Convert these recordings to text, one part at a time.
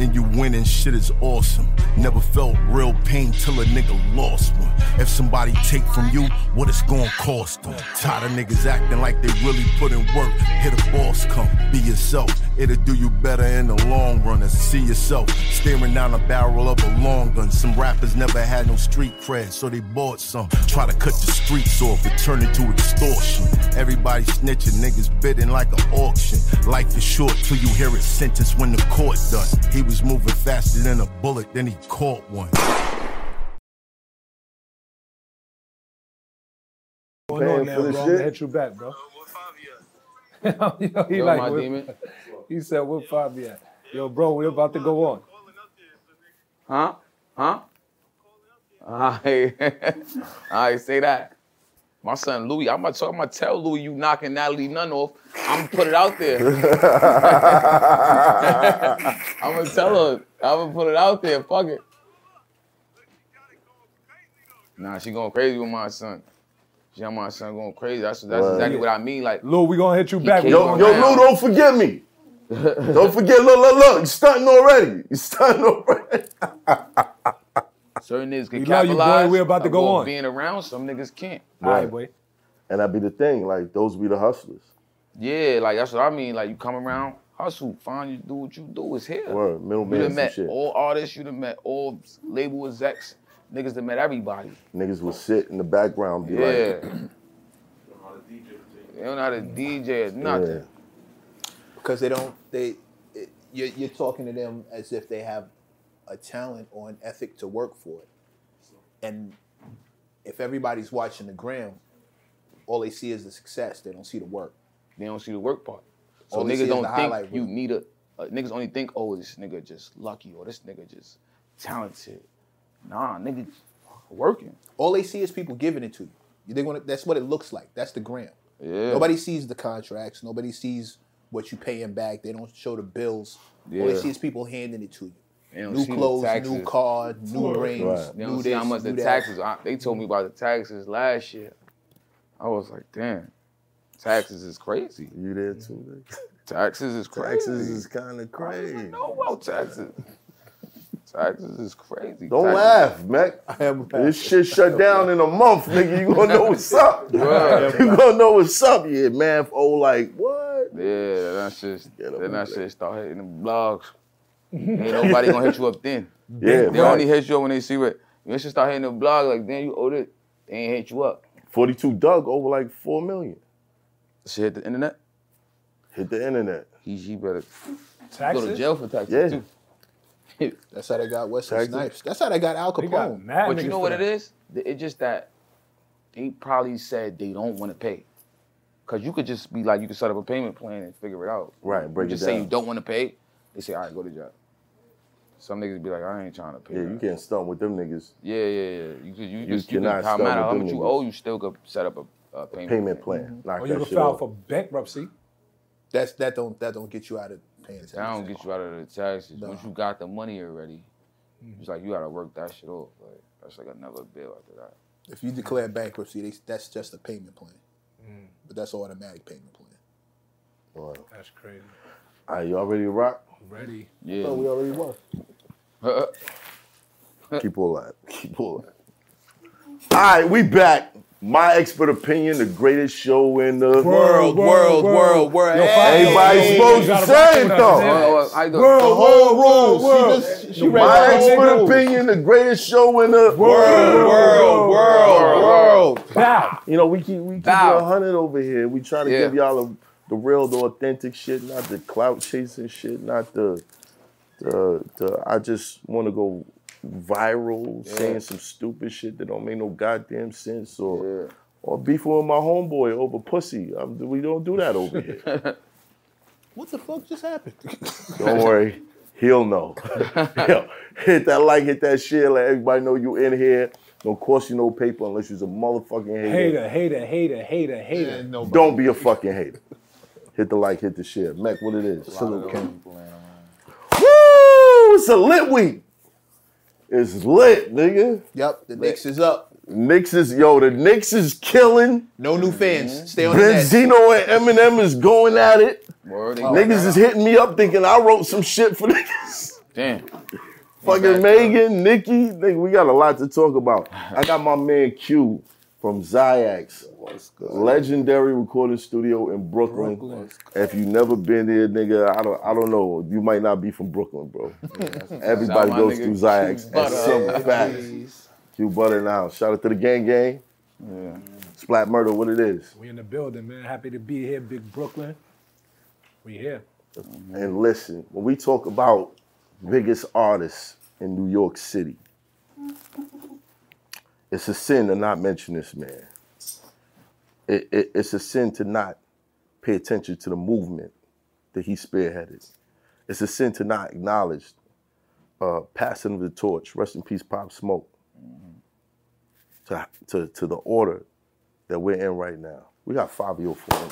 and you winning, shit is awesome. Never felt real pain till a nigga lost one. If somebody take from you, what it's gonna cost them. Tired of niggas acting like they really put in work. Hit a boss come, be yourself. It'll do you better in the long run and see yourself staring down the barrel of a long gun. Some rappers never had no street cred, so they bought some. Try to cut the streets off, it turned into extortion. Everybody snitching, niggas bidding like an auction. Life is short till you hear it sentence when the court done. He was moving faster than a bullet, then he caught one. What's going on Paying now, for bro? the I'm gonna hit you back, bro. Yo, he Yo, like, my where- demon. He said, "Where Fivi at?" Yo, bro, we're about to go on. Huh? Huh? I, I say that. My son Louis, I'm gonna talk, I'm gonna tell Louis you knocking Natalie Nunn off. I'm gonna put it out there. I'm gonna tell her. I'm gonna put it out there. Fuck it. Nah, she going crazy with my son. She got my son going crazy. That's that's Word. exactly what I mean. Like, Lou, we gonna hit you back. Yo, yo, down. Lou, don't forget me. don't forget, look, look, look, you stunting already. You stunting already. certain niggas can We love you, boy. capitalize. We about to go on. Being around, some niggas can't. All right, boy. And that be the thing, like those be the hustlers. Yeah, like that's what I mean. Like you come around, hustle, find you do what you do. It's here. Word, You middleman done met shit. all artists. You done met all label execs. Niggas done met everybody. Niggas will sit in the background, be like, Yeah. like, They don't know how to DJ or nothing. yeah. because they don't they it, you're, you're talking to them as if they have a talent or an ethic to work for it and if everybody's watching the gram all they see is the success they don't see the work They don't see the work part. So All niggas don't think you need a. Uh, niggas only think, oh, this nigga just lucky or this nigga just talented. Nah, niggas working. all they see is people giving it to you they want that's what it looks like that's the gram Yeah. nobody sees the contracts nobody sees what you paying back they don't show the bills Yeah. all they see is people handing it to you new clothes, new car, new rings, Right. They new don't see this, how much the new that. taxes. I, they told me about the taxes last year. I was like, damn, taxes is crazy. You there too. Taxes is crazy. Taxes is kind of I crazy. don't know about taxes. taxes is crazy. Don't Taxes- laugh, Mac. am This shit shut down in a month, nigga. You gonna know what's up. Right. You gonna know what's up. Yeah, man. Oh, like what? Yeah, that's just Get 'em then that shit start hitting the blogs. Ain't nobody gonna hit you up then. Yeah, They right. only hit you up when they see what you should start hitting the blog like then you owed it. They ain't hit you up. 42 Dugg over like four million. Shit hit the internet. Hit the internet. He, he better go to jail for taxes Yeah. too. That's how they got Wesley Taxes. Snipes. That's how they got Al They got Capone. But you know for what it that. is? It's just that they probably said they don't want to pay. Cause you could just be like, you could set up a payment plan and figure it out. Right, break you it just say you don't want to pay. They say, all right, go to jail. Some niggas be like, I ain't trying to pay. Yeah, that." you can't stunt with them niggas. Yeah, yeah, yeah. You could, you, You just, you can, no matter with how much you owe, you still could set up a, a payment, Payment plan. plan. Mm-hmm. Knock Or you that can file off. for bankruptcy. That's that don't that don't get you out of paying attention. That don't get you out of the taxes. No. Once you got the money already, mm-hmm. it's like you gotta work that shit off. Like that's like another bill after that. If you declare bankruptcy, they, that's just a payment plan. Mm. But that's automatic payment plan. Wow. That's crazy. All right, y'all ready to rock? Ready? Yeah. Oh, we already won. Uh-uh. Keep all that. Keep all that. All right, we back. My expert opinion, the greatest show in the World, world, world, world. Yo, Hey, Everybody's Hey, supposed to say it though. man. Oh, I go. World, The whole world, world. She just she The read My the expert whole opinion, the greatest show in the World, world, world, world. Bow. You know, we keep we keep Bow. it hundred over here. We try to Yeah. give y'all a, the real, the authentic shit, not the clout chasing shit, not the the the. I just want to go viral, saying some stupid shit that don't make no goddamn sense, or or beefing with my homeboy over pussy. Um, we don't do that over here. What the fuck just happened? Don't worry, he'll know. Yo, hit that like, hit that share, let everybody know you in here. Don't cost you no paper unless you're a motherfucking hater. Hater, hater, hater, hater, hater. Man. Don't be a fucking hater. Hit the like, hit the share. Mac, what it is? Salute, Ken. Woo! It's a lit week. It's lit, nigga. Yep, the Knicks is up. Knicks is yo, the Knicks is killing. No new fans. Mm-hmm. Stay on. Benzino and Eminem is going at it. Word, they Niggas is hitting me up thinking I wrote some shit for niggas. Damn. Fucking Megan, Nicki, nigga, we got a lot to talk about. I got my man Q from Zyx, legendary recording studio in Brooklyn. Brooklyn. If you never been there, nigga, I don't, I don't know. You might not be from Brooklyn, bro. Everybody Shout out my goes nigga through Q Zyx. Butter. That's some facts. Q Butter now. Shout out to the gang gang. Yeah. Splat Murder, what it is. We in the building, man. Happy to be here, Big Brooklyn. We here. And listen, when we talk about biggest artists in New York City, it's a sin to not mention this man. It, it- it's a sin to not pay attention to the movement that he spearheaded. It's a sin to not acknowledge uh, passing of the torch. Rest in peace, Pop Smoke. To, to, to the order that we're in right now. We got Fivio Foreign.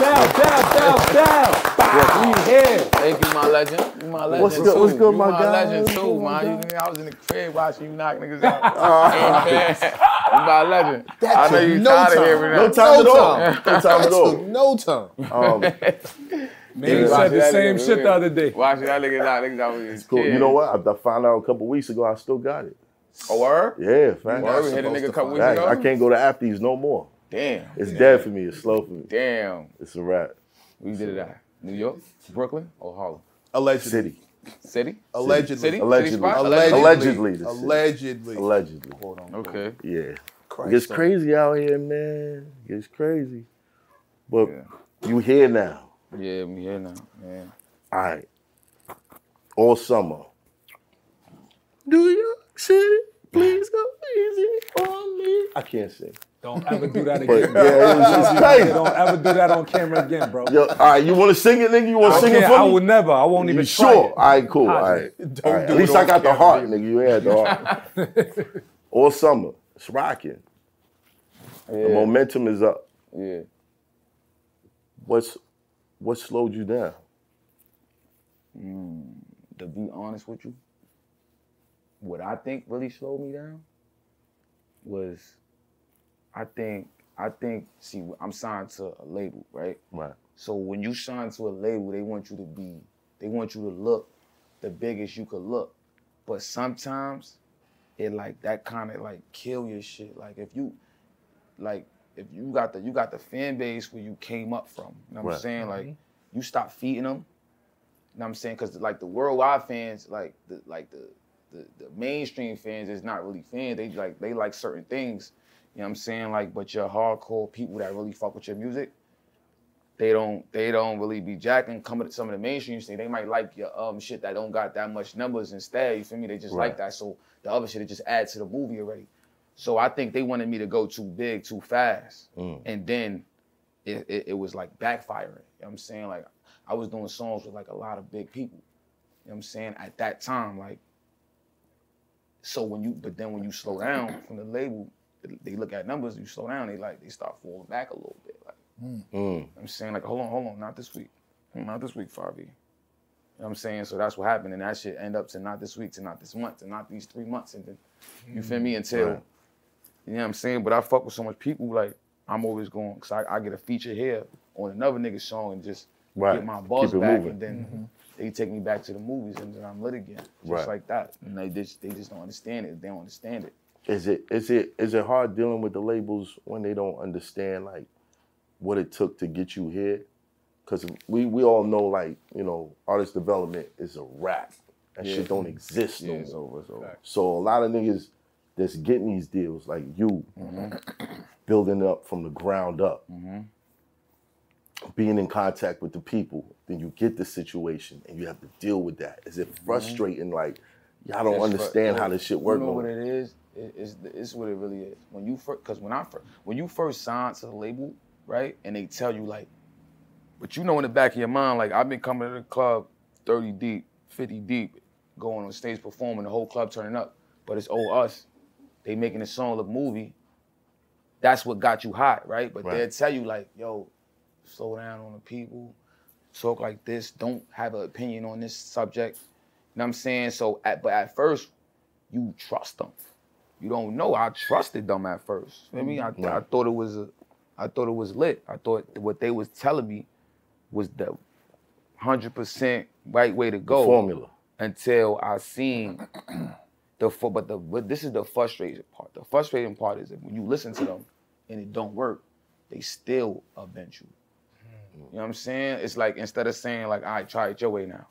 Down! Down, down, down, down! We here. Thank you, my legend. You my legend What's good- too. what's good, you my my guy? legend too, good, man. You, I was in the crib watching you knock niggas out. Hey, man. you my legend. That I know you no tired of time. hearing No that. time at No all. No time at all. no time. Um, Man, you Yeah. said the same that shit the other day. Watching that nigga knock niggas out with his Cool. kid. You know what? I, I found out a couple weeks ago I still got it. Oh, word? Yeah, fact. Word, we hit a nigga a couple weeks ago. I can't go to Apties no more. Damn. It's dead for me. It's slow for me. Damn. It's a wrap. We did it at New York, Brooklyn, or Harlem? Allegedly. City. City? Allegedly. City? Allegedly. City spot? Allegedly. Allegedly, the city. Allegedly. Allegedly. Okay. Yeah. It Christ gets on- crazy out here, man. It gets crazy. But Yeah. you here now. Yeah, we here now. Yeah. All right. All summer. New York City, please go easy on me. I can't sing. Don't ever do that But again. yeah, it's, it's crazy. Don't ever do that on camera again, bro. Yo, all right, you want to sing it, nigga? You want to sing it for me? for I me? would never. I won't You even try sure? it. All right, cool. All Positive. right. Don't All right. do At it least I got the heart, nigga. You had the heart. All summer, it's rocking. The momentum is up. Yeah. What's what slowed you down? Mm, to be honest with you, what I think really slowed me down was I think I think see I'm signed to a label, right? Right. So when you sign to a label, they want you to be they want you to look the biggest you could look. But sometimes it like that kind of like kill your shit. Like if you like if you got the you got the fan base where you came up from. You know what Right. I'm saying? Like mm-hmm. you stop feeding them. You know what I'm saying? Because like the worldwide fans, like the like the, the the mainstream fans is not really fans. They like they like certain things. You know what I'm saying? Like, but your hardcore people that really fuck with your music, they don't they don't really be jacking. Coming to some of the mainstream thing, they might like your um shit that don't got that much numbers instead. You feel me? They just Right. like that. So the other shit it just adds to the movie already. So I think they wanted me to go too big too fast, Mm. and then it, it, it was like backfiring. You know what I'm saying? Like I was doing songs with like a lot of big people. You know what I'm saying? At that time, like so when you but then when you slow down from the label, they look at numbers, you slow down, they like they start falling back a little bit. Like Mm. mm. I'm saying like, hold on, hold on, not this week. Hmm, not this week, Fivi. You know what I'm saying? So that's what happened. And that shit end up to not this week, to not this month, to not these three months. And then you feel me? Until Right. you know what I'm saying? But I fuck with so much people, like I'm always going, cause I, I get a feature here on another nigga's song and just Right. get my buzz back moving. and then mm-hmm. they take me back to the movies and then I'm lit again. Just Right. like that. And they just they just don't understand it. They don't understand it. Is it is it is it hard dealing with the labels when they don't understand like what it took to get you here? Because we we all know like you know artist development is a rap. That Yeah. shit don't exist no Yeah, it's over, it's over. So a lot of niggas that's getting these deals like you, mm-hmm. building up from the ground up, mm-hmm. being in contact with the people, then you get the situation and you have to deal with that. Is it mm-hmm. frustrating? Like y'all don't It's fr- understand how this shit works. You know no what it is? It's, it's what it really is. When you first, because when I first, when you first signed to the label, right, and they tell you like, but you know in the back of your mind, like I've been coming to the club, thirty deep, fifty deep, going on stage performing, the whole club turning up, but it's all us. They making the song look movie. That's what got you hot, right? But Right. they'll tell you like, yo, slow down on the people, talk like this, don't have an opinion on this subject. You know what I'm saying? So, at, but at first, you trust them. You don't know. I trusted them at first. I mean, I, I thought it was a, I thought it was lit. I thought what they was telling me was the hundred percent right way to The go formula. until I seen the but the but this is the frustrating part. The frustrating part is that when you listen to them and it don't work, they still avenge you. Mm. You know what I'm saying? It's like instead of saying like, "I try it your way now,"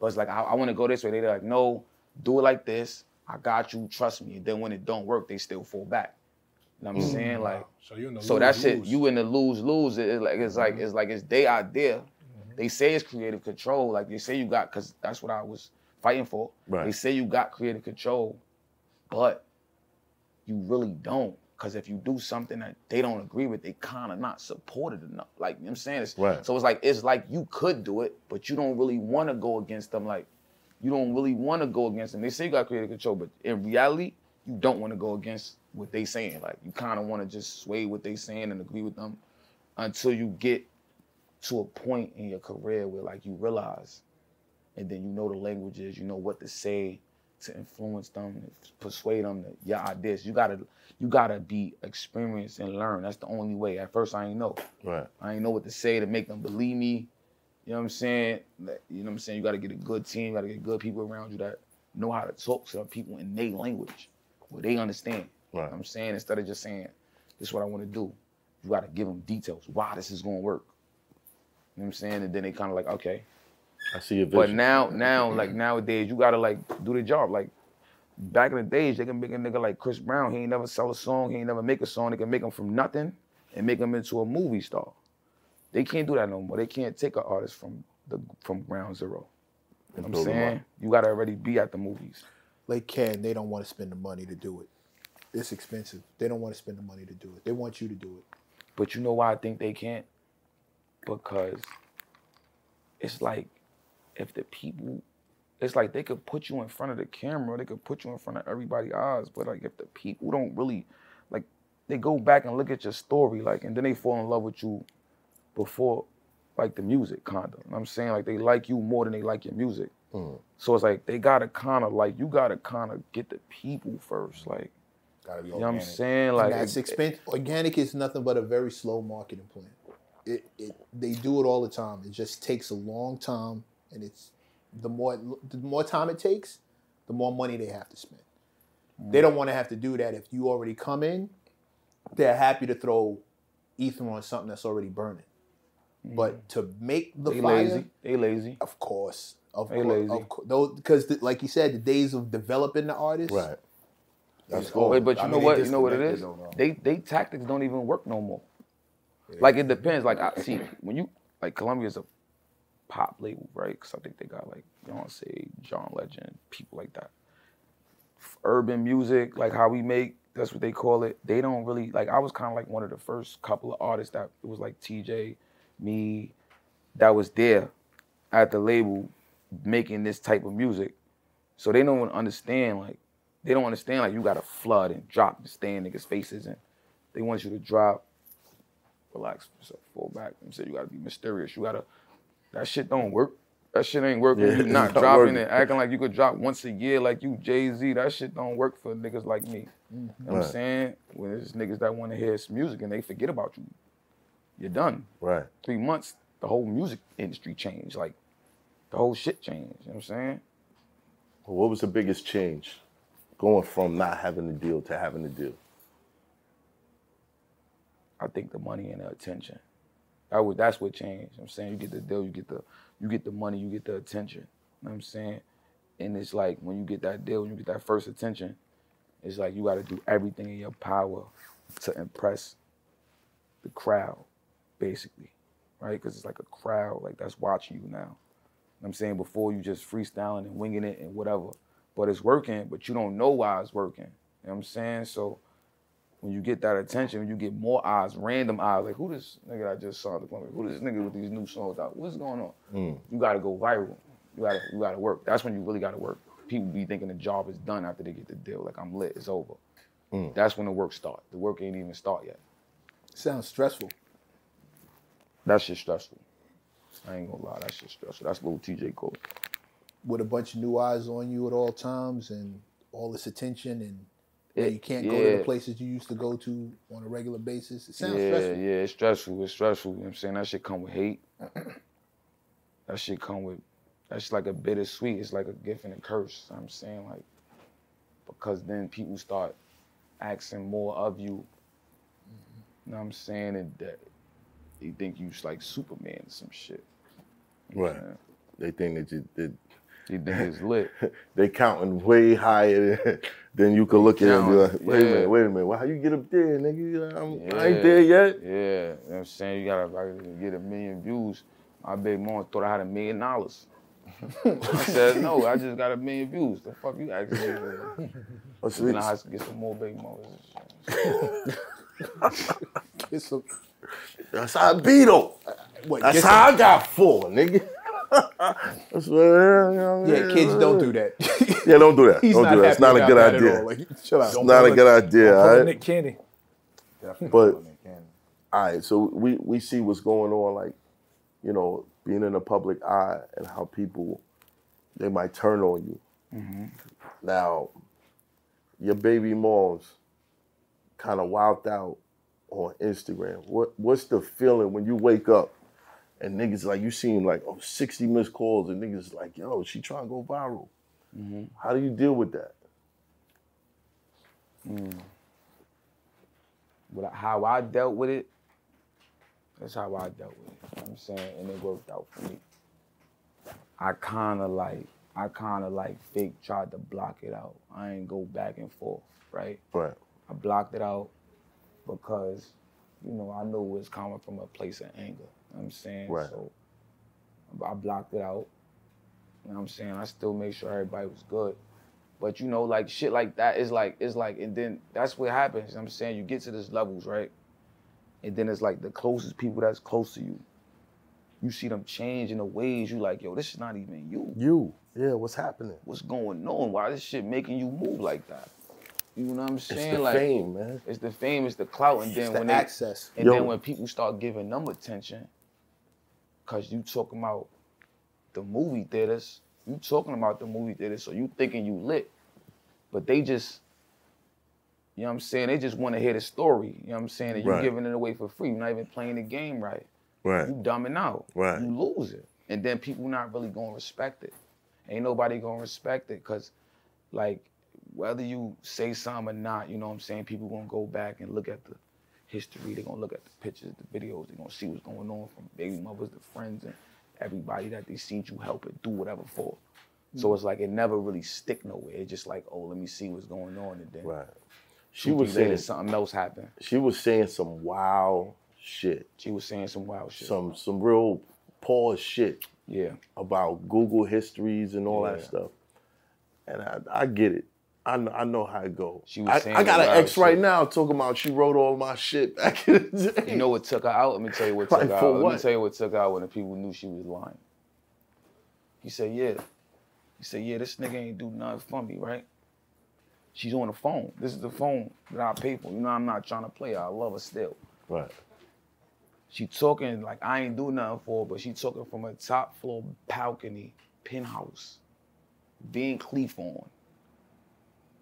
but it's like I, I want to go this way. They're like, "No, do it like this. I got you. Trust me." And then when it don't work, they still fall back. You know what I'm mm. saying? Like, So you in the so lose, shit, lose. you in the lose lose. It's like it's like it's like it's their idea. They say it's creative control. Like they say you got, cause that's what I was fighting for. Right. They say you got creative control, but you really don't. Cause if you do something that they don't agree with, they kind of not supported enough. Like you know what I'm saying, it's, Right. so it's like it's like you could do it, but you don't really want to go against them. Like you don't really want to go against them. They say you got creative control, but in reality, you don't want to go against what they saying. Like you kind of want to just sway what they saying and agree with them until you get to a point in your career where like you realize, and then you know the languages, you know what to say to influence them, and persuade them that your ideas. You gotta you gotta be experienced and learn. That's the only way. At first, I ain't know. Right. I ain't know what to say to make them believe me. You know what I'm saying? You know what I'm saying? You got to get a good team. You got to get good people around you that know how to talk to people in their language, where they understand. You know Right. what I'm saying? Instead of just saying, this is what I want to do, you got to give them details. Why this is going to work. You know what I'm saying? And then they kind of like, okay. I see your vision. But now, now, like nowadays, you got to like do the job. Like back in the days, they can make a nigga like Chris Brown. He ain't never sell a song. He ain't never make a song. They can make him from nothing and make him into a movie star. They can't do that no more. They can't take an artist from the from ground zero. You know what I'm saying? You gotta already be at the movies. Like Ken, they don't want to spend the money to do it. It's expensive. They don't want to spend the money to do it. They want you to do it. But you know why I think they can't? Because it's like if the people it's like they could put you in front of the camera, they could put you in front of everybody's eyes, but like if the people don't really like they go back and look at your story, like and then they fall in love with you before like the music kinda. You know what I'm saying? Like they like you more than they like your music. Mm. So it's like they gotta kinda like you gotta kinda get the people first. Like Gotta be you know what I'm organic. saying? And Like that's it- expensive. Organic is nothing but a very slow marketing plan. It, it they do it all the time. It just takes a long time, and it's the more the more time it takes, the more money they have to spend. Mm. They don't want to have to do that if you already come in. They're happy to throw ether on something that's already burning. But mm. to make the they fire, lazy. They lazy. of course, of They course, lazy. of course, those because like you said, the days of developing the artist, Right. That's cool. Wait, but you I know mean, what? You know what it is? They they tactics don't even work no more. Like it depends. Like I see when you like Columbia's a pop label, right? Because I think they got like Beyonce, John Legend, people like that. Urban music, like how we make, that's what they call it. They don't really like. I was kind of like one of the first couple of artists that it was like TJ, me, that was there at the label making this type of music. So they don't understand like they don't understand like you gotta flood and drop to stay in niggas' faces and they want you to drop, relax yourself, fall back. And say you gotta be mysterious. You gotta that shit don't work. That shit ain't working. Yeah, you not not dropping working. and acting like you could drop once a year like you Jay-Z. That shit don't work for niggas like me. You know what I'm saying? When there's niggas that wanna hear some music and they forget about you. You're done. Right. Three months, the whole music industry changed. Like the whole shit changed. You know what I'm saying? Well, what was the biggest change going from not having a deal to having a deal? I think the money and the attention. That was that's what changed. You know what I'm saying you get the deal, you get the you get the money, you get the attention. You know what I'm saying? And it's like when you get that deal, when you get that first attention, it's like you gotta do everything in your power to impress the crowd, basically. Right? Because it's like a crowd, like that's watching you now. You know I'm saying before you just freestyling and winging it and whatever. But it's working, but you don't know why it's working. You know what I'm saying? So when you get that attention, when you get more eyes, random eyes, like who this nigga I just saw the Columbia, who this nigga with these new songs out, what's going on? Mm. You gotta go viral. You gotta you gotta work. That's when you really gotta work. People be thinking the job is done after they get the deal. Like I'm lit, it's over. Mm. That's when the work start. The work ain't even start yet. sounds stressful. That shit stressful. I ain't gonna lie, that shit stressful. That's little TJ Cole. with a bunch of new eyes on you at all times and all this attention and yeah, It- you can't go to the places you used to go to on a regular basis. It sounds yeah, stressful. yeah, it's stressful. It's stressful. You know what I'm saying? That shit come with hate. that shit come with that's like a bittersweet. It's like a gift and a curse. You know what I'm saying like because then people start asking more of you. You know what I'm saying? And that they think you like Superman or some shit. Right. Yeah. They think that you did. They think it's lit. they counting way higher than, than you could look at and be like, wait a minute, wait a minute. How you get up there, nigga? I'm, I ain't there yet. Yeah, you know what I'm saying? You gotta I get a million views. My big mom thought I had a million dollars. I said, no, I just got a million views. The fuck you asking me? Oh, so Then I have to get some more big shit. Get some- That's how I beat him. what, That's how I got four, nigga. That's what, you know I some- mean? yeah, kids don't do that. Yeah, don't do that. He's don't not do that. It's not a good idea. Like, chill out. It's not a good idea, all Pull right? Nick Candy. But all right, so we we see what's going on, like you know, being in the public eye and how people they might turn on you. Mm-hmm. Now, your baby moms kind of wilded out on Instagram. What what's the feeling when you wake up and niggas like you seem like oh 60 missed calls and niggas like yo she trying to go viral. Mm-hmm. How do you deal with that? Hmm. What I- how I dealt with it, that's how I dealt with it. You know I'm saying? And it worked out for me. I kinda like, I kinda like fake tried to block it out. I ain't go back and forth, right? Right. I blocked it out because, you know, I knew it was coming from a place of anger. You know what I'm saying? Right. So I blocked it out. You know what I'm saying? I still made sure everybody was good. But you know, like shit like that is like it's like and then that's what happens. You know what I'm saying you get to this levels, right? And then it's like the closest people that's close to you. You see them change in the ways you like, yo, this is not even you. You. Yeah, what's happening? What's going on? Why this shit making you move like that? You know what I'm saying? It's the like fame, man. it's the fame, it's the clout, and It's then the when they, access. and Yo. then when people start giving them attention, cause you talking about the movie theaters, you talking about the movie theaters, so you thinking you lit, but they just, you know what I'm saying? They just want to hear the story. You know what I'm saying? And you Right. giving it away for free. You're not even playing the game right. Right. You dumbing out. Right. You lose it, and then people not really gonna respect it. Ain't nobody gonna respect it, cause like whether you say something or not, you know what I'm saying? People gonna go back and look at the history. They're gonna look at the pictures, the videos. They're gonna see what's going on from baby mothers to friends and everybody that they see you help and do whatever for. So mm. it's like it never really stick nowhere. It's just like, oh, let me see what's going on, and then Right. She was saying something else happened. she was saying some wild shit, She was saying some wild shit. some some real pause shit yeah, about Google histories and all that stuff. And I, I get it. I know, I know how it goes. She was I, I got an ex right shit. now talking about she wrote all my shit back in the day. You know what took her out? Let me tell you what Like, took her for out. Let what? me tell you what took her out when the people knew she was lying. He said, yeah. He said, yeah, this nigga ain't do nothing for me, right? She's on the phone. This is the phone that I pay for. You know, I'm not trying to play her. I love her still. Right. She talking like I ain't do nothing for her, but she talking from a top floor balcony, penthouse, being Cleef on.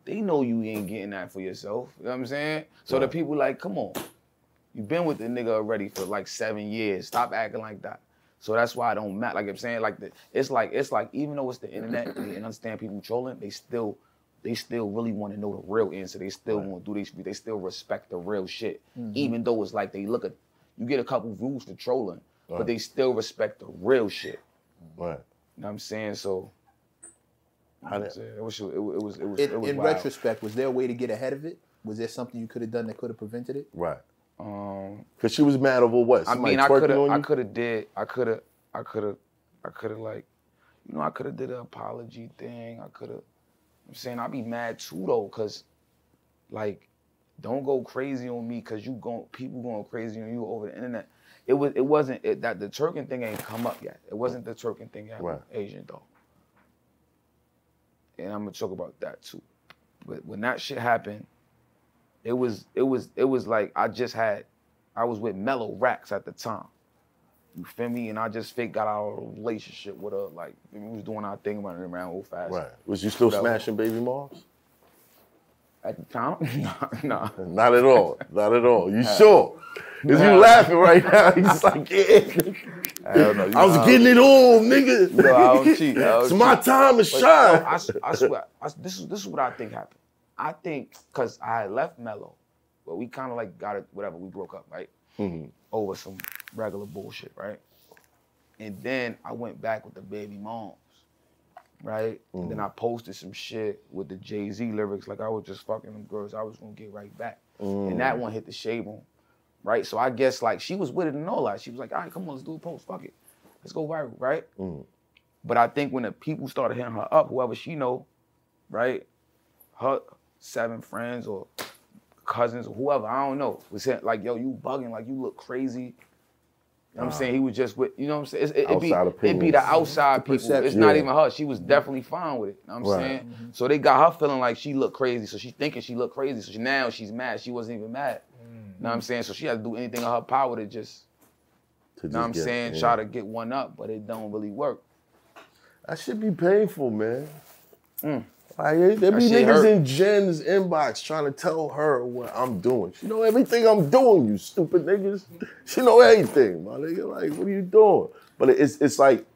They know you ain't getting that for yourself. You know what I'm saying? So the people like, come on. You've been with the nigga already for like seven years. Stop acting like that. So that's why I don't matter. Like I'm saying, like the, it's like it's like even though it's the internet and understand people trolling, they still they still really want to know the real answer. They still want to do this. They still respect the real shit, mm-hmm. even though it's like they look at you get a couple views for trolling, Right. but they still respect the real shit. Right. You know what I'm saying? So How did, it was it was it was it was, In, it was in wild. retrospect, was there a way to get ahead of it? Was there something you could have done that could have prevented it? right. Um, Because she was mad over what? I mean, I could have, I could have did, I could have, I could have, I could have like, you know, I could have did an apology thing. I could have. I'm saying I'd be mad too though, cause like, don't go crazy on me, cause you going people going crazy on you over the internet. It was, it wasn't it, that the Turkin thing ain't come up yet. It wasn't the Turkin thing yet. Right. Asian though. And I'm gonna talk about that too. But when that shit happened, it was it was it was like I just had I was with Mello Rackz at the time. You feel me? And I just fake got out of a relationship with her. Like, we was doing our thing running around old fast. Right. Was you still That- smashing baby moms? At the time, nah, nah. Not at all. Not at all. You sure? Is you laughing right now? He's like, yeah. Hell no, you I was know, getting it on, nigga. No, I don't cheat. I don't it's my time to But, shine. no, I, s- I swear, I s- this is this is what I think happened. I think because I left Mello, but we kind of like got it, whatever. We broke up, right? Mhm. Over some regular bullshit, right? And then I went back with the baby moms, right? And then mm-hmm. I posted some shit with the Jay Z lyrics, like I was just fucking them girls. I was gonna get right back, and that mm. one hit the shade room, right? So I guess like she was with it and all that. She was like, all right, come on, let's do a post, fuck it, let's go viral, right? Mm. But I think when the people started hitting her up, whoever she know, right, her seven friends or cousins or whoever, I don't know, was hit, like, yo, you bugging, like you look crazy. You know what I'm saying? He was just with, you know what I'm saying? It's- It, it, be, Outside it be the outside people. It's perception. not Yeah. even her. She was definitely fine with it. You know what I'm Right. saying? So they got her feeling like she looked crazy. So she thinking she looked crazy. So she, now she's mad. She wasn't even mad. You know what I'm saying? So she had to do anything in her power to just, To you know what I'm get- saying, yeah. try to get one up, but it don't really work. That should be painful, man. Mm. Like, there be niggas hurt. in Jen's inbox trying to tell her what I'm doing. She know everything I'm doing, you stupid niggas. Mm-hmm. She know everything, my nigga. Like, what are you doing? But it's it's like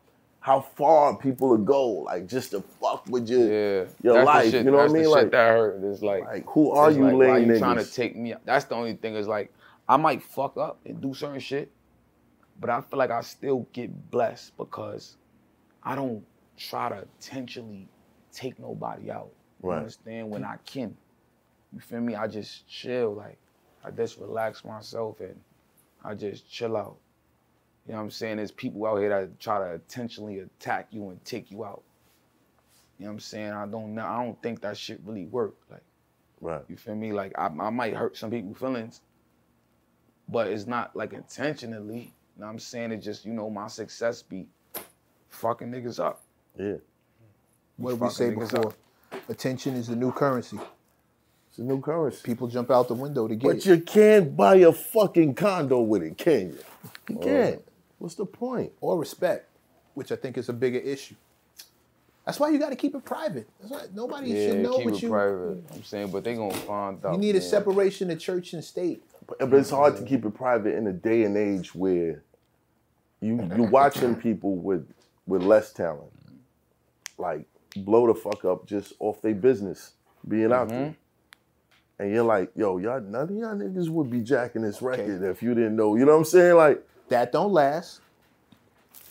how far people will go, like just to fuck with your Yeah, your that's life. Shit, you know what I mean? Like, shit that hurt. It's like, like who are you, like, lame why you niggas? trying to take me? out? That's the only thing. Is like, I might fuck up and do certain shit, but I feel like I still get blessed because I don't try to intentionally take nobody out. You Right. understand? When I can, you feel me? I just chill. Like, I just relax myself and I just chill out. You know what I'm saying? There's people out here that try to intentionally attack you and take you out. You know what I'm saying? I don't know. I don't think that shit really work. Like, right. you feel me? Like I, I might hurt some people's feelings, but it's not like intentionally. You know what I'm saying? It's just, you know, my success be fucking niggas up. Yeah. What did we say before? Attention is the new currency. It's a new currency. People jump out the window to get But it. you can't buy a fucking condo with it, can you? You can't. Uh, what's the point? or respect, which I think is a bigger issue. That's why you got to keep it private. That's why nobody Yeah, should know keep what it you. private. I'm saying, but they gonna find out. You need a separation of church and state. But but it's hard to keep it private in a day and age where you you watching people with with less talent, like blow the fuck up just off their business being out there. Mm-hmm. And you're like, yo, y'all none of y'all niggas would be jacking this record if you didn't know. You know what I'm saying? Like, That don't last.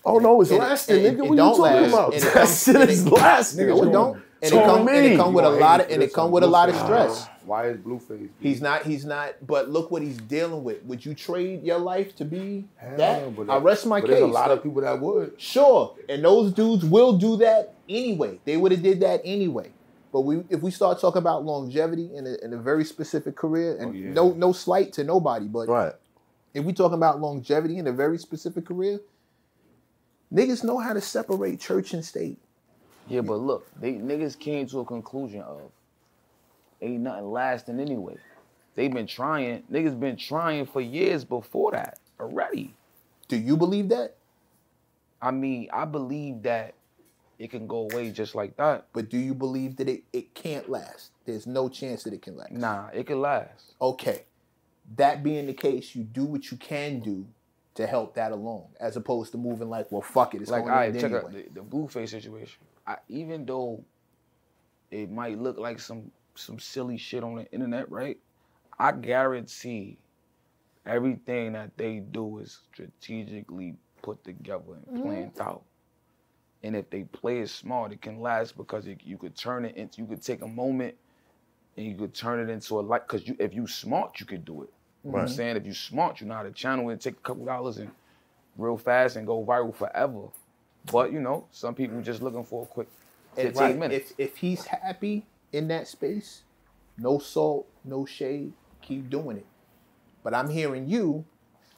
oh no, it's it- lasting, it- nigga. it what don't you talking last, about? That shit is lasting. No, it don't. And it come, and it come with a lot of and it come on with a lot of Blueface. stress. Why is Blueface? He's not. He's not. But look what he's dealing with. Would you trade your life to be Hell that? no, but I rest my but case. There's a lot of people that would. Sure, and those dudes will do that anyway. They would have did that anyway. But we, if we start talking about longevity in a, in a very specific career, and Oh, yeah. no no slight to nobody, but Right. if we talking about longevity in a very specific career, niggas know how to separate church and state. Yeah, but look, they niggas came to a conclusion of ain't nothing lasting anyway. They've been trying. Niggas been trying for years before that already. Do you believe that? I mean, I believe that it can go away just like that. But do you believe that it, it can't last? There's no chance that it can last. Nah, it can last. Okay. That being the case, you do what you can do to help that along, as opposed to moving like, well, fuck it, it's like, going all to right, end check out the, the Blueface situation. I, even though it might look like some some silly shit on the internet, right? I guarantee everything that they do is strategically put together and mm-hmm. planned out. And if they play it smart, it can last because it, you could turn it into, you could take a moment and you could turn it into a like, because you, if you smart, you could do it. You know what I'm saying? If you smart, you know how to channel it, take a couple dollars and real fast and go viral forever. But you know, some people just looking for a quick And 15 right, minutes. If if he's happy in that space, no salt, no shade, keep doing it. But I'm hearing you,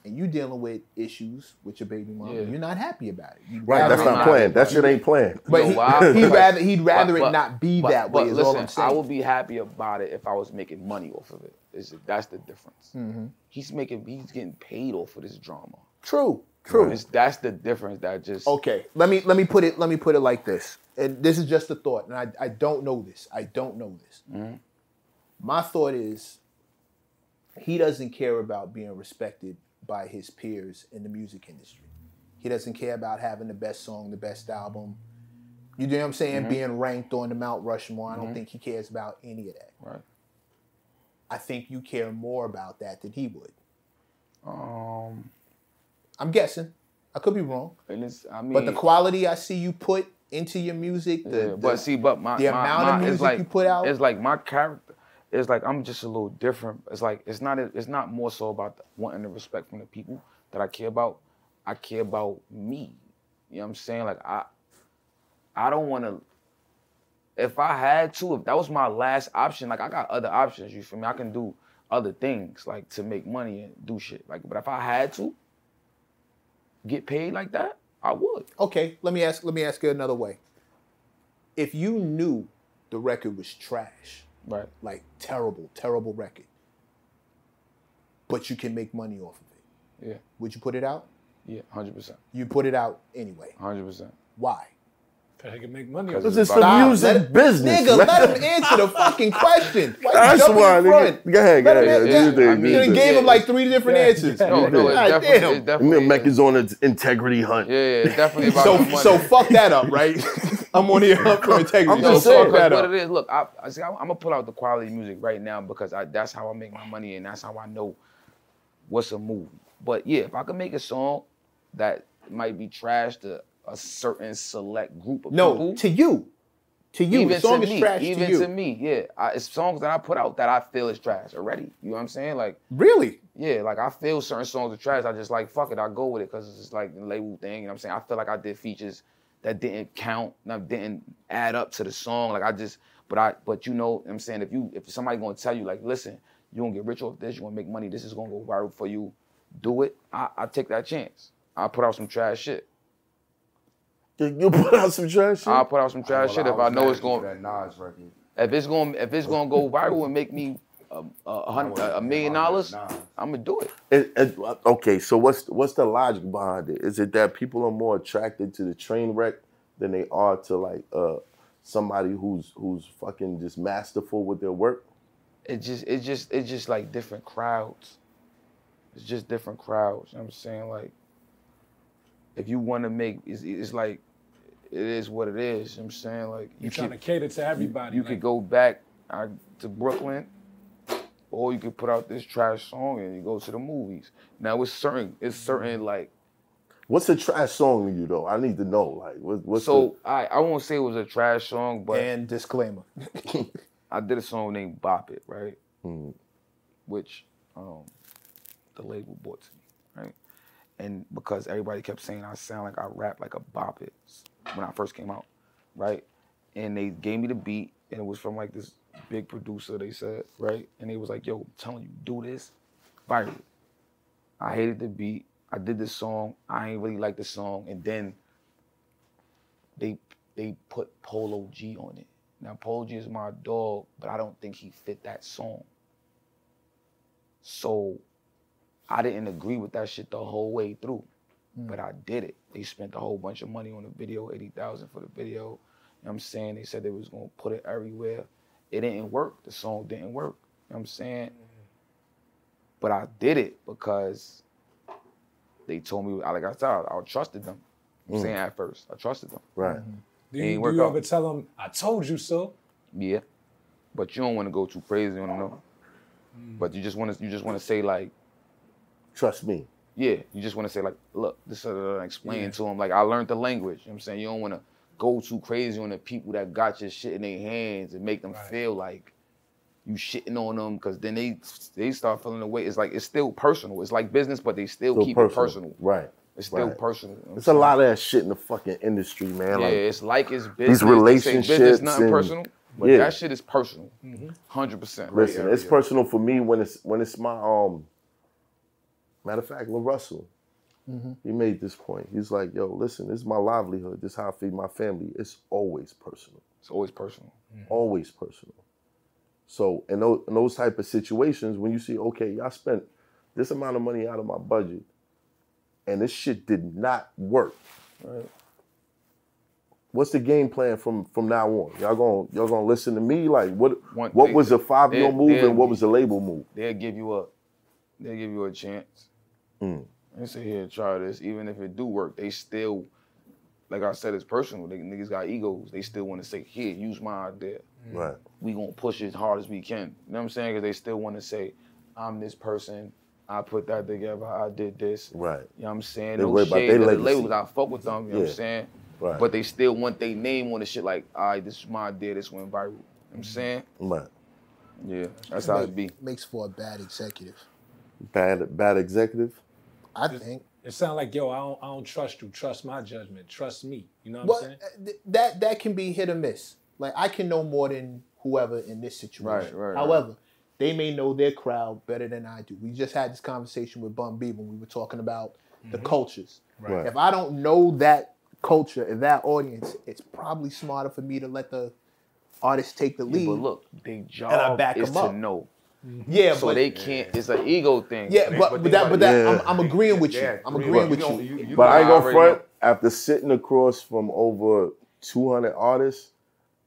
and you dealing with issues with your baby mom. Yeah. You're not happy about it. You'd Right, that's not not- planned. That shit ain't planned. But You he, know why? he'd rather he'd rather but- it but- not be but- that way. but Is listen, all I'm saying. I would be happy about it if I was making money off of it. Is that's the difference. Mm-hmm. He's making, he's getting paid off of this drama. true, true. That's the difference. That just Okay, let me let me put it let me put it like this, and this is just a thought, and I, I don't know this. I don't know this. Mm-hmm. My thought is he doesn't care about being respected by his peers in the music industry. He doesn't care about having the best song, the best album. You know what I'm saying? Mm-hmm. Being ranked on the Mount Rushmore. I don't mm-hmm. think he cares about any of that. Right. I think you care more about that than he would. Um, I'm guessing. I could be wrong. and it's, I mean, But the quality I see you put into your music, the, Yeah, the- but see, but my the my, amount my, of music like, you put out- it's like my character. It's like I'm just a little different. It's like it's not it's not more so about the, wanting the respect from the people that I care about. I care about me. You know what I'm saying? Like I I don't want to. If I had to, if that was my last option, like I got other options. You feel me? I can do other things like to make money and do shit. Like, but if I had to get paid like that, I would. okay, let me ask let me ask you another way. If you knew the record was trash, Right. like terrible, terrible record, but you can make money off of it, Yeah. would you put it out? Yeah. Hundred percent. You put it out anyway. Hundred percent. Why? That I can make money. Cause off This it. is the music Let- business. Nigga, let him answer the fucking question. Why you That's why, in nigga. Go ahead, go ahead. answer- You I mean, You you done think- gave him like three different Yeah. answers. Yeah. No, no, it's God definitely, damn. it's definitely. Me is on an integrity hunt. Yeah, yeah, it's definitely about So money. so fuck that up, right? I'm on here hunt for integrity. I'm just so saying, fuck because that what it is, look, I, I see, I'm, I'm gonna pull out the quality music right now because I, that's how I make my money and that's how I know what's a movie. But yeah, if I could make a song that might be trash to a certain select group of No, people, to you. To you. even to me, even to to me, yeah, I, it's songs that I put out that I feel is trash already. You know what I'm saying? Like, Really? yeah, like I feel certain songs are trash. I just like fuck it, I go with it because it's just like the label thing. You know what I'm saying? I feel like I did features that didn't count, that didn't add up to the song. Like I just, but I, but you know, what I'm saying if you, if somebody gonna tell you like, listen, you gonna get rich off this, you gonna make money, this is gonna go viral for you, do it. I, I take that chance. I put out some trash shit. You put out some trash shit. I'll put out some trash shit if I know it's going. That Nas record. If it's going, if it's going to go viral and make me a, a, a hundred, a, a million dollars, I'm gonna do it. It- it- okay, so what's what's the logic behind it? Is it that people are more attracted to the train wreck than they are to like uh somebody who's who's fucking just masterful with their work? It just, it just, it's just like different crowds. It's just different crowds. You know what I'm saying like, if you want to make, it's, it's like, it is what it is. You know what I'm saying like, You're you trying could, to cater to everybody. you like, could go back uh, to Brooklyn, or you could put out this trash song and you go to the movies. Now it's certain, it's certain like. What's a trash song to you though? I need to know. Like, what, what's So I, I won't say it was a trash song, but And disclaimer. I did a song named Bop It, right? Mhm. Which um, the label bought to me, right? And because everybody kept saying I sound like I rap like a Bop It when I first came out, right? And they gave me the beat, and it was from like this big producer, they said, right? And they was like, yo, I'm telling you, do this, viral. I hated the beat. I did this song. I ain't really like the song. And then they they put Polo G on it. Now Polo G is my dog, but I don't think he fit that song. So I didn't agree with that shit the whole way through. But I did it. They spent a whole bunch of money on the video, 80,000 for the video. You know what I'm saying? They said they was gonna put it everywhere. It didn't work. The song didn't work. You know what I'm saying? But I did it because they told me, like I said, I, I trusted them. I'm mm. saying at first, I trusted them. right? Mm-hmm. do ain't you, do work you out. ever tell them, I told you so? Yeah, but you don't want to go too crazy on them. no. Mm. But you just want to, you just want to say like, Trust me. Yeah, you just want to say like, look, this uh, explain Yeah. to them like I learned the language. You know what I'm saying you don't want to go too crazy on the people that got your shit in their hands and make them Right. feel like you shitting on them because then they they start feeling the way. It's like it's still personal. It's like business, but they still, So keep personal. it personal. Right. It's still Right. personal. you know It's a lot of that shit in the fucking industry, man. Yeah, Like, it's like it's business. They say relationships business, nothing and- personal, but yeah. that shit is personal, 100 percent. listen, it's personal for me when it's when it's my um. Matter of fact, Lil Russell, mm-hmm. he made this point. He's like, "Yo, listen, this is my livelihood. This is how I feed my family. It's always personal. It's always personal. Mm-hmm. always personal. So in those, in those type of situations, when you see, okay, I spent this amount of money out of my budget, and this shit did not work, right? what's the game plan from from now on? Y'all gonna y'all gonna listen to me? Like what One- what they- was a five year move and what was a label move? They'll give you a, they'll give you a chance. Mm. And say, here, try this. Even if it do work, they still, like I said, it's personal. They niggas got egos. They still want to say, here, use my idea. Right. We gonna push it as hard as we can. You know what I'm saying? Because they still want to say, I'm this person. I put that together. I did this. Right. You know what I'm saying? They no worry about shade their the labels. I fuck with them. You know what I'm saying? Right. But they still want their name on the shit. Like, all right, this is my idea. This went viral. You know what I'm saying? Right. Yeah, that's how it be. Makes for a bad executive. Bad bad executive. I think. It sounds like, yo, I don't, I don't trust you. Trust my judgment. Trust me. You know what Well, I'm saying? uh, th- that that can be hit or miss. Like I can know more than whoever in this situation. Right, right, right. However, they may know their crowd better than I do. We just had this conversation with Bun B when we were talking about the cultures. Right. If I don't know that culture and that audience, it's probably smarter for me to let the artist take the lead. But look, their I job back is 'em to up. Know. yeah, So but they can't. It's an ego thing. yeah, but, but but that, but that, Yeah. I'm, I'm agreeing with you. Yeah, I'm agreeing you with you. you- you But I ain't I gonna front. After sitting across from over 200 artists,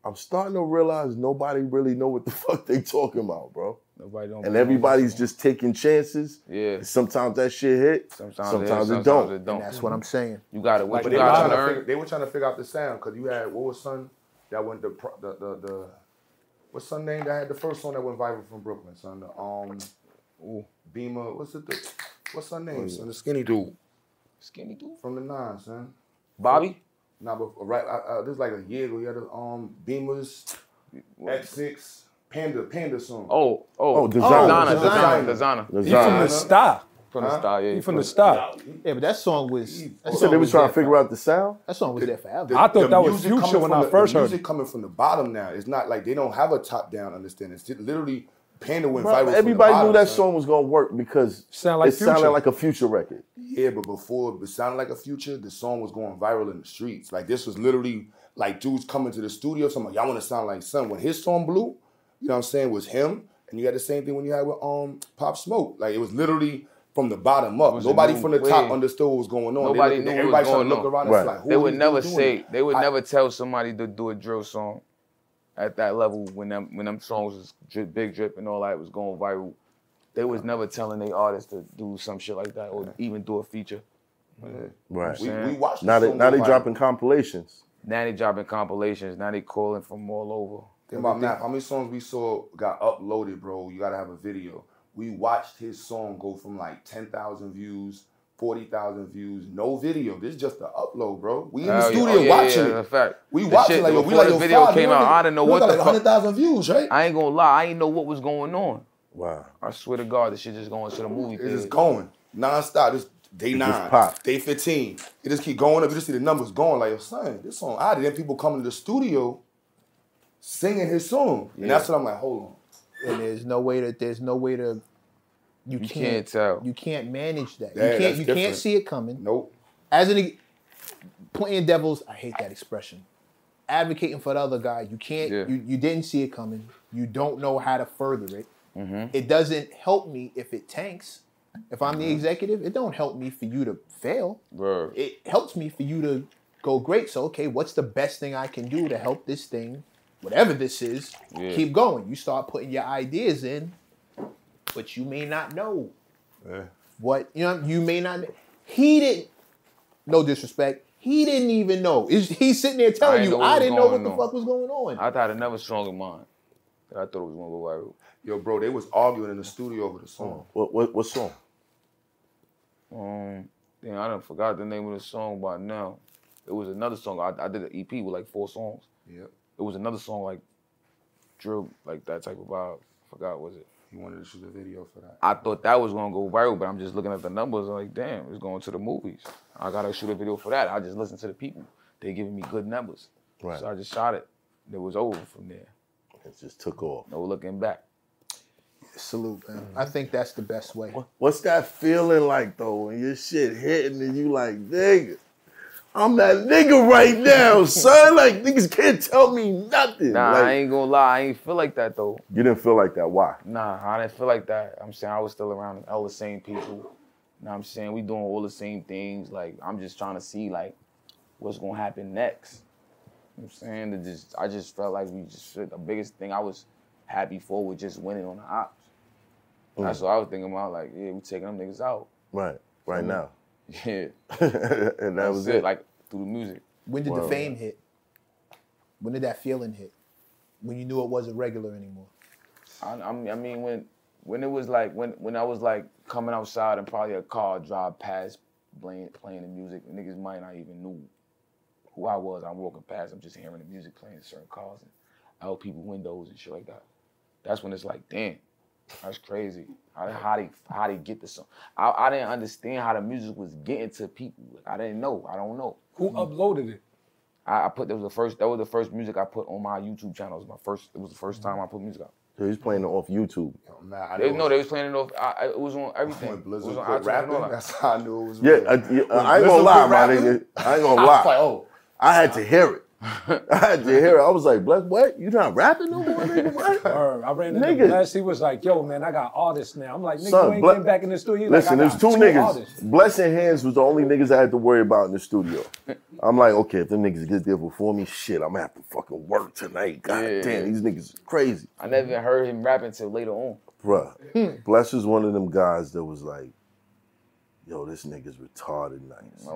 I'm starting to realize nobody really know what the fuck they talking about, bro. Nobody don't. And everybody's just taking chances. Yeah. Sometimes that shit hit. Sometimes, Sometimes, it, is, it sometimes don't. it don't. And that's what I'm saying. You got to what But you they were, got trying to to figure, they were trying to figure out the sound because you had what was son that went the the the, the what's son name that had the first song that went viral from Brooklyn, son. The, um, ooh, Beamer. What's it? The, what's her name? Son, the skinny dude Skinny dude. from the nine, son. Bobby. Nah, but right, uh, uh, this is like a year ago. He had the um Beamers X6 Panda Panda song. Oh, oh, Oh, Desiigner. Desiigner, Desiigner. Desiigner, The He from the star. From the Huh? style, yeah. From the star. Yeah, but that song was. That You said song they was trying there to figure out the sound. That song was there forever. I thought that was music Future coming when from I the- first the heard music it. coming from the bottom now. It's not like they don't have a top down understanding. It's literally Panda went viral. from the everybody bottom, knew that son. song was gonna work because Sound like it sounded like a future record. Yeah, but before it sounded like a future, the song was going viral in the streets. Like this was literally like dudes coming to the studio, something like, y'all want to sound like son. When his song blew, you know what I'm saying, was him. And you had the same thing when you had with um Pop Smoke. Like it was literally from the bottom up. Nobody from the top understood what was going on. Nobody they, knew what everybody was trying to look on. around Right. and like, who They would never say. doing? They would I- never tell somebody to do a drill song at that level when them when them songs was drip, big drip and all that was going viral. They was never telling they artists to do some shit like that or even do a feature. Right. We, saying? we watched the now they now they viral. dropping compilations. Now they dropping compilations. Now they calling from all over. Think about math. How many songs we saw got uploaded, bro? You gotta have a video. We watched his song go from like ten thousand views, forty thousand views, no video. This is just the upload, bro. We in the Hell yeah. studio Oh, yeah, watching yeah, it. fact. We The watching shit like yo, we like the yo, video five, came out, only- I didn't know we what got the like fuck- hundred thousand views, right? I ain't gonna lie. I ain't know what was going on. Wow. I swear to God, this shit just going to the movie It's theater. just going non-stop. This day just nine, pop. day fifteen. It just keep going up. You just see the numbers going. Like yo, son, this song. I then people coming to the studio singing his song, and that's what I'm like. Hold on. And there's no way that there's no way to you, You can't, can't tell. you can't manage that. Yeah, you can't that's you can't see it coming. Nope. As an e, playing devils, I hate that expression. Advocating for the other guy, you can't Yeah. you, you didn't see it coming. You don't know how to further it. Mm-hmm. It doesn't help me if it tanks. If I'm the executive, it don't help me for you to fail. Bruh. It helps me for you to go great. So okay, what's the best thing I can do to help this thing, whatever this is, Yeah. keep going? You start putting your ideas in, but you may not know Yeah. what you know. You may not. He didn't. No disrespect. He didn't even know. Is he's sitting there telling ain't you, I didn't know what going the on. fuck was going on. I thought another song of mine. that I thought it was gonna go viral. Yo, bro, they was arguing in the studio over the song. What what what song? Um, damn, I done forgot the name of the song by now. It was another song. I, I did an EP with like four songs. Yep. It was another song like drill, like that type of vibe. Forgot was it. He wanted to shoot a video for that. I thought that was gonna go viral, but I'm just looking at the numbers. I'm like, damn, it's going to the movies. I gotta shoot a video for that. I just listen to the people. They giving me good numbers. Right. So I just shot it. It was over from there. It just took off. No looking back. Salute, man. Mm. I think that's the best way. What's that feeling like though when your shit hitting and you like, nigga, I'm that nigga right now, son. Like niggas can't tell me nothing. Nah, like, I ain't gonna lie. I ain't feel like that though. you didn't feel like that. Why? Nah, I didn't feel like that. I'm saying I was still around all the same people. You know what I'm saying? We doing all the same things. Like I'm just trying to see like what's gonna happen next. You know what I'm saying that just I just felt like we just the biggest thing I was happy for was just winning on the ops. That's mm. what I was thinking about. Like, yeah, we taking them niggas out. Right, right now. Yeah, and that was it. Like through the music. When did the fame hit? When did that feeling hit? When you knew it wasn't regular anymore? I, I mean, I mean, when when it was like when when I was like coming outside and probably a car drive past playing playing the music, niggas might not even knew who I was. I'm walking past, I'm just hearing the music playing in certain cars and out people windows and shit like that. That's when it's like, damn, that's crazy. How, how they how they get the song? I, I didn't understand how the music was getting to people. I didn't know. I don't know. Who mm-hmm. uploaded it? I, I put that was the first that was the first music I put on my YouTube channel. It was my first. It was the first time I put music out. So he's playing it off YouTube. Yo, man, I They, know no, they was playing it off. I, I- it was on everything. when It Blizzard was on quit iTunes rapping, that's how I knew it was Yeah, real. I, yeah, When I ain't gonna lie, quit my nigga. I ain't gonna I was like, lie. oh, I had to hear it. I had to hear it. I was like, Bless, what? You not rapping no more, nigga? What? Or I ran into Nigga. Bless. He was like, "Yo, man, I got artists now." I'm like, "Nigga, Son, you ain't Ble- getting back in the studio." He's like, Listen, "I two niggas. artists." Blessing Hands was the only niggas I had to worry about in the studio. I'm like, okay, if them niggas get there before me, shit, I'm gonna have to fucking work tonight. God Yeah. damn, these niggas is crazy. I never even heard him rapping until later on. Bruh, hmm. Bless is one of them guys that was like, yo, this nigga's retarded nice.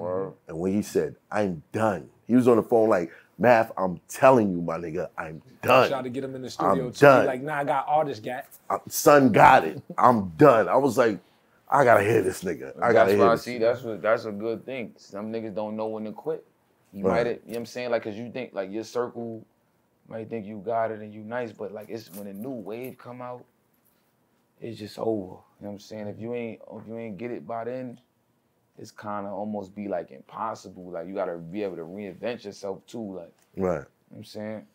And when he said, I'm done, he was on the phone like, Math, I'm telling you, my nigga, I'm done. I Tried done. to get him in the studio I'm too. done. Like, "Nah, I got artists, gat." Uh, Son got it. I'm done. I was like, I gotta hear this nigga. I gotta that's hear why I this. see. That's what. That's a good thing. Some niggas don't know when to quit. You Right. might, have, you know what I'm saying? Like, cause you think like your circle might think you got it and you nice, but like it's when a new wave come out, it's just over. You know what I'm saying? If you ain't, if you ain't get it by then, it's kind of almost be like impossible. Like you gotta be able to reinvent yourself too. Like, right. you know Right. what I'm saying?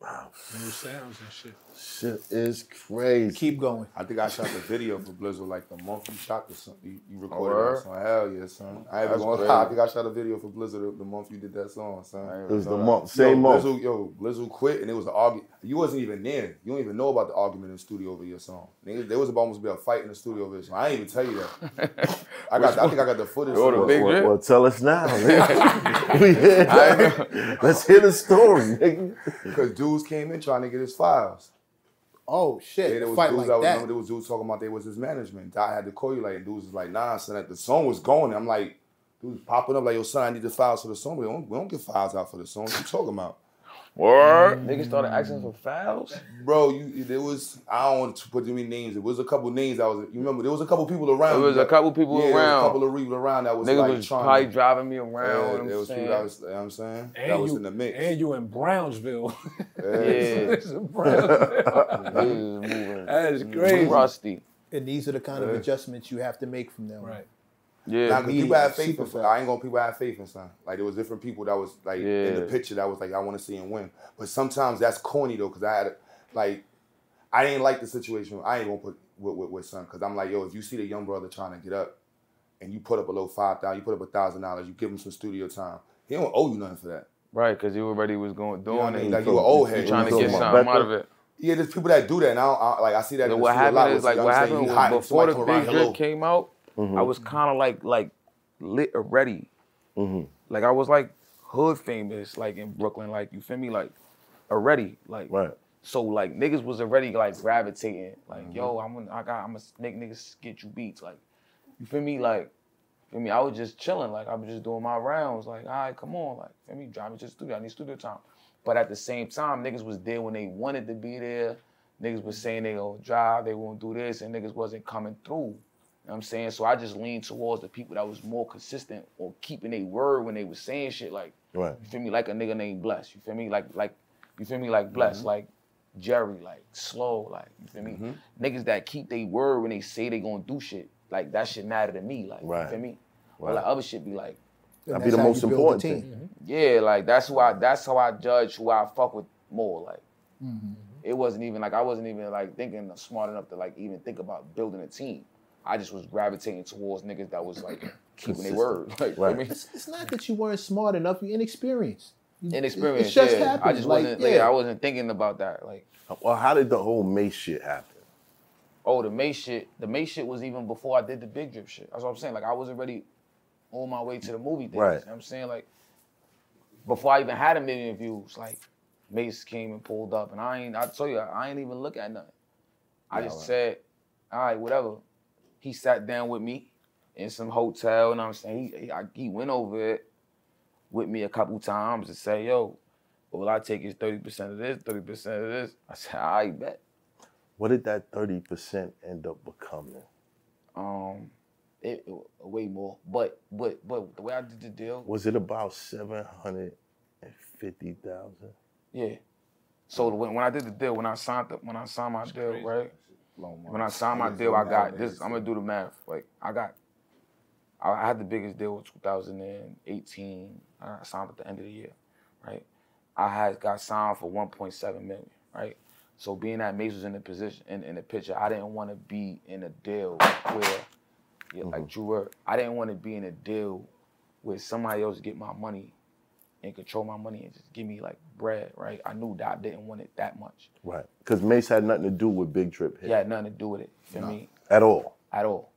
Wow. New sounds and shit. Shit is crazy. Keep going. I think I shot the video for Blizzard like the month you shot the song. You, you recorded word? that song. Hell yeah, son. I ain't That's even gonna I think I shot a video for Blizzard the, the month you did that song, son. I ain't It was the know month, same yo, month. Blizzard, yo, Blizzard quit and it was an argument. You wasn't even there. You don't even know about the argument in the studio over your song. Nigga, there was about almost be a fight in the studio over your song. I ain't even tell you that. I got. I think I got the footage. The for- big Well, well, tell us now. nigga. Let's hear the story, nigga. Because dudes came in trying to get his files. Oh shit! Yeah, there was Fight dudes like I was, that. remember there was dudes talking about they was his management. I had to call you like, and dudes was like, nah, son, that the song was going. I'm like, dudes popping up like, yo, son, I need the files for the song. We don't, we don't get files out for the song. What you talking about? Word. Niggas started asking for fouls. Bro, you there was I don't want to put too many names. It was a couple names I was you remember there was a couple people around. There was a couple people yeah, there was around. a couple of people around that was Niggas like was trying probably to, driving me around. yeah, there was I'm people saying? that was you know what I'm saying? And that was in the mix. And you in Brownsville. Yeah. It's in Brownsville. Niggas was moving. That's crazy. Rusty. and these are the kind of adjustments you have to make from them. Right. Yeah. 'cause people had faith in I ain't gonna people had faith in son. Like there was different people that was like in the picture that was like I want to see him win. But sometimes that's corny though, cause I had like I didn't like the situation. I ain't gonna put with with, with son, cause I'm like yo, if you see the young brother trying to get up, and you put up a little five thousand, you put up a thousand dollars, you give him some studio time. He don't owe you nothing for that. Right, because you already was going doing You know I it. mean? You Like you an old head. trying to get something out of it. Yeah, there's people that do that, and I, don't, I like I see that. So what studio a lot happened is like what happened before the big drip came out, I was kind of like like lit already. Mhm. Like I was like hood famous, like in Brooklyn, like you feel me, like already, like Right. so like niggas was already like gravitating, like Mm-hmm. yo, I'm gonna, I got, I'm gonna make niggas get you beats, like you feel me, like feel me. I was just chilling, like I was just doing my rounds, like all right, come on, like feel me, drive me to the studio, I need studio time. But at the same time, niggas was there when they wanted to be there. Niggas was saying they gonna drive, they gonna do this, and niggas wasn't coming through. You know what I'm saying? So I just leaned towards the people that was more consistent or keeping their word when they was saying shit like Right. you feel me? Like a nigga named Bless. You feel me? Like like you feel me? Like Bless, Mm-hmm. like Jerry, like slow, like you feel me? Mm-hmm. Niggas that keep their word when they say they gonna do shit. Like that shit matter to me. Like Right. you feel me? Or Right. like other shit be like, And That'd be the most important the thing. team. yeah, like that's who I that's how I judge who I fuck with more. Like it wasn't even like I wasn't even like thinking smart enough to like even think about building a team. I just was gravitating towards niggas that was like keeping their word. Like, you Right. feel me? It's, it's not that you weren't smart enough; you're inexperienced. You- Inexperienced. It's just yeah. happened. I just like, wasn't. yeah. Yeah. I wasn't thinking about that. Like, Well, how did the whole Mace shit happen? oh, the May shit. The May shit was even before I did the Big Drip shit. That's what I'm saying. Like, I was already on my way to the movie thing. Right. You know what I'm saying? Like, before I even had a million views, like Mace came and pulled up, and I ain't. I told you, I ain't even look at nothing. I just said, all right, whatever. He sat down with me in some hotel, and I'm saying he he, I, he went over it with me a couple times to say, yo, all I take is thirty percent of this, thirty percent of this. I said, I bet. What did that 30% end up becoming? Um, it, it- way more, but but but the way I did the deal, Was it about 750,000? Yeah. So when, when I did the deal, when I signed the, when I signed my deal, right? When I signed my deal, I got this. I'm gonna do the math. Like I got, I had the biggest deal in 2018. I signed at the end of the year, right? I had got signed for 1.7 million, right? So being that Mace was in the position in, in the picture, I didn't want to be in a deal where, yeah, like Drew, I didn't want to be in a deal where somebody else get my money and control my money and just give me like bread, right? I knew that I didn't want it that much. Right. Because Mace had nothing to do with Big Drip hit It had nothing to do with it. You feel me? at all. At all.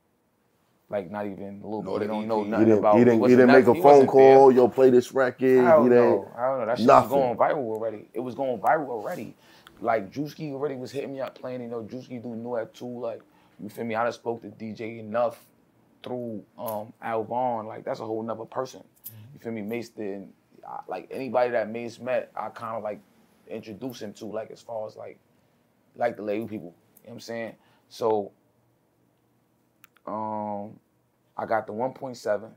Like not even a little No, bit. They don't know nothing He didn't, about he didn't, he didn't make a he phone wasn't there. call, yo, play this record. I don't he know. didn't. I don't know. That shit Nothing. was going viral already. It was going viral already. Like Drewski already was hitting me up playing. You know, Drewski do new at two. Like you feel me? I just spoke to DJ Enuff through um Vaughn. Like that's a whole nother person. You feel me? Mace did. I, like anybody that Mace met, I kind of like introduce him to. Like as far as like like the label people. You know what I'm saying? So um I got the 1.7.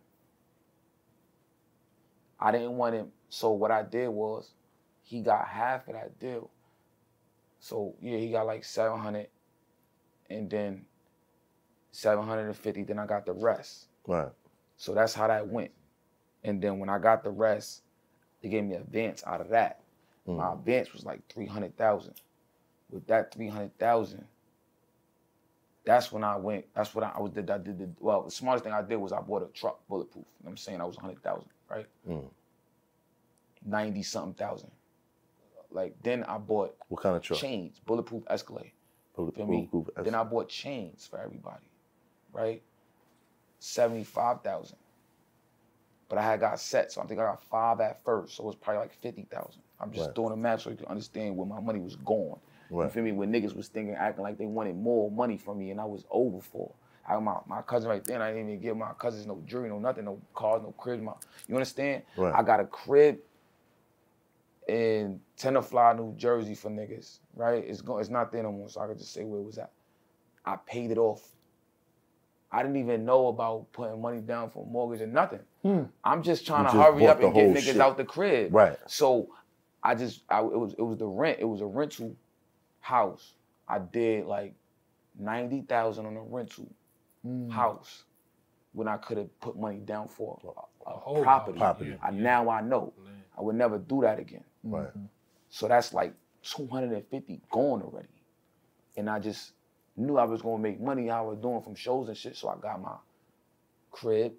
I didn't want him. So what I did was, he got half of that deal. So yeah, he got like 700, and then 750. Then I got the rest. Right. So that's how that went. And then when I got the rest, they gave me an advance out of that. Hmm. My advance was like 300,000. With that 300,000, that's when I went, that's what I, I was did. I did the, well, the smartest thing I did was I bought a truck, bulletproof. You know what I'm saying? I was 100,000, right? Hmm. 90 something thousand. Like then I bought What kind of truck? chains, bulletproof Escalade. Bullet- Feel me? bulletproof Then I bought chains for everybody, right? Seventy-five thousand. But I had got set, so I think I got five at first, so it was probably like fifty thousand. I'm just Right. doing the math so you can understand where my money was going. You feel me? When niggas was thinking, acting like they wanted more money from me, and I was over for. I got my, my cousin right there, and I didn't even give my cousins no jewelry, no nothing, no cars, no cribs. My, you understand? Right. I got a crib in Tenafly, New Jersey for niggas, right? It's going, it's not there no more, so I could just say where it was at. I paid it off. I didn't even know about putting money down for a mortgage or nothing. Hmm. I'm just trying You to just hurry up and get niggas shit. out the crib. Right. So I just I it was it was the rent. It was a rental house. I did like ninety thousand on a rental hmm. house when I could have put money down for a, a whole property. property. I, now I know I would never do that again. Right. Mm-hmm. So that's like 250 gone already. And I just knew I was gonna make money I was doing from shows and shit. So I got my crib,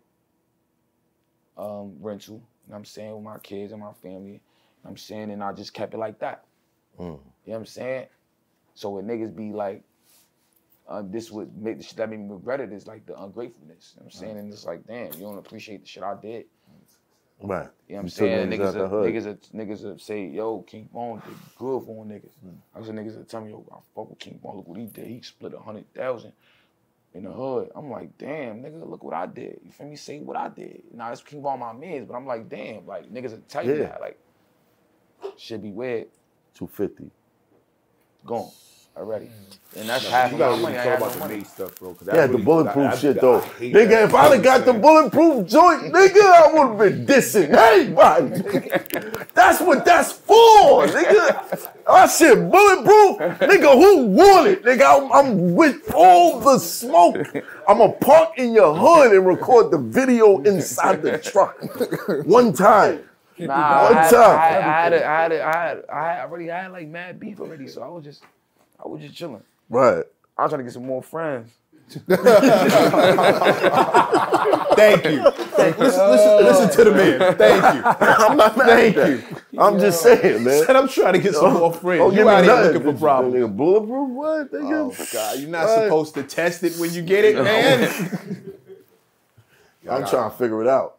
um, rental, you know what I'm saying, with my kids and my family. You know what I'm saying, and I just kept it like that. You know what I'm saying? So when niggas be like, uh, this would make the shit that made me regret it is like the ungratefulness. You know what I'm saying? And it's like, damn, you don't appreciate the shit I did. Right. You know what I'm You saying? niggas Niggas, are, niggas, are, niggas are say, yo, King Von did good for niggas. I said, niggas are telling me, yo, I fuck with King Von. Look what he did. He split a hundred thousand in the hood. I'm like, damn, nigga, look what I did. You feel me? Say what I did. Now it's King Von my mans, but I'm like, damn, like niggas will tell you Yeah. that. Like, should be weird. 250. Gone already. Mm. And that's half You gotta really talk about no the money. Mace stuff, bro. 'cause Yeah, that the bulletproof I- I- shit I though. hate Nigga, that. if I'd have got the bulletproof joint, nigga, I would have been dissing everybody. That's what that's for, nigga. I said bulletproof, nigga. Who want it, nigga? I'm, I'm with all the smoke. I'ma park in your hood and record the video inside the truck. One time. Nah, One I had, time. I had, I had, I had, I had, I had already had like mad beef already, so I was just, I was just chilling. Right. I was trying to get some more friends. Thank you. Thank you. Listen, listen, listen to the man. Thank you. I'm not mad Thank at you. that. I'm just saying, man. And I'm trying to get some more friends. Don't you give me out here looking for problems. Nigga, bulletproof what? Nigga? Oh God, you're not What? supposed to test it when you get it, man. I'm trying to figure it out.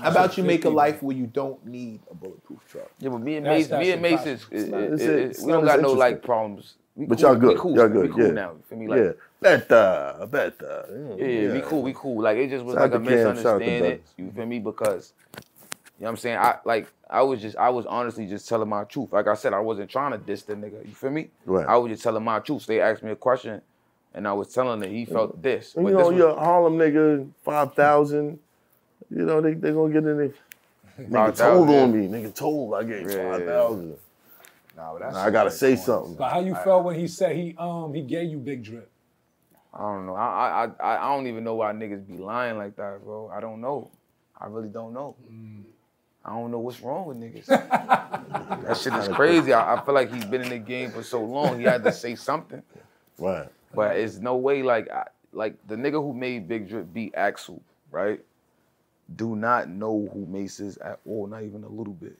How about you make a life where you don't need a bulletproof truck? Yeah, but me and That's- Mace, me and Mace is, impossible. is- It's not- is- it's- is- it's we don't got no like problems. We But cool, y'all good. We cool. Y'all good. We cool yeah. now. You feel me? Like, yeah. Better, better. Yeah, yeah, we cool, we cool. Like it just was Shout like a Cam, shout out to misunderstanding. You feel me? Because you know what I'm saying? I like I was just I was honestly just telling my truth. Like I said, I wasn't trying to diss the nigga. You feel me? Right. I was just telling my truth. They asked me a question and I was telling that he felt this. You this know, was- you're a Harlem nigga, 5,000. You know, they they gonna get in there. Nigga 5,000, told on me. Nigga told I gave Yeah, yeah, yeah. 5,000. Nah, but that's I gotta say like something. But how you felt when he said he um he gave you big drip? I don't know. I, I I I don't even know why niggas be lying like that, bro. I don't know. I really don't know. I don't know what's wrong with niggas. that shit is crazy. I, I feel like he's been in the game for so long. He had to say something. Right. But it's no way like I, like the nigga who made Big Drip beat AXL, right? Do not know who Mace is at all, not even a little bit.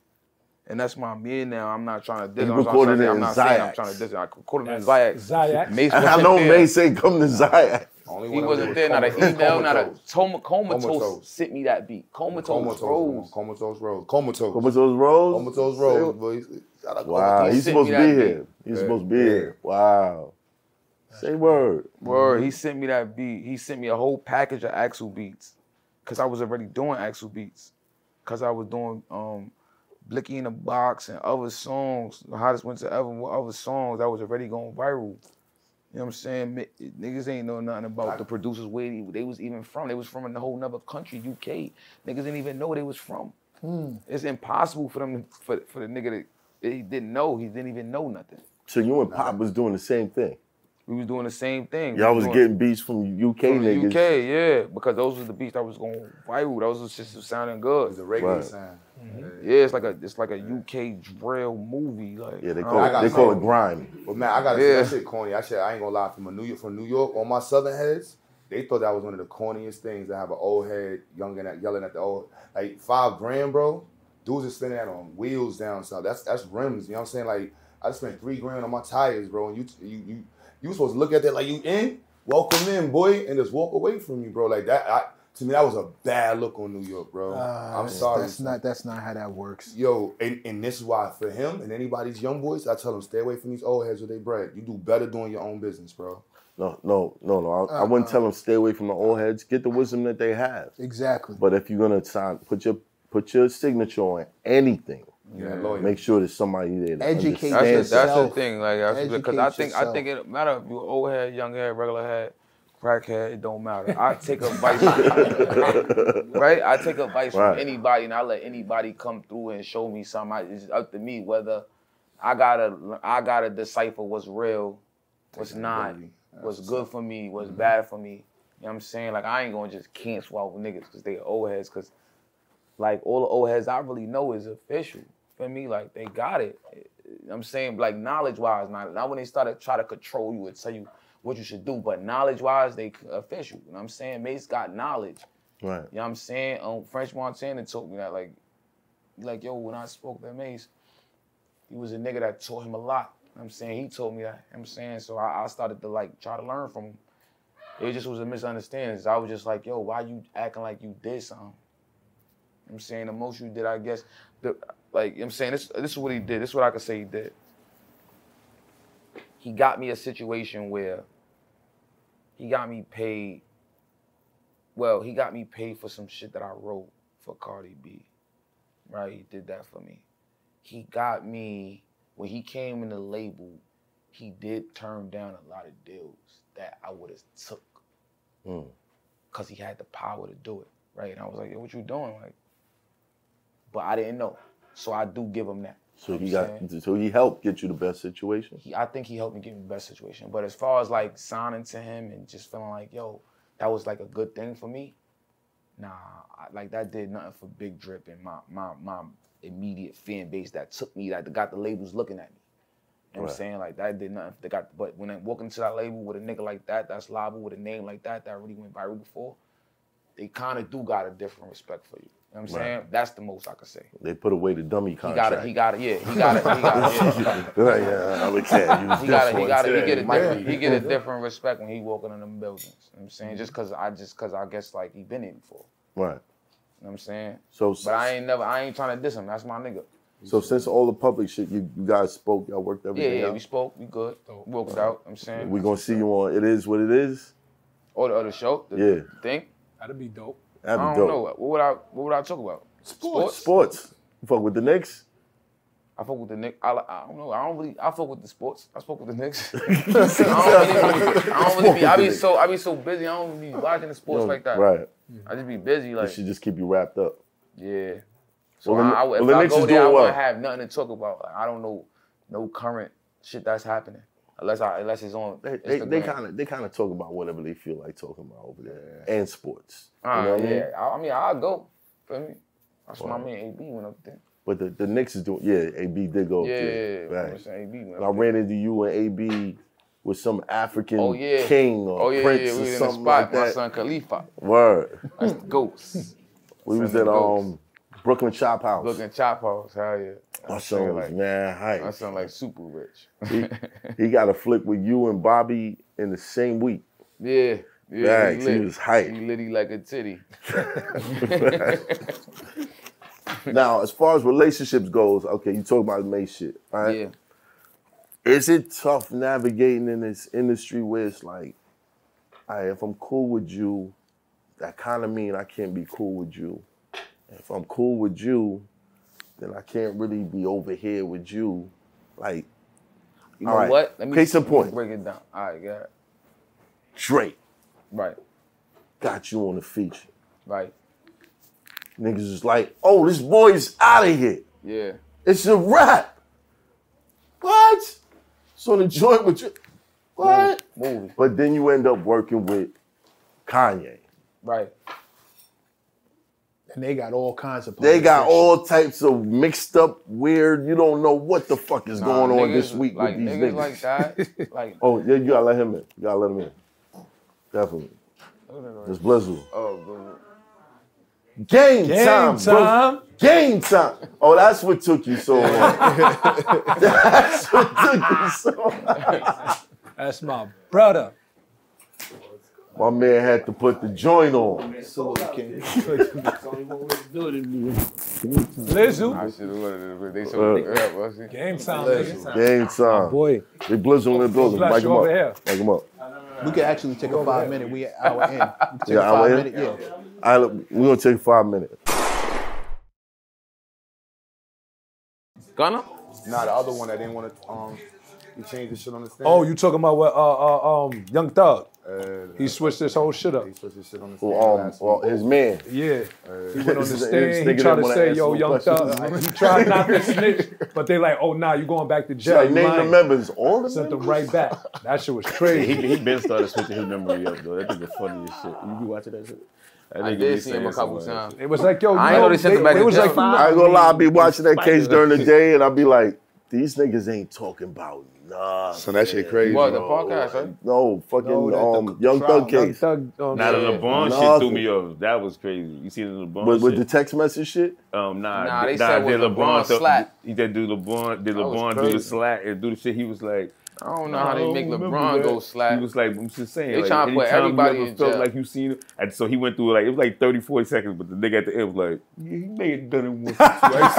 And that's my man now. I'm not trying to diss. He I'm, recorded it I'm in not saying I'm trying to diss. I recorded it in That's Zayax. Zayax? Mace I wasn't know there. May say come to Zion. Only He one wasn't there. was Not an email, not a Comatose. Toma, comatose, Comatose. sent me that beat. Comatose, Comatose, Rose. Comatose Rose. Comatose. Comatose Rose? Comatose Rose, boys. Wow, Comatose. he's supposed to be that here. He's supposed to be here. Wow. Say word. Word, he sent me that beat. He sent me a whole package of AXL beats, cause I was already doing AXL beats, cause I was doing um, Blicky in the Box and other songs, the hottest winter ever, with other songs that was already going viral. You know what I'm saying? Niggas ain't know nothing about the producers where they, they was even from. They was from a whole nother country, UK. Niggas didn't even know where they was from. Hmm. It's impossible for them to, for, for the nigga that he didn't know. He didn't even know nothing. So you and Pop was doing the same thing. We was doing the same thing. Y'all was doing- getting beats from UK from niggas. UK, yeah, because those were the beats that was going viral. Those was just sounding good. It's a good. reggae Right. sound. Mm-hmm. Yeah, it's like a it's like a UK drill movie. Like Yeah, they call it got they call it some. grimy. But man, I gotta Yeah. say that shit corny. I said I ain't gonna lie. From a New York, from New York, all my Southern heads, they thought that was one of the corniest things to have an old head youngin at yelling at the old like five grand, bro. Dudes are spending that on wheels down south. That's that's rims. You know what I'm saying? Like I just spent three grand on my tires, bro. And you you you you supposed to look at that like you in, welcome in, boy, and just walk away from you, bro. Like that. I, to me, that was a bad look on New York, bro. Uh, I'm that's- sorry. That's not that's not how that works. Yo, and, and this is why for him and anybody's young boys, I tell them stay away from these old heads with their bread. You do better doing your own business, bro. No, no, no, no. I, I wouldn't tell them stay away from the old heads. Get the wisdom that they have. Exactly. But if you're gonna sign, put your put your signature on anything. Yeah, lawyer. Make sure there's somebody there. That Educate that's the, that's the thing. Like that's because I Educate think I yourself. think it matter if you old head, young head, regular head, crack head. It don't matter. I take advice, right? I take advice Right. from anybody, and I let anybody come through and show me something. It's up to me whether I gotta I gotta decipher what's real, what's not, what's good for me, what's bad for me. You know what I'm saying? Like I ain't gonna just cancel out with niggas because they old heads. Because like all the old heads I really know is official. For me? Like they got it. I'm saying like knowledge wise, not not when they started try to control you and tell you what you should do, but knowledge wise, they official. You know what I'm saying? Mace got knowledge. Right. You know what I'm saying? Um, French Montana told me that like, like yo, when I spoke to Mace, he was a nigga that taught him a lot. You know what I'm saying he told me that. You know what I'm saying so I, I started to like try to learn from him. It just was a misunderstanding. I was just like, yo, why you acting like you did something? You know I'm saying the most you did, I guess, the like you know what I'm saying this this is what he did. This is what I could say he did. He got me a situation where he got me paid. Well, he got me paid for some shit that I wrote for Cardi B. Right? He did that for me. He got me when he came in the label, he did turn down a lot of deals that I would have took Mm. because he had the power to do it. Right? And I was like, Yo, what you doing? Like, but I didn't know. So I do give him that. So he got what I'm saying? so he helped get you the best situation. he, I think he helped me get in the best situation. But as far as like signing to him and just feeling like, yo, that was like a good thing for me. Nah, I, like that did nothing for Big Drip and my my my immediate fan base that took me that got the labels looking at me. You know what I'm saying? Like that did nothing. They got but when I walk into that label with a nigga like that, that's liable with a name like that that really went viral before, they kind of do got a different respect for you. You know what I'm Right. saying? That's the most I could say. They put away the dummy He got it. He got it. Yeah. He got it. He got it. Yeah. right, yeah, I look at you. he got it. He got it. He get a different, he get a different respect when he walking in them buildings. You know what I'm saying just because I just because I guess like he been in before. Right. You know know what I'm saying? So, But I ain't never, I ain't trying to diss him. That's my nigga. so since all the public shit, you, you guys spoke, y'all worked Yeah, everything yeah, out. we spoke, we good. Worked it out, I'm saying. We gonna see you on. It is what it is. or the other show, the Yeah. thing. That'd be dope. That'd I don't dope. know. What would I, what would I talk about? Sports. Sports. You fuck with the Knicks. I fuck with the Knicks. I, I don't know. I don't really. I fuck with the sports. I fuck with the Knicks. I don't really. I don't really be. I be so. I be so busy. I don't be watching the sports like that. Right. I just be busy. Like It Like should just keep you wrapped up. yeah. So Well, the- I, I, well, if the I Knicks go is there, I doing want well. to have nothing to talk about. Like, I don't know no current shit that's happening unless I unless it's on. They they, they kind of they kind of talk about whatever they feel like talking about over there and sports. You Uh, know what I mean? yeah. I, I mean, I'll go. Feel me? That's my man AB went up there. But the, the Knicks is doing yeah. AB did go up Yeah, there. yeah, yeah. Right. AB went I ran into you and AB with some African Oh yeah. king or oh yeah, prince yeah. We or was in the something spot. like My son Khalifa. Word. That's the ghost. We was at um Brooklyn Chop House. Looking chop house. Hell yeah. My was like, man I sound like super rich. He, he got a flick with you and Bobby in the same week. yeah. Yeah. He lit. was hype. He litty like a titty. Now, as far as relationships goes, okay, you talk about May shit, right? Yeah. Is it tough navigating in this industry where it's like, all right, if I'm cool with you, that kind of mean I can't be cool with you. If I'm cool with you, then I can't really be over here with you. Like, You know right. what? Let me Case in point. Break it down. All right, yeah. Drake Right. got you on the feature. Right. Niggas is like, oh, this boy's out of here. Yeah. It's a rap. What? So the joint with you. What? Movie. But then you end up working with Kanye. Right. And they got all kinds of. They got all types of mixed up, weird. You don't know what the fuck is Nah, going on this week like, with these niggas niggas. like that. Like, oh, yeah, you gotta let him in. You gotta let him in. Definitely. It's Blizzle. oh, bro. Game, Game time, bro. time. Game time. Oh, that's what took you so long. that's what took you so long. That's my brother. My man had to put the joint on. Lizzo. I should have wanted They so yeah, bro. See? Game time. Game time. Boy, They Blizzle in the building. Bless Mic him up. over. Mic him up. We could actually take a five minute. We hour in. We could take Yeah, a hour five minute. Yeah. All right, we're gonna take five minutes. Gunna? Nah, the other one that didn't want to. Um, he changed the shit on the stand. Oh, you talking about what? Uh, uh, um, Young Thug. Uh, He switched this whole shit up. he switched his shit on the stand Well, um, last well, week. his man. Yeah, he went on the This is- this stand. nigga He tried to say, answer "Yo, no Young. Thug." He tried not to snitch, but they like, "Oh, nah, you going back to jail?" Like, You name the members. All the Sent them right back. That shit was crazy. he been started switching his memory up though. That nigga funny as shit. You be watching that shit? That I nigga did be see him a couple uh, times. It was like, "Yo, I ain't know they sent him back to was jail. like, I ain't gonna lie, I be watching that case during the day and I be like, these niggas ain't talking about nothing. So that shit crazy. What, the bro. podcast, right? No, fucking No, that the um, Young trial, Thug Young case. Thug. Um, Nah, the Yeah. LeBron shit threw me off. That was crazy. You see the LeBron With, with shit? the text message shit? um, nah, Nah, they nah, said did was LeBron th- slack. He did do LeBron, did That was LeBron do the crazy. slack and do the shit. He was like, I don't know how they make LeBron go slap. He was like, I'm just saying. They like, tryna put anytime you everybody ever in felt jail. like you seen it. And so he went through like, it was like 30, 40 seconds, but the nigga at the end was like, yeah, he may have done it once or twice.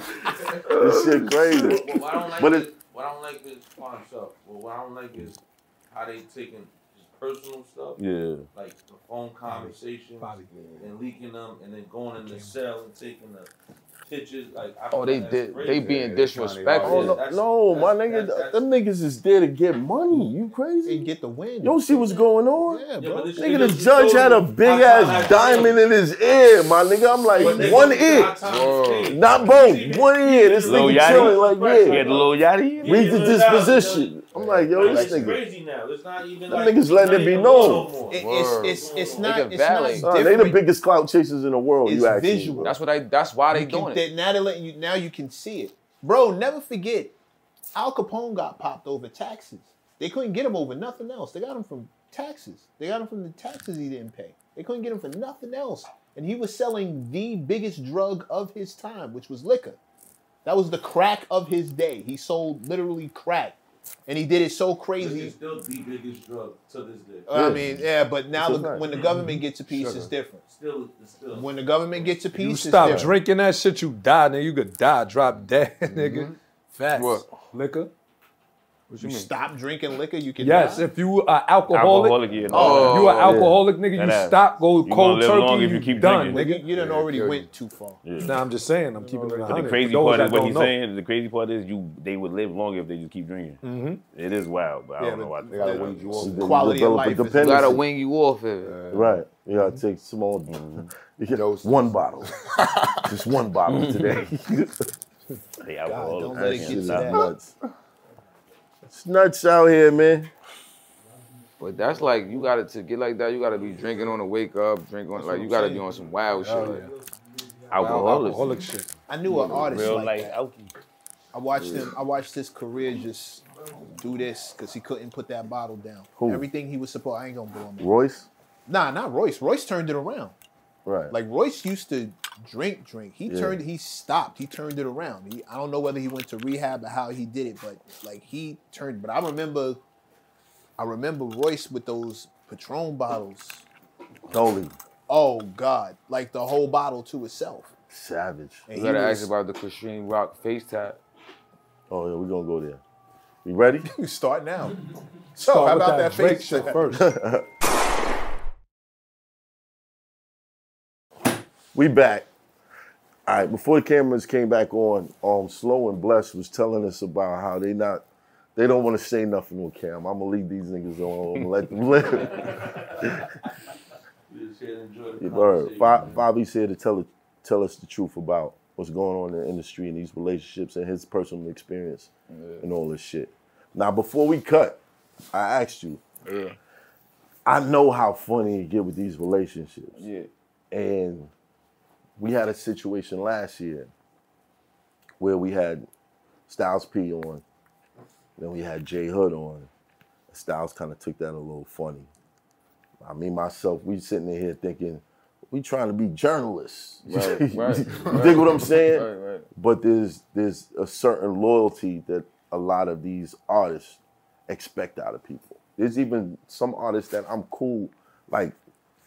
This shit crazy. Well, what I don't like But is, it- what I don't like is pawn shop. Well, what I don't like is how they taking just personal stuff, yeah. like the phone conversations, Bobby. and leaking them, and then going in the cell and taking the pictures. Like, I Oh, they did. crazy. They being Yeah, disrespectful. Oh, no, that's- no my nigga, that's- them niggas is there to get money. You They crazy? get the win. You don't see what's going on? Yeah, Yeah, bro. but this Nigga, the judge had a big ass diamond in his ear, my nigga. I'm like, But nigga, one ear. time has Whoa. changed. Not both, one ear. This Lil nigga Yachty? chilling like, He yeah. had the little yachty. Read the disposition. I'm like, yo, Like, this nigga. crazy now. It's not even Them like niggas letting it be known. war no more. It- it's it's it's They not it's not validate. They the biggest clout chasers in the world. It's you ask me, visual. bro. That's what they. That's why they You can- doing they- it. now they letting you now you can see it, bro. Never forget, Al Capone got popped over taxes. They couldn't get him over nothing else. They got him from taxes. They got him from the taxes he didn't pay. They couldn't get him for nothing else, and he was selling the biggest drug of his time, which was liquor. That was the crack of his day. He sold literally crack and he did it so It's crazy. still the biggest drug to this day. I mean, yeah, but now the, fact. when the government gets a piece, it's different. Still, it's still. When the government gets a piece, you stop different. drinking that shit, you die, nigga. You could die, drop dead, nigga. Mm-hmm. Facts. What? Liquor. What You you mean? stop drinking liquor, you can Yes, die. if you are alcoholic, Alcoholic, yeah. Oh, you are yeah. alcoholic, nigga. That You ass. stop, go You gonna cold live turkey, long if you, you keep done, drinking. you, nigga. you done already Yeah. went too far. Yeah. Nah, I'm just saying. I'm keeping it But the 100. crazy For those part that is what don't he's know. saying. The crazy part is you they would live longer if they just keep drinking. Mhm. It is wild, but I don't know but why. they gotta wing you off. Quality of life is- You gotta wing you off it. Right. You gotta take small. You get Doses. one bottle. Just one bottle today. They God, alcoholics. don't let it get to that. Nuts. It's nuts out here, man. But that's like you gotta to get like that. You gotta be drinking on the wake up, drink on like you gotta be on some wild shit. Oh, like, yeah. Alcoholics. Alcoholic shit. I knew an artist Real like life that. alky. I watched him. I watched his career just do this because he couldn't put that bottle down. Who? Everything he was supposed. I ain't gonna blow him. Royce? Nah, not Royce. Royce turned it around. Right. Like Royce used to drink, drink. He Yeah. turned. He stopped. He turned it around. He, I don't know whether he went to rehab or how he did it, but like he turned. But I remember. I remember Royce with those Patron bottles. Holy Oh God! Like the whole bottle to itself. savage. And you gotta was- ask about the Christine Rock face tap. Oh yeah, we're gonna go there. You ready? You start now. So Start how about that that, face tap? first. we back. All right, before the cameras came back on, um, Slow and Bless was telling us about how they not, they don't want to say nothing on cam. I'm gonna leave these niggas alone. I'm gonna let them live. We just here to enjoy the You've heard. conversation. Fa- here to tell tell us the truth about what's going on in the industry and these relationships and his personal experience and all this shit. Now, before we cut, I asked you. Yeah. I know how funny you get with these relationships. Yeah. And we had a situation last year where we had Styles P on, then we had J-Hood on. Styles kind of took that a little funny. I mean, myself, we sitting in here thinking, we trying to be journalists. Right, you right, dig right. what I'm saying? Right, right. But there's there's a certain loyalty that a lot of these artists expect out of people. There's even some artists that I'm cool, like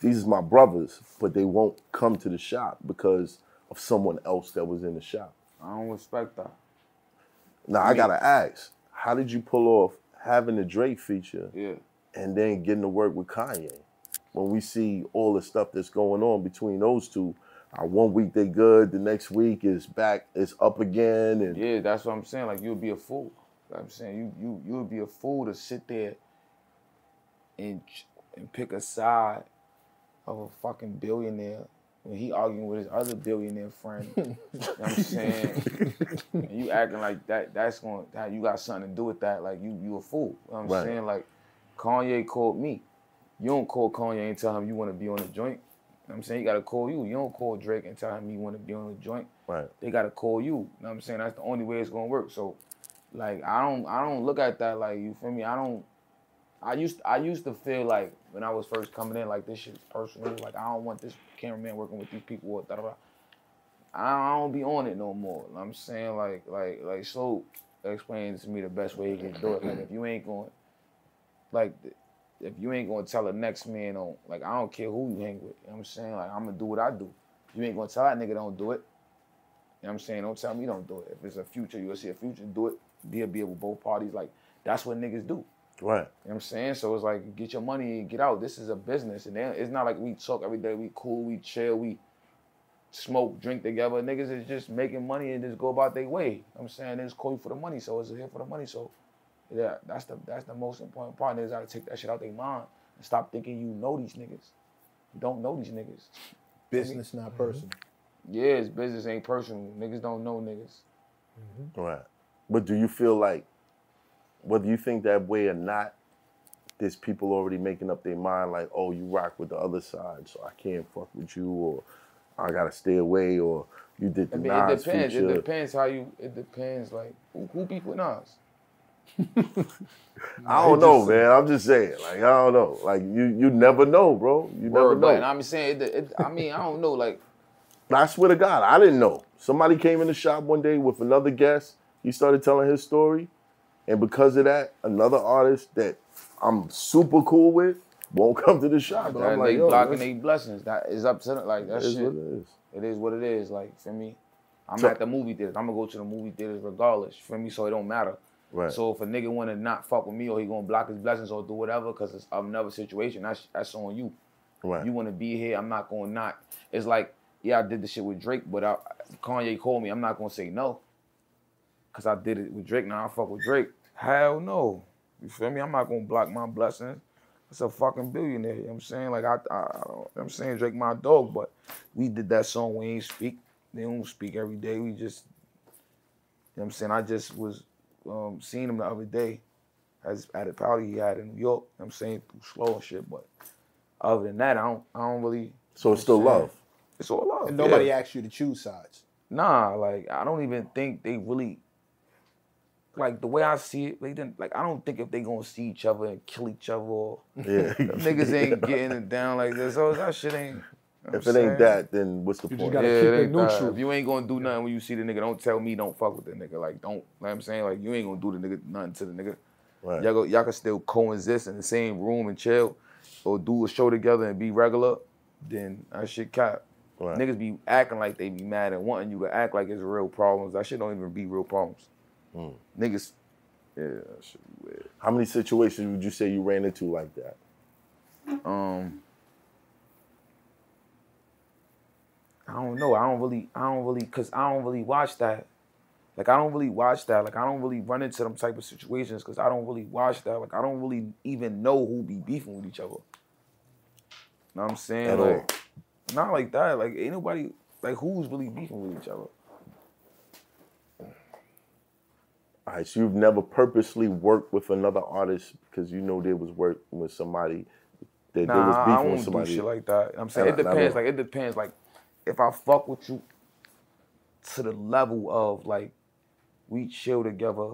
these is my brothers, but they won't come to the shop because of someone else that was in the shop. I don't respect that. Now I gotta ask, how did you pull off having the Drake feature Yeah. and then getting to work with Kanye? When we see all the stuff that's going on between those two, uh, one week they good, the next week is back, it's up again, and Yeah, that's what I'm saying. Like you'd be a fool. Like I'm saying you you you would be a fool to sit there and and pick a side of a fucking billionaire when he arguing with his other billionaire friend. you know what I'm saying? you acting like that that's going that you got something to do with that. Like you you a fool. You know I'm Right. saying? Like Kanye called me. You don't call Kanye and tell him you want to be on the joint. You know I'm saying? He gotta call you. You don't call Drake and tell him you want to be on the joint right. they gotta call you. You know what I'm saying? That's the only way it's gonna work. So like I don't I don't look at that like you feel me? I don't I used I used to feel like when I was first coming in, like this shit's personal. Like I don't want this cameraman working with these people da da da. I don't be on it no more. I'm saying like like like so explain to me the best way he can do it. Like if you ain't going like if you ain't gonna tell the next man on like I don't care who you hang with. You know what I'm saying? Like I'm gonna do what I do. You ain't gonna tell that nigga don't do it. You know I'm saying? Don't tell me don't do it. If it's a future, you'll see a future, do it. Be a be with both parties. Like, that's what niggas do. You Right. know what I'm saying? So it's like, get your money get out. This is a business. And then it's not like we talk every day. We cool, we chill, we smoke, drink together. Niggas is just making money and just go about their way. You know what I'm saying? They just call for the money. So it's here for the money. So yeah, that's the that's the most important part. Niggas gotta take that shit out their mind and stop thinking you know these niggas. You don't know these niggas. Business, not mm-hmm. personal. Yeah, it's business ain't personal. Niggas don't know niggas. Mm-hmm. Right. But do you feel like, whether you think that way or not, there's people already making up their mind like, oh, you rock with the other side, so I can't fuck with you, or I gotta stay away, or you did the I mean, it depends. feature. It depends how you. It depends. Like who, who beef with Nas? I don't know, man. I'm just saying, like I don't know, like you you never know, bro. You never Word, but know. I'm saying, it, it, I mean, I don't know. Like I swear to God, I didn't know. Somebody came in the shop one day with another guest. He started telling his story. And because of that, another artist that I'm super cool with won't come to the shop. That I'm they like, yo, blocking their blessings. That is up to them. Like that It is shit. what it is. It is what it is. Like for me, I'm So- at the movie theaters. I'm gonna go to the movie theaters regardless. For me, so it don't matter. Right. So if a nigga wanna not fuck with me or he gonna block his blessings or do whatever because it's another situation, that's that's on you. Right. You wanna be here, I'm not gonna not. It's like, yeah, I did the shit with Drake, but I, Kanye called me. I'm not gonna say no. Cause I did it with Drake. Now I fuck with Drake. Hell no. You feel me? I'm not gonna block my blessings. It's a fucking billionaire. You know what I'm saying? Like I, I, I don't, I'm saying Drake my dog, but we did that song. We ain't speak. They don't speak every day. We just, you know what I'm saying? I just was um, seeing him the other day, as at a party he had in New York. You know what I'm saying through slow and shit, but other than that, I don't, I don't really. So it's still you know what I'm love. It's all love. And nobody yeah. asked you to choose sides. Nah, like I don't even think they really like the way I see it, they didn't like I don't think if they gonna see each other and kill each other or Yeah. niggas ain't getting it down like this. So that shit ain't you know If I'm it ain't that, then what's the You just point? gotta yeah, keep it it ain't neutral. If you ain't gonna do nothing when you see the nigga, don't tell me don't fuck with the nigga. Like don't, you know what I'm saying? Like you ain't gonna do the nigga nothing to the nigga. Right. Y'all go, y'all can still coexist in the same room and chill, or do a show together and be regular. Then that shit cap. Right. Niggas be acting like they be mad and wanting you to act like it's real problems. That shit don't even be real problems. Mm. Niggas, yeah, that shit be weird. How many situations would you say you ran into like that? Um, I don't know. I don't really, I don't really, cause I don't really watch that. Like I don't really watch that. Like I don't really run into them type of situations because I don't really watch that. Like I don't really even know who be beefing with each other. Know what I'm saying? At like, all. Not like that. Like ain't nobody like who's really beefing with each other. All right, so you've never purposely worked with another artist because you know they was working with somebody that they Nah, was I beefing won't with do somebody. shit like that. I'm saying it depends. Like it depends. Like if I fuck with you to the level of like we chill together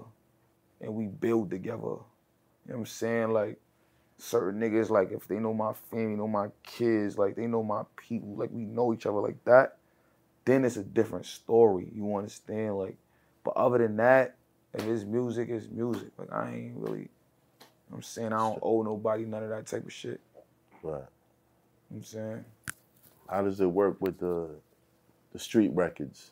and we build together. You know what I'm saying? Like certain niggas, like if they know my family, know my kids, like they know my people, like we know each other like that, then it's a different story. You understand? Like, but other than that, if it's music, it's music. Like I ain't really you know what I'm saying I don't owe nobody none of that type of shit. Right. You know what I'm saying? How does it work with the the street records?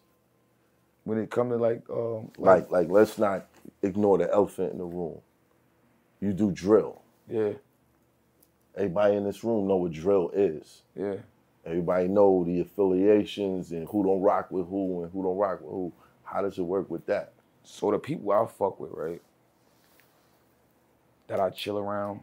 When it come to like um Like, like let's not ignore the elephant in the room. You do drill. yeah, Everybody in this room know what drill is. yeah. Everybody know the affiliations and who don't rock with who and who don't rock with who. How does it work with that? So the people I fuck with, right? That I chill around,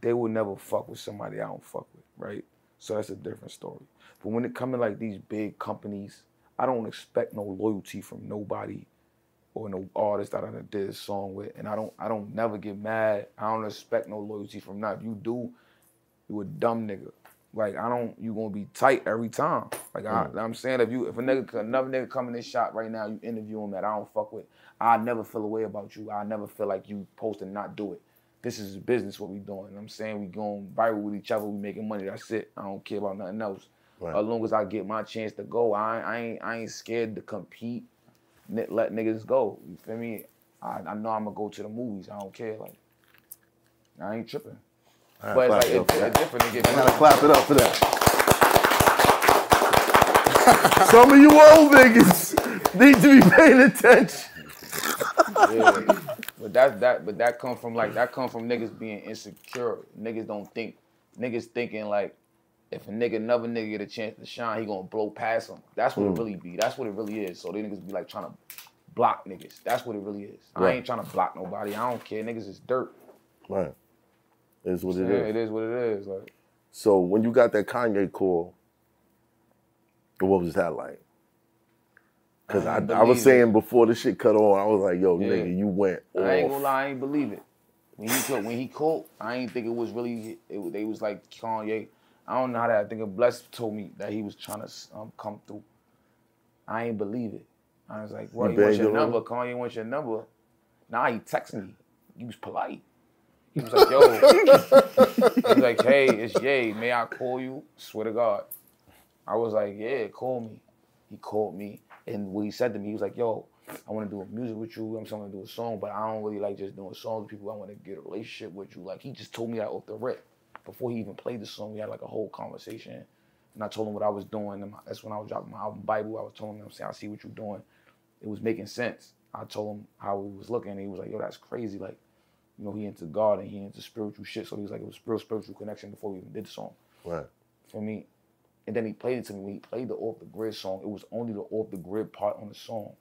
they will never fuck with somebody I don't fuck with, right? So that's a different story. But when it come to like these big companies, I don't expect no loyalty from nobody or no artist that I did a song with. And I don't I don't never get mad. I don't expect no loyalty from that. If you do, you a dumb nigga. Like I don't, you gonna be tight every time. Like I, mm. I'm saying, if you, if a nigga, another nigga come in this shop right now, you interview him that I don't fuck with, I never feel a way about you. I never feel like you supposed to not do it. This is business. What we doing? I'm saying we going viral with each other. We making money. That's it. I don't care about nothing else. Right. As long as I get my chance to go, I, I ain't, I ain't scared to compete. Let niggas go. You feel me? I, I know I'm gonna go to the movies. I don't care. Like I ain't tripping. But it's like it it's, for it's that. different to get I gotta clap it up for that. Some of you old niggas need to be paying attention. Yeah. But that that but that come from like that come from niggas being insecure. Niggas don't think niggas thinking like if a nigga another nigga get a chance to shine, he gonna blow past him. That's what Mm. it really be. That's what it really is. So they niggas be like trying to block niggas. That's what it really is. I ain't trying to block nobody. I don't care. Niggas is dirt. Right. Is what it is. It is what it is. Like So when you got that Kanye call, what was that like? Cause I, I I was saying before the shit cut on, I was like, yo, Yeah. nigga, you went I ain't gonna lie, I ain't believe it. When he called, when he called, I ain't think it was really. It, they was like Kanye. I don't know how that. I think Bless told me that he was trying to um, come through. I ain't believe it. I was like, "Well, You he wants your number. Kanye wants your number." Nah, he texted me. He was polite. He was like, "Yo," he was like, "Hey, it's Jay. May I call you?" Swear to God. I was like, "Yeah, call me." He called me. And what he said to me, he was like, "Yo, I want to do a music with you. I'm trying to do a song, but I don't really like just doing songs with people. I want to get a relationship with you." Like he just told me that off the rip before he even played the song. We had like a whole conversation, and I told him what I was doing. And that's when I was dropping my album Bible. I was telling him, I'm saying, I see what you're doing. It was making sense. I told him how he was looking, and he was like, "Yo, that's crazy." Like, you know, he into God and he into spiritual shit. So he was like, it was real spiritual connection before we even did the song Right. for me. And then he played it to me. When he played the off the grid song, it was only the off the grid part on the song.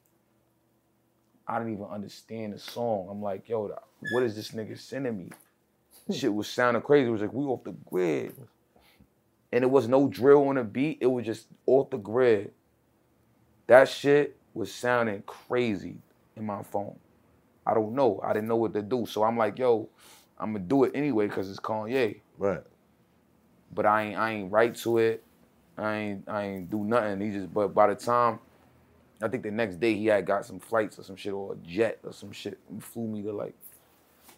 I didn't even understand the song. I'm like, yo, what is this nigga sending me? Shit was sounding crazy. It was like, we off the grid. And it was no drill on the beat. It was just off the grid. That shit was sounding crazy in my phone. I don't know. I didn't know what to do. So I'm like, yo, I'm gonna do it anyway because it's Kanye Right. but I ain't I ain't write to it. I ain't I ain't do nothing. He just but by the time I think the next day he had got some flights or some shit or a jet or some shit and flew me to like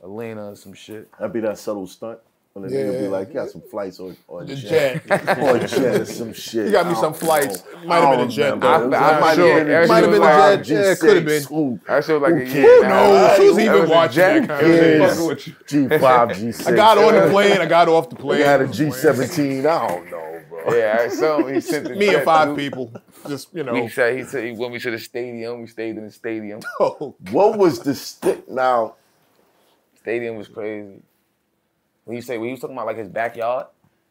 Atlanta or some shit. That'd be that subtle stunt. When the nigga be like, you got some flights or, or a The jet. jet. or a jet or some shit. You got me some flights. know. Might have been a jet, remember. though. It was- I'm it might sure. have been a Might have been a G6. jet. Yeah, could have been. Ooh, That shit was like Who a cares? year. No, she was That even watching jet. that kind of thing. Yes. Fucking with you. G5, G6. I got on the plane. I got off the plane. They had a G17. I don't know, bro. Yeah, so he sent the Me jet and five to- people. Just you know. We said he said he went me to the stadium. We stayed in the stadium. Oh, What was the stick? Now, Stadium was crazy. When you say when he was talking about like his backyard,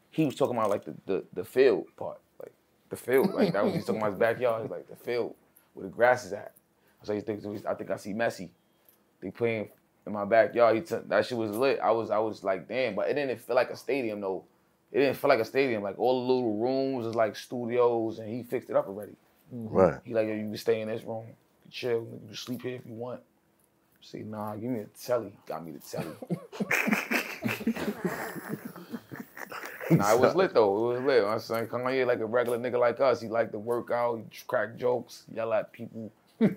he was talking about like the the, the field part, like the field. Like that was he's talking about his backyard. He's like the field where the grass is at. So he thinks I think I see Messi. They playing in my backyard. He took that shit was lit. I was I was like damn, but it didn't feel like a stadium though. It didn't feel like a stadium. Like all the little rooms was like studios, and he fixed it up already. Mm-hmm. right. He like, yo, you can stay in this room, you can chill, you can sleep here if you want. See, nah, give me the telly. Got me the telly. nah, it was lit though. It was lit. I'm saying Kanye like a regular nigga like us. He like to work out, he crack jokes, yell at people. he,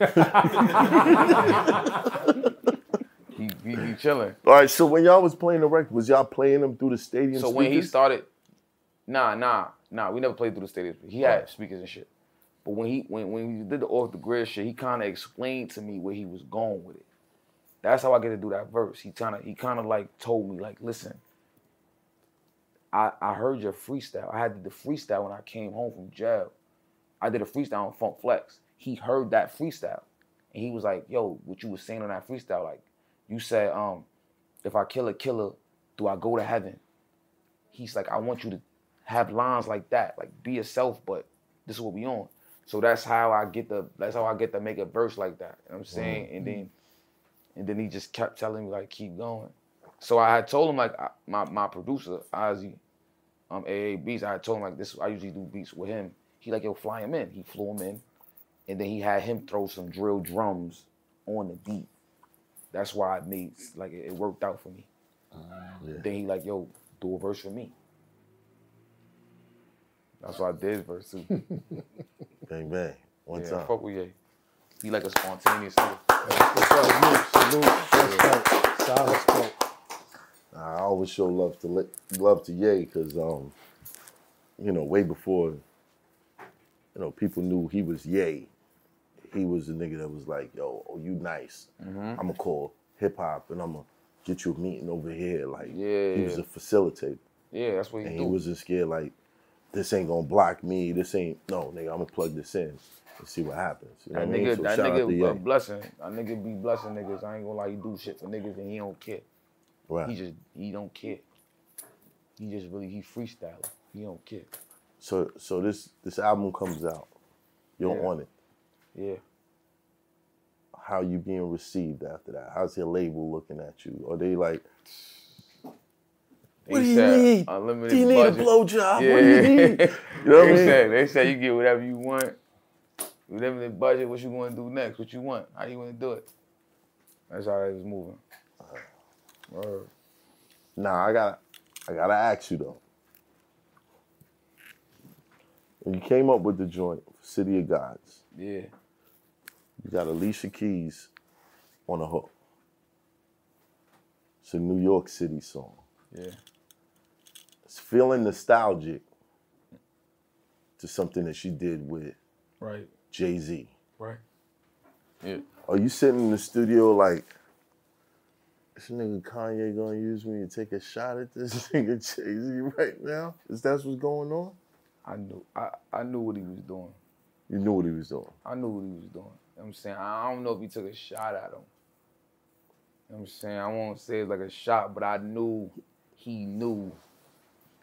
he, he chilling. All right, so when y'all was playing the record, was y'all playing them through the stadium So when he started, nah, nah, nah, we never played through the stadium. He had speakers and shit. But when he when when he did the off the grid shit, he kind of explained to me where he was going with it. That's how I get to do that verse. He kind of he kind of like told me like, listen, I I heard your freestyle. I had the freestyle when I came home from jail. I did a freestyle on Funk Flex. He heard that freestyle, and he was like, "Yo, what you was saying on that freestyle? Like, you said, um, if I kill a killer, do I go to heaven?" He's like, "I want you to have lines like that, like be yourself, but this is what we on." So that's how I get the that's how I get to make a verse like that. You know what I'm saying? And then and then he just kept telling me like keep going. So I had told him like I, my my producer Ozzy, um AXL Beats. I had told him like this. I usually do beats with him. He like yo fly him in. He flew him in, and then he had him throw some drill drums on the beat. That's why it made like it, it worked out for me. Then he like yo do a verse for me. That's why I did verse too. Bang bang. One yeah, time. fuck with Ye. He like a spontaneous. Salute, salute, solid smoke. I always show love to love to Ye because um, you know, way before you know people knew he was Ye, he was the nigga that was like, "Yo, oh, you nice. Mm-hmm. I'm gonna call hip hop and I'm gonna get you a meeting over here." Like, Yeah, he was a facilitator, Yeah, that's what he and do. he wasn't scared. Like, this ain't gonna block me. This ain't no nigga. I'm gonna plug this in and see what happens. You know that what I mean? nigga, So that shout out to nigga a blessing. That nigga be blessing niggas. I ain't gonna lie, he do shit for niggas and he don't care. Right. He just he don't care. He just really he freestyling. He don't care. So so this this album comes out. You're Yeah. on it. Yeah. How you being received after that? How's your label looking at you? Are they like, They What do you said need? Unlimited do you need budget. a blowjob? Yeah. What do you need? You know what I'm saying? they said you get whatever you want. Limited budget. What you want to do next? What you want? How you want to do it? That's how it was moving. Word. Nah, I got I gotta ask you though. When you came up with the joint, City of Gods, Yeah. you got Alicia Keys on the hook. It's a New York City song. Yeah. It's feeling nostalgic to something that she did with Right. Jay Z. Right. Yeah. Are you sitting in the studio like, this nigga Kanye gonna use me to take a shot at this nigga Jay Z right now? Is that what's going on? I knew I, I knew what he was doing. You knew what he was doing. I knew what he was doing. You know what I'm saying? I don't know if he took a shot at him. You know what I'm saying? I won't say it's like a shot, but I knew he knew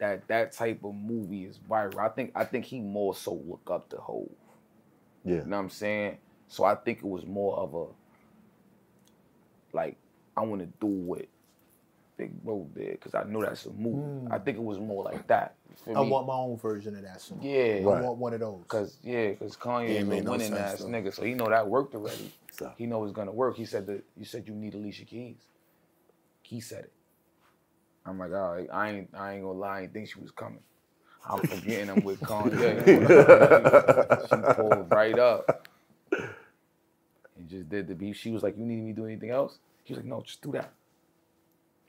that that type of movie is viral. I think I think he more so look up to Hove. Yeah. You know what I'm saying? So I think it was more of a like I want to do what Big Bro did because I know that's a movie. I think it was more like that. You Hmm. I me? want my own version of that song. Yeah. I want one of those. Cause yeah, cause Kanye Yeah, it is a no winning ass though. nigga, so he know that worked already. So- He know it's gonna work. He said that you said you need Alicia Keys. He said it. I'm like, all right, I ain't I ain't gonna lie, I ain't think she was coming. I'm forgetting I'm with Kanye. she pulled right up and just did the beat. She was like, you need me to do anything else? He was like, no, just do that.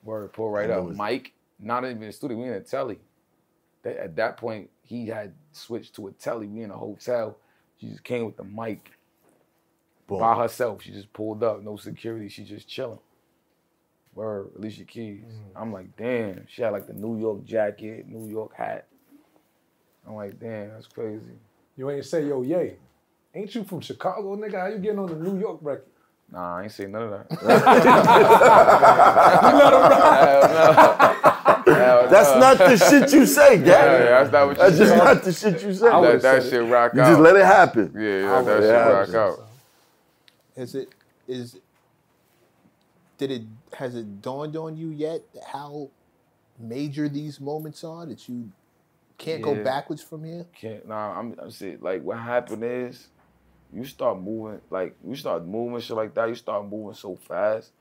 Word, pull right up. was- Mike, not even in the studio, we in a telly. That, at that point, he had switched to a telly. We in a hotel. She just came with the mic Boom. by herself. She just pulled up, no security. She just chilling. Word, Alicia Keys. Mm-hmm. I'm like, damn. She had like the New York jacket, New York hat. I'm like, damn, that's crazy. You ain't say, yo, Ye. Ain't you from Chicago, nigga? How you getting on the New York record? Nah, I ain't say none of that. That's not the shit you say, Yeah, Gary. that's not what you That's just not the shit you say. I Let would've that said shit rock You out. just let it happen. yeah, yeah, let that would've shit rock out. Is it is did it has it dawned on you yet how major these moments are that you can't go backwards from here? Can't nah, I'm I'm saying like what happened is you start moving like you start moving shit like that, you start moving so fast,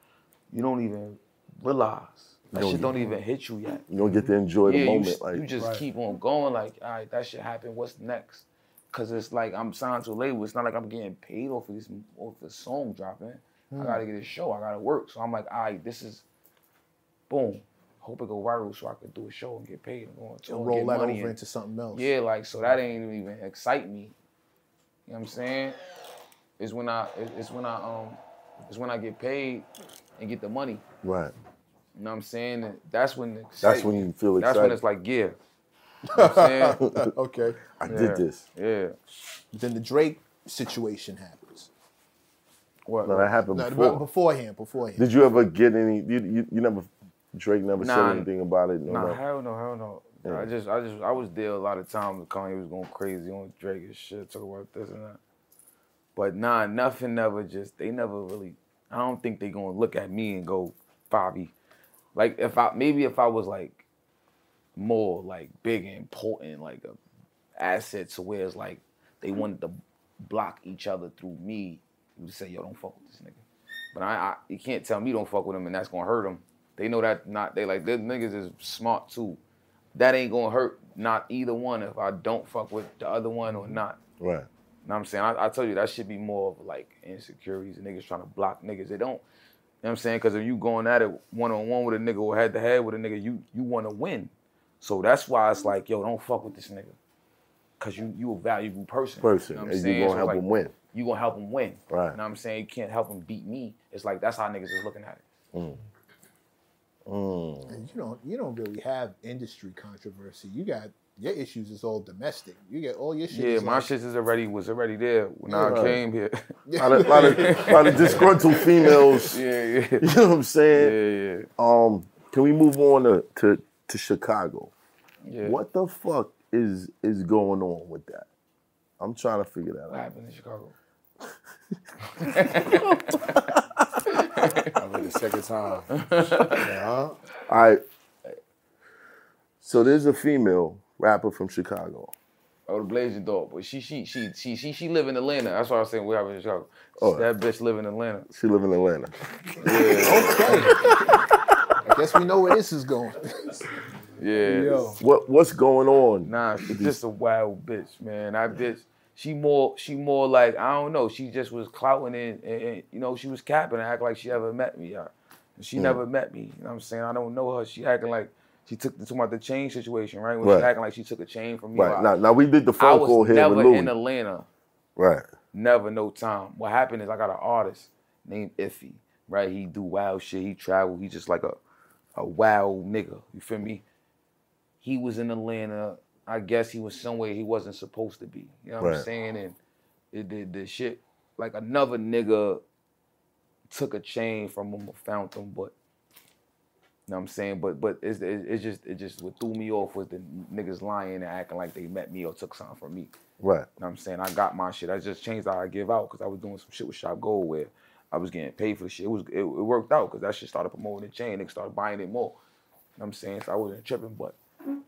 you don't even realize. That don't shit don't even hit you yet. You don't get to enjoy the moment. you, like you just Right. keep on going like, all right, that shit happened, what's next? Cause it's like I'm signed to a label. It's not like I'm getting paid off of this off the song dropping. I gotta get a show. I gotta work. So I'm like, all right, this is boom. Hope it go viral so I could do a show and get paid and go on tour And and roll that over and- into something else. yeah, like so that ain't even excite me. You know what I'm saying? It's when I it- it's when I um it's when I get paid and get the money. right. You know what I'm saying? And that's when the That's when you feel excited. That's when it's like, yeah. You know what I'm saying? okay. I Yeah. did this. Yeah. Then the Drake situation happens. What? No, that happened No, before. but beforehand, beforehand. Did you ever get any? You, you, you never. Drake never Nah. said anything about it. No, Nah, no. hell no, hell no. Yeah. I just, I just, I was there a lot of times when Kanye was going crazy on Drake and shit, talk about this and that. But nah, nothing never just, they never really, I don't think they gonna look at me and go, Bobby. Like if I, maybe if I was like more like big and important, like a asset to where it's like they wanted to block each other through me, you say, yo, don't fuck with this nigga. But I, I you can't tell me don't fuck with him and that's gonna hurt him. They know that not they like them niggas is smart too. That ain't gonna hurt not either one if I don't fuck with the other one or not. Right. You Know what I'm saying? I, I tell you that should be more of like insecurities and niggas trying to block niggas. They don't. You know what I'm saying? Because if you going at it one on one with a nigga or head to head with a nigga, you you want to win. So that's why it's like, yo, don't fuck with this nigga. Cause you you a valuable person. Person, You know and you gonna So help like, him win. You gonna help him win. Right. You know what I'm saying? You can't help him beat me. It's like that's how niggas is looking at it. Mm. Mm. And you don't you don't really have industry controversy. You got your issues is all domestic. You get all your shit. Yeah, my like- shit is already was already there when I Right. came here. lot, of, lot, of, lot of disgruntled females. yeah, yeah. You know what I'm saying? Yeah, yeah. Um, can we move on to to, to Chicago? Yeah. What the fuck is is going on with that? I'm trying to figure that What out. What happened in Chicago? I mean, the second time. Yeah. All right. So there's a female rapper from Chicago. Oh, the Blasian Doll. But she she she she she she live in Atlanta. That's why I was saying we have in Chicago. Oh. That bitch live in Atlanta. She live in Atlanta. yeah. Okay. I guess we know where this is going. Yeah. Yo. What what's going on? Nah, she's just a wild bitch, man. I bitch, she more, she more like I don't know. She just was clouting and, and, and, you know she was capping and act like she ever met me. Yeah. She Mm. never met me. You know what I'm saying? I don't know her. She acting like she took the, talking about the chain situation, right? When Right. she acting like she took a chain from me. Right I- now, now we did the I phone was call here never with Louis. in Atlanta. right. Never no time. What happened is I got an artist named Iffy, right? He do wild shit. He travel. He just like a a wild nigga. You feel me? He was in Atlanta. I guess he was somewhere he wasn't supposed to be. You know what I'm saying? And it did the shit like another nigga took a chain from him or found him, but you know what I'm saying? But but it's it, it's just it just what threw me off was the niggas lying and acting like they met me or took something from me. Right. You know what I'm saying? I got my shit. I just changed how I give out because I was doing some shit with Shop Gold where I was getting paid for the shit. It was it, it worked out because that shit started promoting the chain. Niggas started buying it more. You know what I'm saying? So I wasn't tripping, but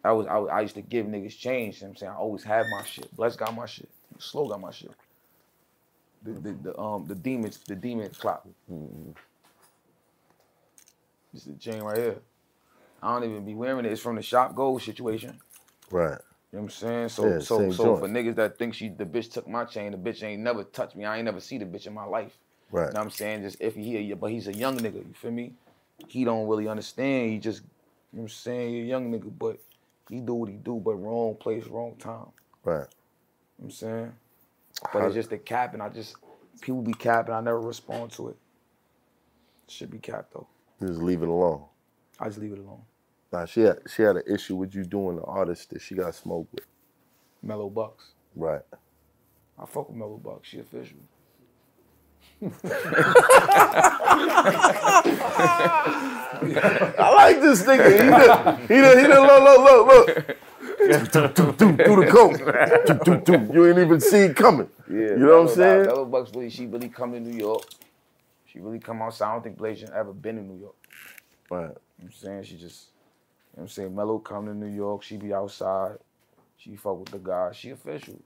I was I, was, I used to give niggas change. You know what I'm saying? I always had my shit. Bless got my shit. Slow got my shit. The, the, the um the demons the demon clock. This is the chain right here. I don't even be wearing it. It's from the shop gold situation. Right. You know what I'm saying? So Yeah, so so joint. for niggas that think she the bitch took my chain, the bitch ain't never touched me. I ain't never see the bitch in my life. Right. You know what I'm saying? Just if he here, but he's a young nigga, you feel me? He don't really understand. He just, you know what I'm saying, he a young nigga, but he do what he do, but wrong place, wrong time. Right. You know what I'm saying? But How- it's just the cap, and I just people be capping, I never respond to it. Should be capped though. You just leave it alone. I just leave it alone. Nah, she had she had an issue with you doing the artist that she got smoked with. Mello Buckzz. Right. I fuck with Mello Buckzz. She official. I like this nigga. He done, he done, he done, look, look, look, look. do the coke. Do, do, do. You ain't even see it coming. Yeah, You know what I'm saying? Mello Buckzz really, she really come to New York. She really come outside. I don't think Blasian ever been in New York. Right. You know what I'm saying? She just, you know what I'm saying? Mello come to New York. She be outside. She fuck with the guy. She official.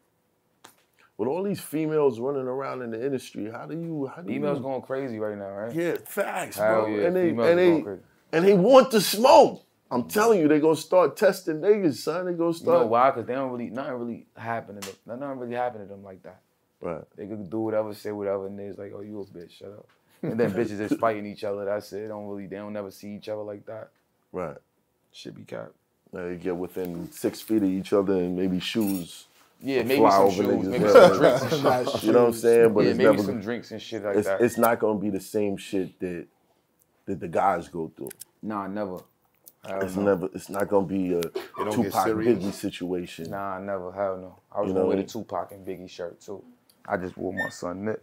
With all these females running around in the industry, how do you? How do Females you, going crazy right now, right? Yeah, facts, Hell bro. yeah, and they females and they and they want to smoke. I'm telling you, they gonna start testing niggas, son. They gonna start. You start. know why? Because they don't really, nothing really happen to them. Nothing really happen to them like that. Right. They could do whatever, say whatever, and it's like, oh, you a bitch, shut up. And then bitches just fighting each other. That's it. They don't really, they don't never see each other like that. Right. Should be capped. They get within six feet of each other and maybe shoes. Yeah, maybe fly some over shoes, maybe heads. some drinks and shit. You know what I'm saying? But yeah, it's maybe never. some drinks and shit like it's, that. it's not gonna be the same shit that that the guys go through. Nah, never. It's no. never. It's not gonna be a don't Tupac? Biggie situation. Nah, never. Hell no. I was You gonna know? wear the Tupac and Biggie shirt too. I just wore my son Nick.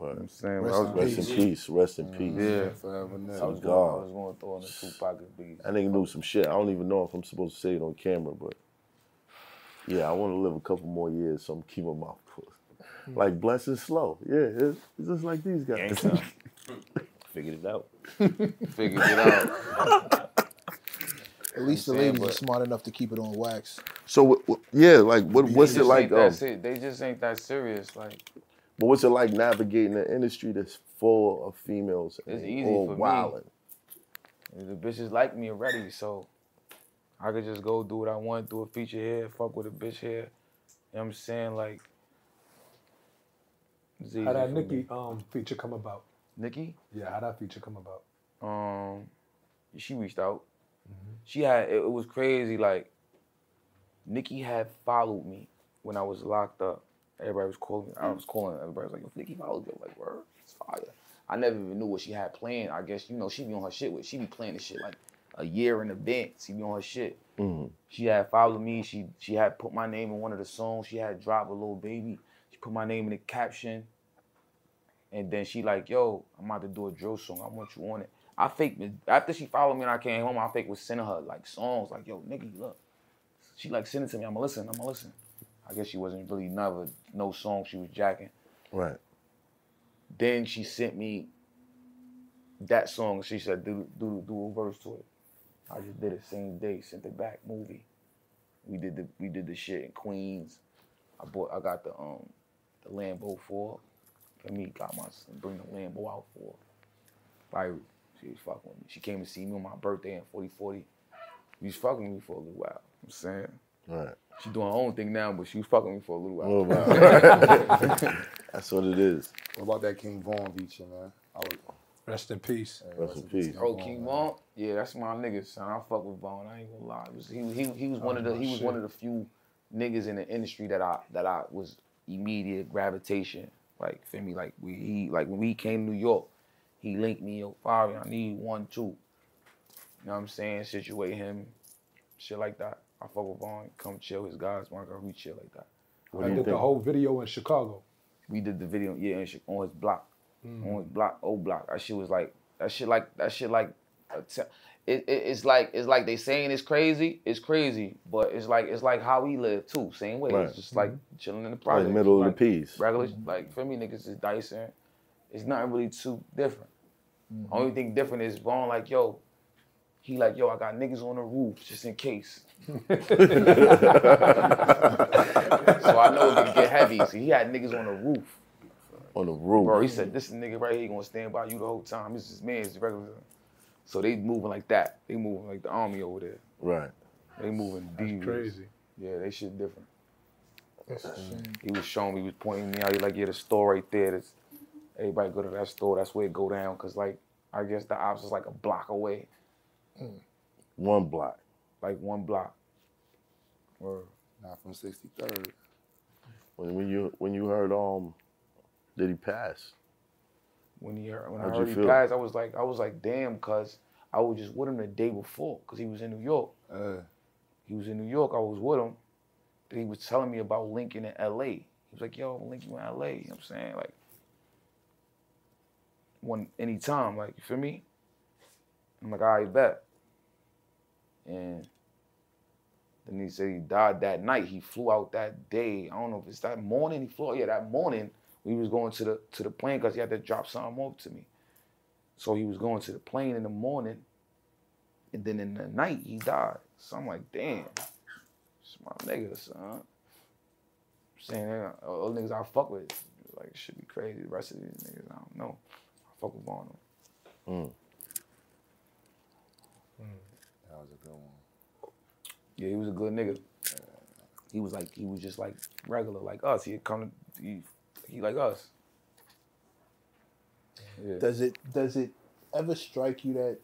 You know what I'm saying? Rest I in was, Rest in peace. Rest in mm-hmm. peace. yeah. Forever Nick. I was, God. going, I was going to throw in the Tupac and Biggie. That nigga knew some shit. I don't even know if I'm supposed to say it on camera, but yeah, I want to live a couple more years, so I'm keeping my mouth closed. Like bless is slow. Yeah, it's, it's just like these guys. Figured it out. Figured it out. At least the I'm saying, ladies are smart enough to keep it on wax. So what- what- yeah, like what, what's it like? ain't Um, that se- they just ain't that serious. Like but what's it like navigating an industry that's full of females and It's they easy all for me. wilding? the bitches like me already, so I could just go do what I want, do a feature here, fuck with a bitch here. You know what I'm saying? Like How that for Nicki um feature come about? Nicki? Yeah, how that feature come about? um she reached out. Mm-hmm. She had it, it was crazy like Nicki had followed me when I was locked up. Everybody was calling me. I was calling everybody was like, yo, Nicki followed you. I'm like, word, it's fire. I never even knew what she had planned. I guess, you know, she be on her shit with she be playing this shit like a year in advance. She be on her shit. Mhm. She had followed me. She she had put my name in one of the songs. She had dropped a little baby. She put my name in the caption. And then she like, yo, I'm about to do a drill song. I want you on it. I fake after she followed me and I came home, I fake was sending her like songs like, yo, nigga, look. She like sending to me. I'ma listen. I'ma listen. I guess she wasn't really never no song she was jacking. Right. Then she sent me that song. She said, do do do a verse to it. I just did it same day. Sent it back. Movie. We did the we did the shit in Queens. I bought. I got the um the Lambo for. For me, got my son bring the Lambo out for. her. Like she was fucking with me. She came to see me on my birthday in 4040. She was fucking with me for a little while. I'm saying. Right. She doing her own thing now, but she was fucking with me for a little while. Oh, wow. That's what it is. What about that King Von feature, man? I was, Rest in peace. Rest in peace. Oh, King Von, yeah, that's my nigga, son. I fuck with Von. I ain't gonna lie. Was, he, he, he was one of the he was one of the few niggas in the industry that I that I was immediate gravitation. Like feel me, like we he like when we came to New York, he linked me, yo, Fivi, I need one, two. You know what I'm saying? Situate him, shit like that. I fuck with Von, come chill his guys, my girl, we chill like that. I did the whole video in Chicago. We did the video, yeah, and shit, on his block, Mm. on block, old block. That shit was like, that shit like, that shit like, it, it, it's like, it's like they saying it's crazy, it's crazy, but it's like, it's like how we live too, same way. Right. It's just like Mm-hmm. chilling in the Like project. middle of the piece. Regular, like for me, niggas is dicing. It's not really too different. Only thing different is Von like, yo, he like, yo, I got niggas on the roof just in case. so I know it can get heavy. So he had niggas on the roof. On the roof. Bro, he said, this nigga right here gonna stand by you the whole time. This is man, it's regular. So they moving like that. They moving like the army over there. Right. They moving deep. crazy. Yeah, they shit different. That's a shame. He was showing me, he was pointing me out. He like, yeah, the store right there. That's, everybody go to that store. That's where it go down. Cause like, I guess the ops is like a block away, One block. like one block. Or Not from 63rd. When, when you when you heard um, did he pass? when he heard, when How'd I heard he feel? passed, I was like, I was like, damn, cause I was just with him the day before, cause he was in New York. Uh, He was in New York. I was with him. Then he was telling me about Lincoln in L.A. He was like, yo, I'm Lincoln in L.A. You know what I'm saying? Like, one anytime, like, you feel me? I'm like, all right, bet. And then he said he died that night. He flew out that day. I don't know if it's that morning. He flew out. Yeah, that morning we was going to the to the plane because he had to drop something off to me. So he was going to the plane in the morning, and then in the night he died. So I'm like, damn, it's my nigga, son. saying that all the niggas I fuck with, like it should be crazy. The rest of these niggas, I don't know. I fuck with Von. Mm. that was a good one. Yeah, he was a good nigga. He was like he was just like regular, like us. He'd come to he, he like us. Yeah. Does it does it ever strike you that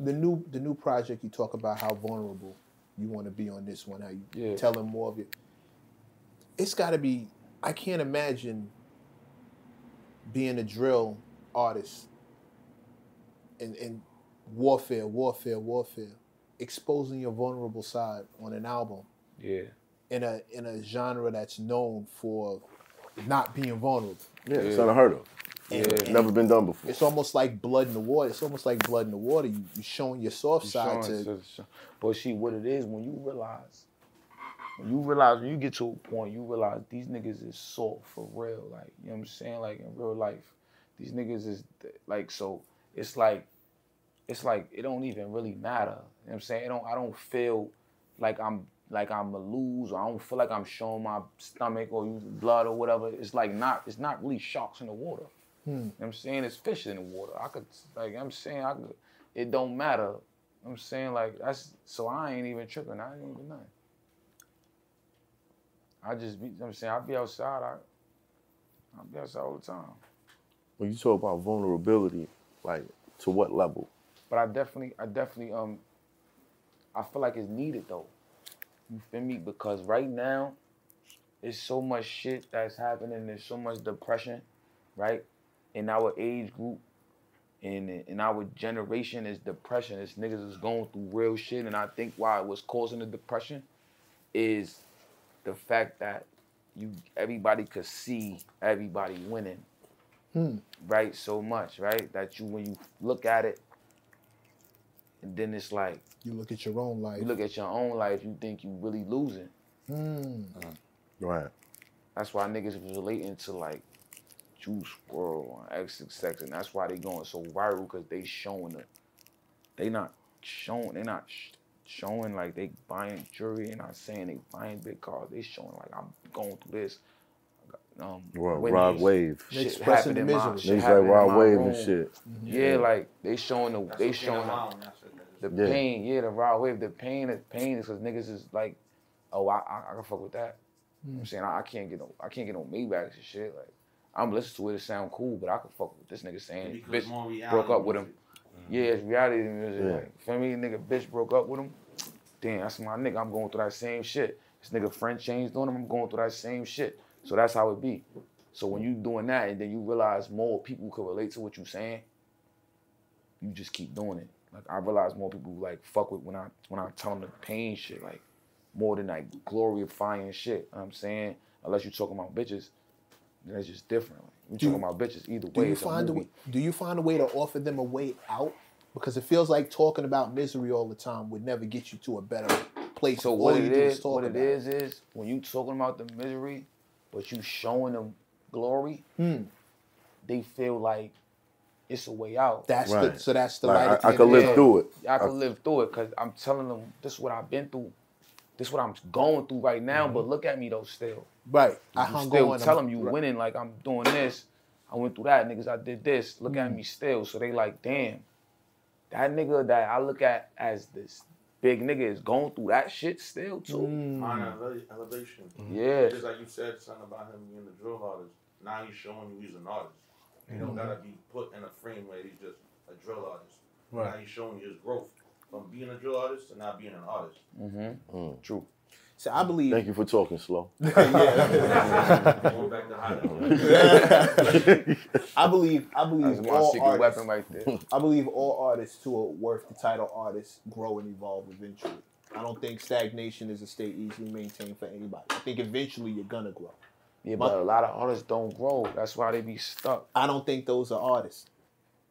the new the new project you talk about how vulnerable you want to be on this one, how you Yeah. tell them more of it. It's got to be. I can't imagine being a drill artist and and warfare, warfare, warfare, exposing your vulnerable side on an album Yeah. in a in a genre that's known for not being vulnerable. Yeah, it's unheard of. And- It's and- never been done before. It's almost like blood in the water. It's almost like blood in the water. You you showing your soft You side showing- to. so- But see, what it is when you realize, when you realize, when you get to a point, you realize these niggas is soft for real. Like, you know what I'm saying? Like in real life, these niggas is like so. It's like, it's like it don't even really matter. You know what I'm saying? It don't. I don't feel like I'm like I'm a lose or I don't feel like I'm showing my stomach or blood or whatever. It's like not. It's not really sharks in the water. You know what I'm saying? It's fish in the water. I could like I'm saying I could it don't matter. I'm saying like that's so I ain't even tripping. I ain't even nothing. I just be I'm saying I be outside, I I be outside all the time. When you talk about vulnerability, like to what level? But I definitely I definitely um I feel like it's needed though. You feel me? Because right now it's so much shit that's happening, there's so much depression, right? In our age group, in in our generation is depression. It's niggas is going through real shit. And I think why it was causing the depression is the fact that you everybody could see everybody winning. Hmm. Right? So much, right? That you when you look at it, and then it's like You look at your own life. you look at your own life, you think you really losing. Mm. Right. That's why niggas was relating to like Juice WRLD on XXX, and that's why they going so viral because they showing it. They not showing. They not sh- showing like they buying jewelry. They not saying they buying big cars. They showing like I'm going through this. Um, Right, winning Rod Wave. Shit Expressing happened the in my- misery. shit Niggas like happened in Rod my Wave room. and shit. Yeah, like they showing the That's they showing the, alone, that's it, that's the Yeah. pain. Yeah, the Rod Wave. The pain is pain is because niggas is like, oh, I I, I can fuck with that. You know what I'm mm. saying I, I can't get no I can't get no Maybachs and shit. Like I'm listening to it, it sound cool, but I can fuck with this nigga saying Because bitch more broke reality up with him. music. Yeah, it's reality music. Yeah. Like, feel me, nigga, bitch broke up with him. Damn, that's my nigga. I'm going through that same shit. This nigga friend changed on him. I'm going through that same shit. So that's how it be. So when you doing that and then you realize more people could relate to what you saying, you just keep doing it. Like I realize more people like fuck with when I when I tell them the pain shit, like more than like glorifying shit. You know what I'm saying? Unless you're talking about bitches, then it's just different. Like, you Do- talking about bitches either Do way. you it's a find a way, do you find a way to offer them a way out? Because it feels like talking about misery all the time would never get you to a better place. So All what you it do is, talk what it is, is when you talking about the misery, but you showing them glory, Hmm. they feel like it's a way out. That's the so that's the Like, light. I- at the I could live tunnel. through it. I can live through it because I'm telling them this is what I've been through. This is what I'm going through right now. But look at me though, still. Right. I You hung still on. tell them you right. winning. Like I'm doing this. I went through that, niggas. I did this. Look Mm. at me still. So they like, damn, that nigga that I look at as this big nigga is going through that shit still too. Mm. Find eleva- elevation. Yeah. Just like you said something about him being a drill artist. Now he's showing you he's an artist. He don't gotta be put in a frame where he's just a drill artist. Now Right. he's showing his growth from being a drill artist to now being an artist. Mm-hmm. True. So I believe. Thank you for talking slow. Going back to high level. I believe. I believe That's my all secret artists. weapon right there. I believe all artists who are worth the title artists grow and evolve eventually. I don't think stagnation is a state easily maintained for anybody. I think eventually you're gonna grow. Yeah, but a lot of artists don't grow. That's why they be stuck. I don't think those are artists.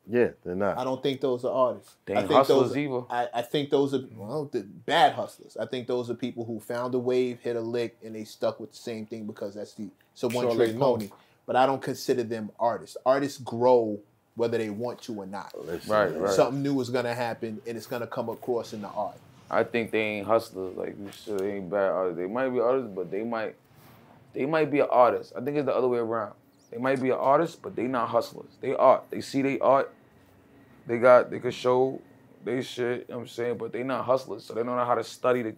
Yeah, they're not. I don't think those are artists. They I think hustlers those, either. I, I think those are well, the bad hustlers. I think those are people who found a wave, hit a lick, and they stuck with the same thing because that's the so a one Sure trick they know. pony. But I don't consider them artists. Artists grow whether they want to or not. Listen, Right, right. Something new is gonna happen, and it's gonna come across in the art. I think they ain't hustlers. Like you said, they ain't bad artists. They might be artists, but they might they might be an artist. I think it's the other way around. They might be an artist, but they not hustlers. They art. They see they art. They got they could show they shit, you know what I'm saying, but they not hustlers. So they don't know how to study the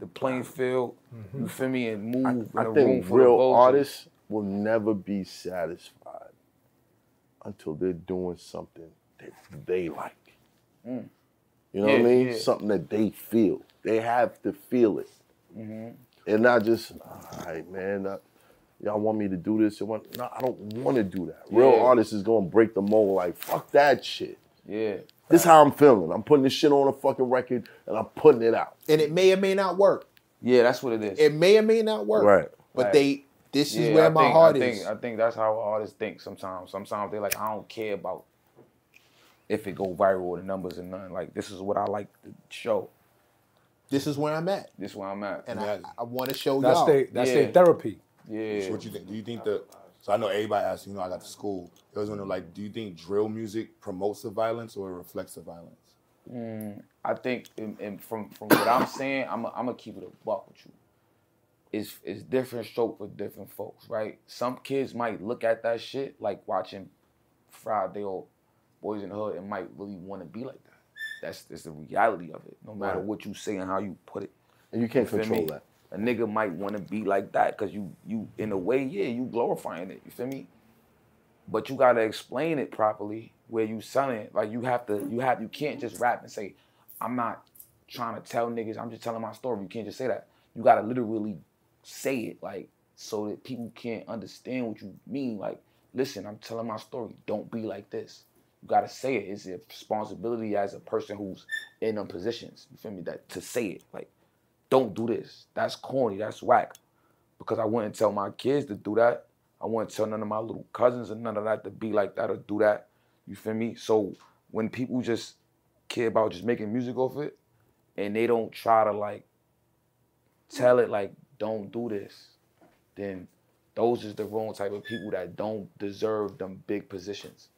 the playing field, you feel me, and move I, in I a room think full real of vultures. artists will never be satisfied until they're doing something that they like. Mm. You know Yeah, what I mean? yeah. Something that they feel. They have to feel it. Mm-hmm. And not just, all right, man, uh, y'all want me to do this? You want- No, I don't want to do that. Real Yeah. artists is going to break the mold like, fuck that shit. Yeah. This how I'm feeling. I'm putting this shit on a fucking record and I'm putting it out. And it may or may not work. Yeah, that's what it is. It may or may not work. Right. But Right. they this is where I my think, heart I think, is. I think that's how artists think sometimes. Sometimes they're like, I don't care about if it go viral or the numbers and nothing. Like this is what I like to show. This is where I'm at. This is where I'm at. And I, I want to show That's y'all. they that's Yeah. their therapy. yeah. So what you think? Do you think that? So I know everybody asks. You know, I got to school. I was wondering, like, do you think drill music promotes the violence or reflects the violence? Mm, I think, and, and from from what I'm saying, I'm I'm gonna keep it a buck with you. It's it's different stroke for different folks, right? Some kids might look at that shit like watching Friday or Boys in the Hood and might really want to be like that. That's that's the reality of it. No matter Right. what you say and how you put it. And you can't feel control me? that. A nigga might want to be like that because you you in a way, yeah, you glorifying it. You feel me? But you gotta explain it properly where you selling it. Like you have to, you have you can't just rap and say, I'm not trying to tell niggas, I'm just telling my story. You can't just say that. You gotta literally say it like so that people can't understand what you mean. Like, listen, I'm telling my story. Don't be like this. Gotta say it. It's a responsibility as a person who's in them positions. You feel me? That to say it. Like, don't do this. That's corny. That's whack. Because I wouldn't tell my kids to do that. I wouldn't tell none of my little cousins and none of that to be like that or do that. You feel me? So when people just care about just making music off it and they don't try to like tell it like don't do this, then those is the wrong type of people that don't deserve them big positions.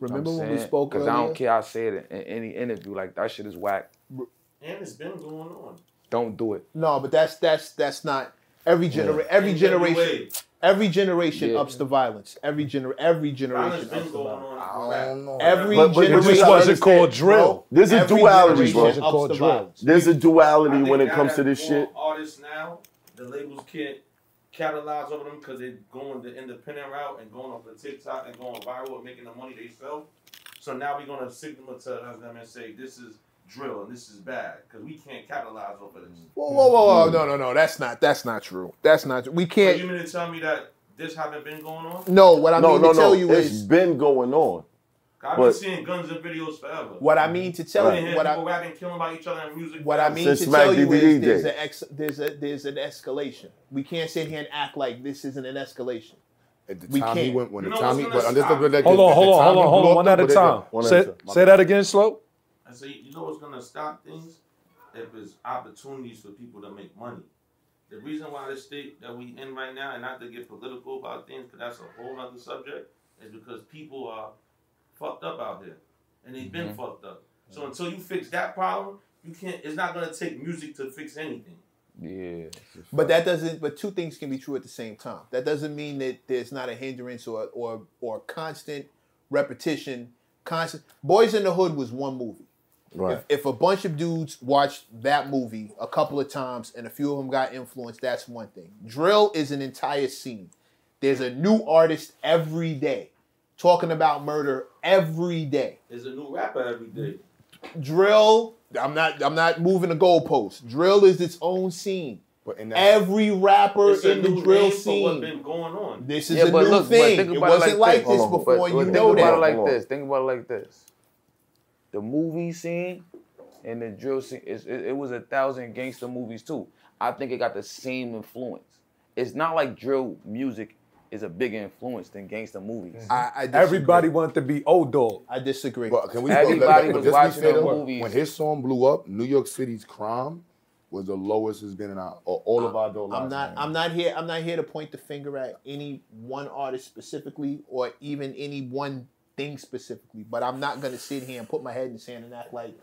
Remember when we spoke Because I don't care. I said it in any interview. Like that shit is whack. And it's been going on. Don't do it. No, but that's that's that's not every genera- every generation every generation Yeah. ups the violence. Every gener every generation ups the violence. I don't know. Every But- but generation this wasn't called drill. There's a duality, bro. Wasn't ups called the drill. violence. There's a I duality when it comes to this shit. Artists now, the labels can't capitalize over them because they're going the independent route and going off the TikTok and going viral and making the money they sell. So now we're gonna signal to them and say this is drill and this is bad because we can't capitalize over of this. Whoa, whoa, whoa, whoa! No, no, no. That's not. That's not true. That's not. True. We can't. you mean to tell me that this haven't been going on? No, what I no, mean no, to tell no. you It's is been going on. I've But- been seeing guns and videos forever. what I mean to tell I've you. hearing What people I rapping, killing about each other in music. what I mean Since to tell you DVD is there's day. a ex, there's a there's an escalation. We can't sit here and act like this isn't an escalation. At the We time he can't. went, when You the know time he, gonna but stop? understand, but Hold on, hold on, hold on, hold on. One at a time. Say, a time. My say that again, slow. I say, you know what's gonna stop things? If it's opportunities for people to make money. The reason why the state that we in right now, and not to get political about things, because that's a whole other subject, is because people are fucked up out here, and they've been mm-hmm. fucked up. So until you fix that problem, you can't. It's not gonna take music to fix anything. Yeah. But that doesn't. But two things can be true at the same time. That doesn't mean that there's not a hindrance or or or constant repetition. Constant. Boyz n the Hood was one movie. Right. If, if a bunch of dudes watched that movie a couple of times and a few of them got influenced, that's one thing. Drill is an entire scene. There's a new artist every day talking about murder every day. There's a new rapper every day. Drill, I'm not I'm not moving the goalposts. Drill is its own scene. But in that, Every rapper It's a in the drill name for what's scene. been going on. This is Yeah, a but new look, but thing. think It about it wasn't like like this. this before. But, and but you think know about it like this. Think about it like this. The movie scene and the drill scene, is, it, it was a thousand gangster movies too. I think it got the same influence. It's not like drill music is a bigger influence than gangster movies. I, I. Everybody wanted to be old dog. I disagree. but can we? Everybody but was just be watching the movies. When his song blew up, New York City's crime was the lowest it's been in our, or all of our adult I'm lives. not. man. I'm not here. I'm not here to point the finger at any one artist specifically, or even any one thing specifically. But I'm not gonna sit here and put my head in the sand and act like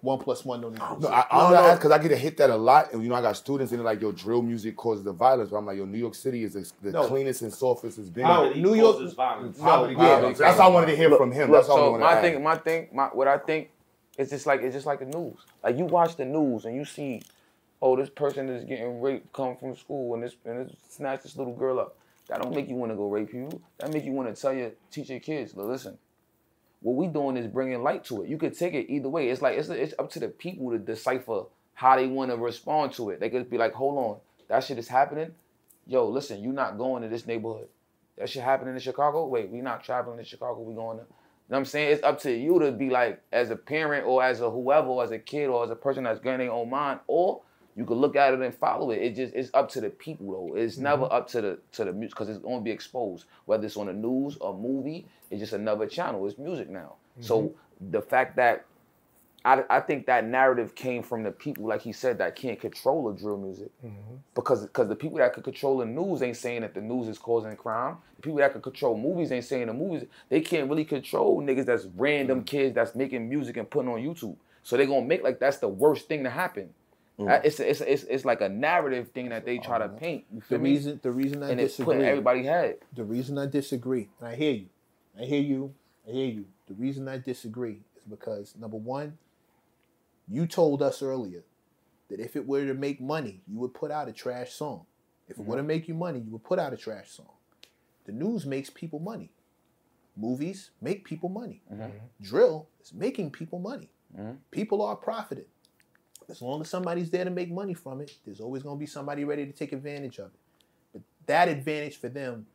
one plus one don't equal. No, two. I, I don't know because I get to hit that a lot, and you know I got students and they're like, "Yo, drill music causes the violence." But I'm like, "Yo, New York City is the, the No. cleanest and softest it's been." No, Poverty New York- is violence. No, Poverty yeah. causes That's all I wanted to hear from him. That's all I So wanted my to thing, add. my thing, my what I think, it's just like it's just like the news. Like you watch the news and you see, oh, this person is getting raped, come from school, and this and this snatch this little girl up. That don't make you want to go rape you. That make you want to tell your teach your kids, "Look, listen. What we doing is bringing light to it. You could take it either way. It's like it's, it's up to the people to decipher how they want to respond to it. They could be like, hold on, that shit is happening. Yo, listen, you're not going to this neighborhood. That shit happening in Chicago. Wait, we not traveling to Chicago. We going to. You know what I'm saying? It's up to you to be like, as a parent or as a whoever, or as a kid or as a person that's getting their own mind, or you could look at it and follow it. It just it's up to the people though. It's mm-hmm. never up to the to the music because it's going to be exposed. Whether it's on the news or movie, it's just another channel. It's music now. So mm-hmm. the fact that I, I think that narrative came from the people, like he said, that can't control the drill music. Mm-hmm. Because because the people that could control the news ain't saying that the news is causing crime. The people that could control movies ain't saying the movies. They can't really control niggas that's random mm. kids that's making music and putting on YouTube. So they're gonna make like that's the worst thing to happen. Mm. Uh, It's, it's, it's, it's like a narrative thing that they try to uh-huh. paint. You the me? reason. The reason I And it's putting disagree. everybody head. the reason I disagree, and I hear you, I hear you, I hear you. The reason I disagree is because number one, you told us earlier that if it were to make money, you would put out a trash song. If it were to mm-hmm. make you money, you would put out a trash song. The news makes people money. Movies make people money. Mm-hmm. Drill is making people money. Mm-hmm. People are profiting. As long as somebody's there to make money from it, there's always going to be somebody ready to take advantage of it. But that advantage for them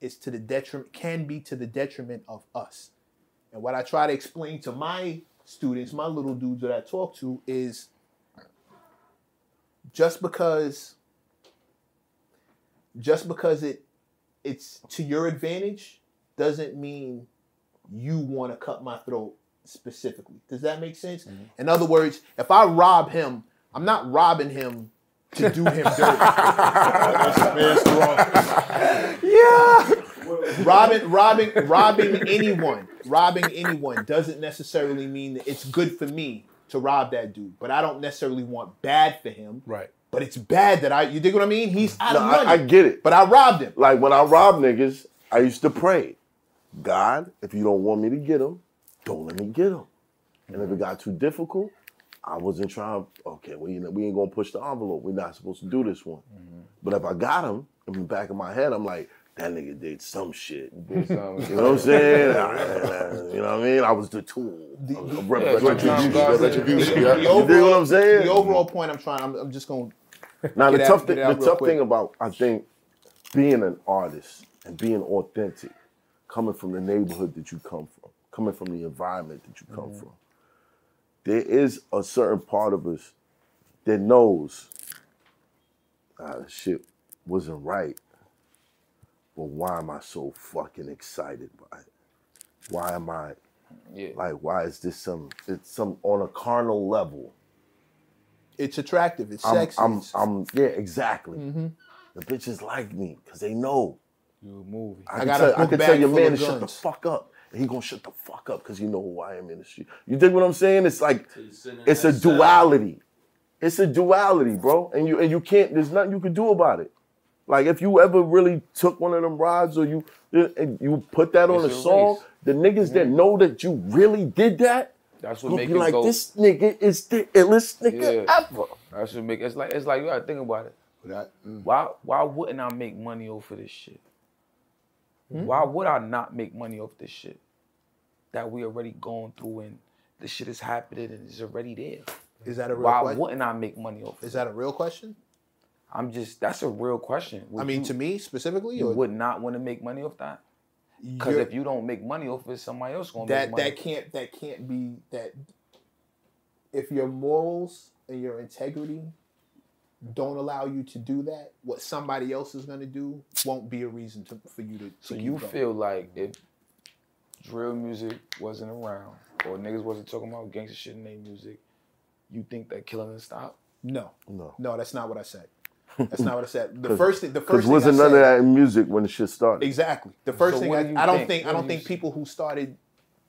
is to the detriment, can be to the detriment of us. And what I try to explain to my students, my little dudes that I talk to, is just because just because it it's to your advantage doesn't mean you want to cut my throat specifically. Does that make sense? Mm-hmm. In other words, if I rob him, I'm not robbing him to do him dirty. yeah. Robbing, robbing, robbing anyone, robbing anyone doesn't necessarily mean that it's good for me to rob that dude. But I don't necessarily want bad for him. Right. But it's bad that I, you dig what I mean? He's out No, of money. I, I get it. but I robbed him. Like when I rob niggas, I used to pray, God, if you don't want me to get them, don't let me get them. And if it mm-hmm. got too difficult, I wasn't trying. Okay, we we ain't gonna push the envelope. We're not supposed to do this one. Mm-hmm. But if I got them in the back of my head, I'm like, that nigga did some shit. Did You know what I'm saying? I- you know what I mean? I was the tool of rep- Yeah, retribution. sometimes- Retribution, yeah. The You dig what I'm saying? The overall point I'm trying, I'm, I'm just going to Now the Get out- tough thing, the tough quick. thing about I think being an artist and being authentic, coming from the neighborhood that you come from, coming from the environment that you come from, there is a certain part of us that knows ah, shit wasn't right. But why am I so fucking excited by it? Why am I Yeah. like why is this some it's some on a carnal level? It's attractive. It's I'm, sexy. I'm, I'm, yeah, exactly. Mhm. The bitches like me because they know. You a movie. I, I got a tell, I can tell your man to shut the fuck up, he gonna shut the fuck up because you know who I am in the street. You dig what I'm saying? It's like Till you sit in it's a duality. It's a duality, bro, and you and you can't. There's nothing you can do about it. Like if you ever really took one of them rides or you and you put that on a It's a song, the niggas that know that you really did that, That's what will make be it like, go. this nigga is the illest nigga Yeah. ever. That's what make it's like it's like you gotta think about it. That, mm. Why why wouldn't I make money off of this shit? Why would I not make money off this shit? That we already going through and the shit is happening and it's already there. is that a real question? Why question? wouldn't I make money off Is it? that a real question? I'm just that's a real question. Would I mean, you, to me specifically, you or would not want to make money off that? Because if you don't make money off it, somebody else gonna that make money. that can't that can't be that if your morals and your integrity don't allow you to do that, what somebody else is going to do won't be a reason to, for you to. to So you going. feel like if drill music wasn't around or niggas wasn't talking about gangster shit in their music, you think that killing would stop? no, No. no, that's not what I said. That's not what I said. The first thing, the first thing wasn't I none said, of that in music when the shit started. Exactly. The first So thing I, do I, don't think? think, I don't think you- people who started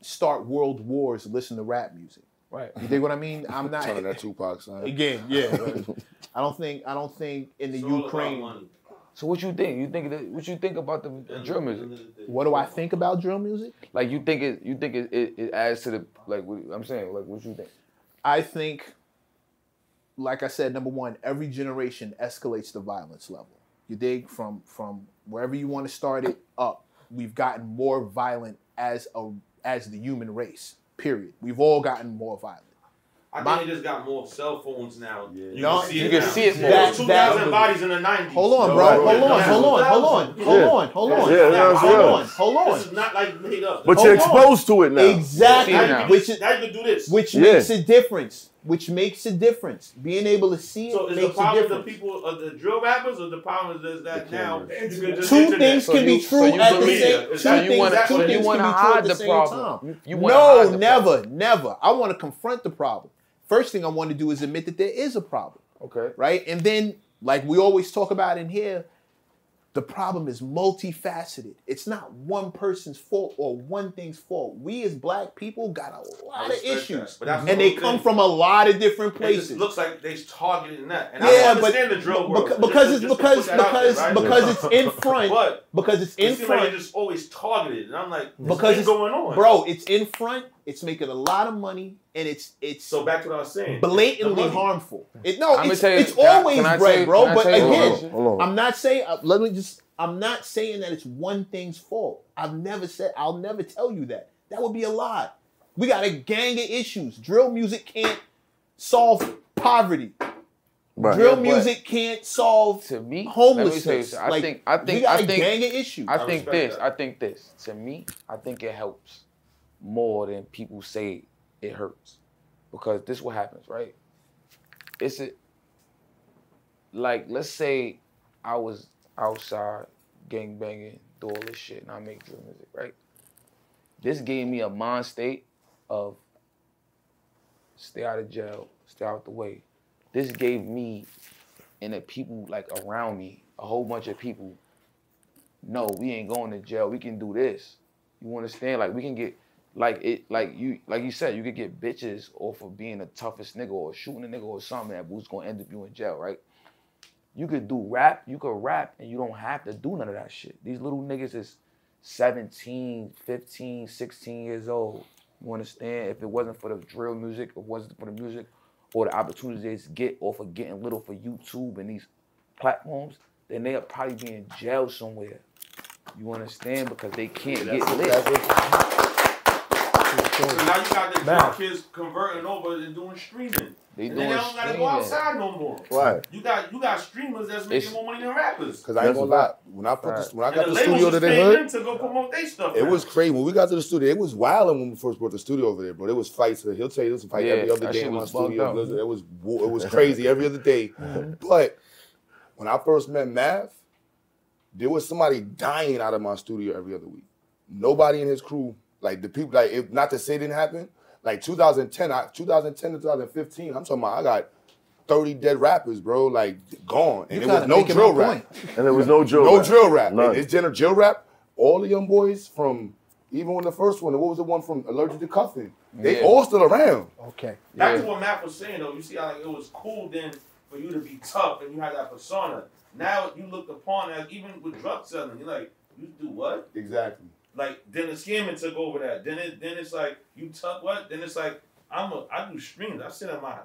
start world wars listen to rap music. Right. You dig what I mean? I'm not Telling that Tupac son. again. Yeah. I don't think I don't think in the It's all about Ukraine. Money. So what you think? You think that, what you think about the, the drill music? What do I think about drill music? Like you think it? You think it, it, it adds to the like? What, I'm saying like what you think? I think, like I said, number one, every generation escalates the violence level. You dig from from wherever you want to start it up. We've gotten more violent as a as the human race. Period. We've all gotten more violent. I My- think they just got more cell phones now. You No, can see you it can now. see it more. There That- 2,000 that- bodies in the 90s. Hold on, bro. right, Hold on. Hold on. Hold on. Hold on. Yeah. Hold on. Hold on. Yeah, yeah, yeah. Hold on. Hold This is not like made up. But Hold you're on. exposed to it now. Exactly. Now, now. you Which can, is now you can do this. which Yeah. makes a difference. Which makes a difference. Being able to see it so is the makes a problem the people of the drill rappers or the problem is that now you can just Two internet. things So can be you- true so at the believe same. Two So you things, wanna- two so things wanna can be true at the the same problem. time. You- you hide no, the never, problem. never. I want to confront the problem. First thing I want to do is admit that there is a problem, Okay. right? And then, like we always talk about in here, the problem is multifaceted. It's not one person's fault or one thing's fault. We as black people got a lot of that, issues, but and they come thing. from a lot of different places. just looks like they're targeting that. And Yeah, but- understand the drill world. Beca- because it's Just because just that out there, because right? because it's in front But because it's in like front you're just always targeted, and I'm like, because because it's going on, bro. It's in front. It's making a lot of money, and it's it's So back to what I was saying. blatantly harmful. It, no, I'ma it's, you- it's I- always can I tell bread, bro. But tell Hold again, on, hold on. I'm not saying. Uh, let me just. I'm not saying that it's one thing's fault. I've never said. I'll never tell you that. That would be a lie. We got a gang of issues. Drill music can't solve poverty. Right. Drill but- music can't solve To me, homelessness. Let me tell you. I Like, think. I we think. got I a think. gang of issues. I I think respect this. that. I think this. To me, I think it helps more than people say it hurts, because this what happens, right? It's a like let's say I was outside gang banging, do all this shit, and I make drill music, right? This gave me a mind state of stay out of jail, stay out the way. This gave me and the people like around me, a whole bunch of people no, we ain't going to jail. We can do this. You understand? Like we can get like it like you like you said, you could get bitches off of being the toughest nigga or shooting a nigga or something that was gonna end up you in jail, right? You could do rap, you could rap and you don't have to do none of that shit. These little niggas is 17, 15, 16 years old. You understand? If it wasn't for the drill music, if it wasn't for the music or the opportunities they get off of getting little for YouTube and these platforms, then they'll probably be in jail somewhere. You understand? Because they can't That's get lit. That's So now you got the Man. drunk kids converting over and doing streaming. They and doing then they don't gotta go outside no more. Right. You got you got streamers that's making It's- more money than rappers. Cause I ain't That's gonna lie. When I put this, when I And got the the studio is to the hood, to go promote their stuff. It now. was crazy when we got to the studio. It was wild when we first brought the studio over there, bro. There was fights. He'll tell you this was a fight Yeah, every other day in my studio. Blizzard. It was it was crazy every other day. But when I first met Math, there was somebody dying out of my studio every other week. Nobody in his crew, like the people, like if not to say it didn't happen, like 2010, I, 2010 to 2015, I'm talking about I got 30 dead rappers, bro, like gone, and You there was kinda no making drill rap. point. And there was no drill. No rap. drill rap. None. It's general drill rap. All the young boys from even when the first one, what was the one from Allergic to Cuffing? They Yeah. all still around. Okay. Back Yeah. to what Math was saying though, you see how like, it was cool then for you to be tough and you had that persona. Now you looked upon as even with drug selling, you're like, you do what? Exactly. Like then the scamming took over that. Then it then it's like you tough what? Then it's like I'm a I do streams. I sit in my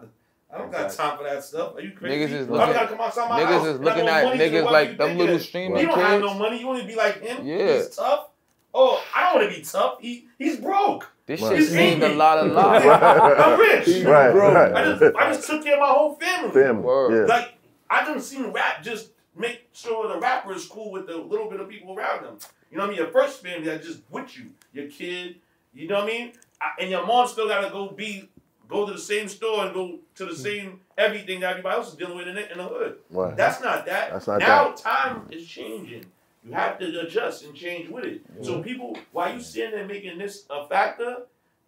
I don't got time for that stuff. Are you crazy? Niggas is I looking- gotta come outside my Niggas house. is looking got at money niggas like them little it is. streaming You don't have no money. You want to be like him? Yeah. He's tough. Oh, I don't want to be tough. He he's broke. This Right. shit He's seemed a lot of lies. I'm rich. Right, Bro, right. I just I just took care of my whole family. Family. Yeah. Like I didn't see rap just make sure the rapper is cool with the little bit of people around them. You know what I mean? Your first family that just with you, your kid. You know what I mean? I- And your mom still gotta go be go to the same store and go to the hmm. same everything that everybody else is dealing with in the, in the hood. Right. That's not that. That's not now time is changing. You have to adjust and change with it. So people, while you sitting there making this a factor,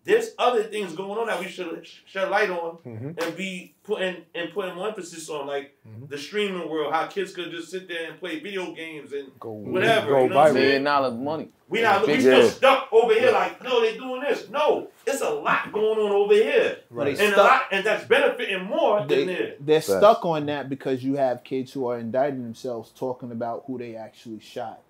there's other things going on that we should shed light on mm-hmm. and be putting and putting more emphasis on, like mm-hmm. the streaming world, how kids could just sit there and play video games and Go whatever. go you know what I'm viral. saying? million dollar money. We not we Big still Yeah. stuck over here like no, they're doing this. No, it's a lot going on over here, Right. and They a lot and that's benefiting more than They, there. they're Facts. stuck on that because you have kids who are indicting themselves talking about who they actually shot.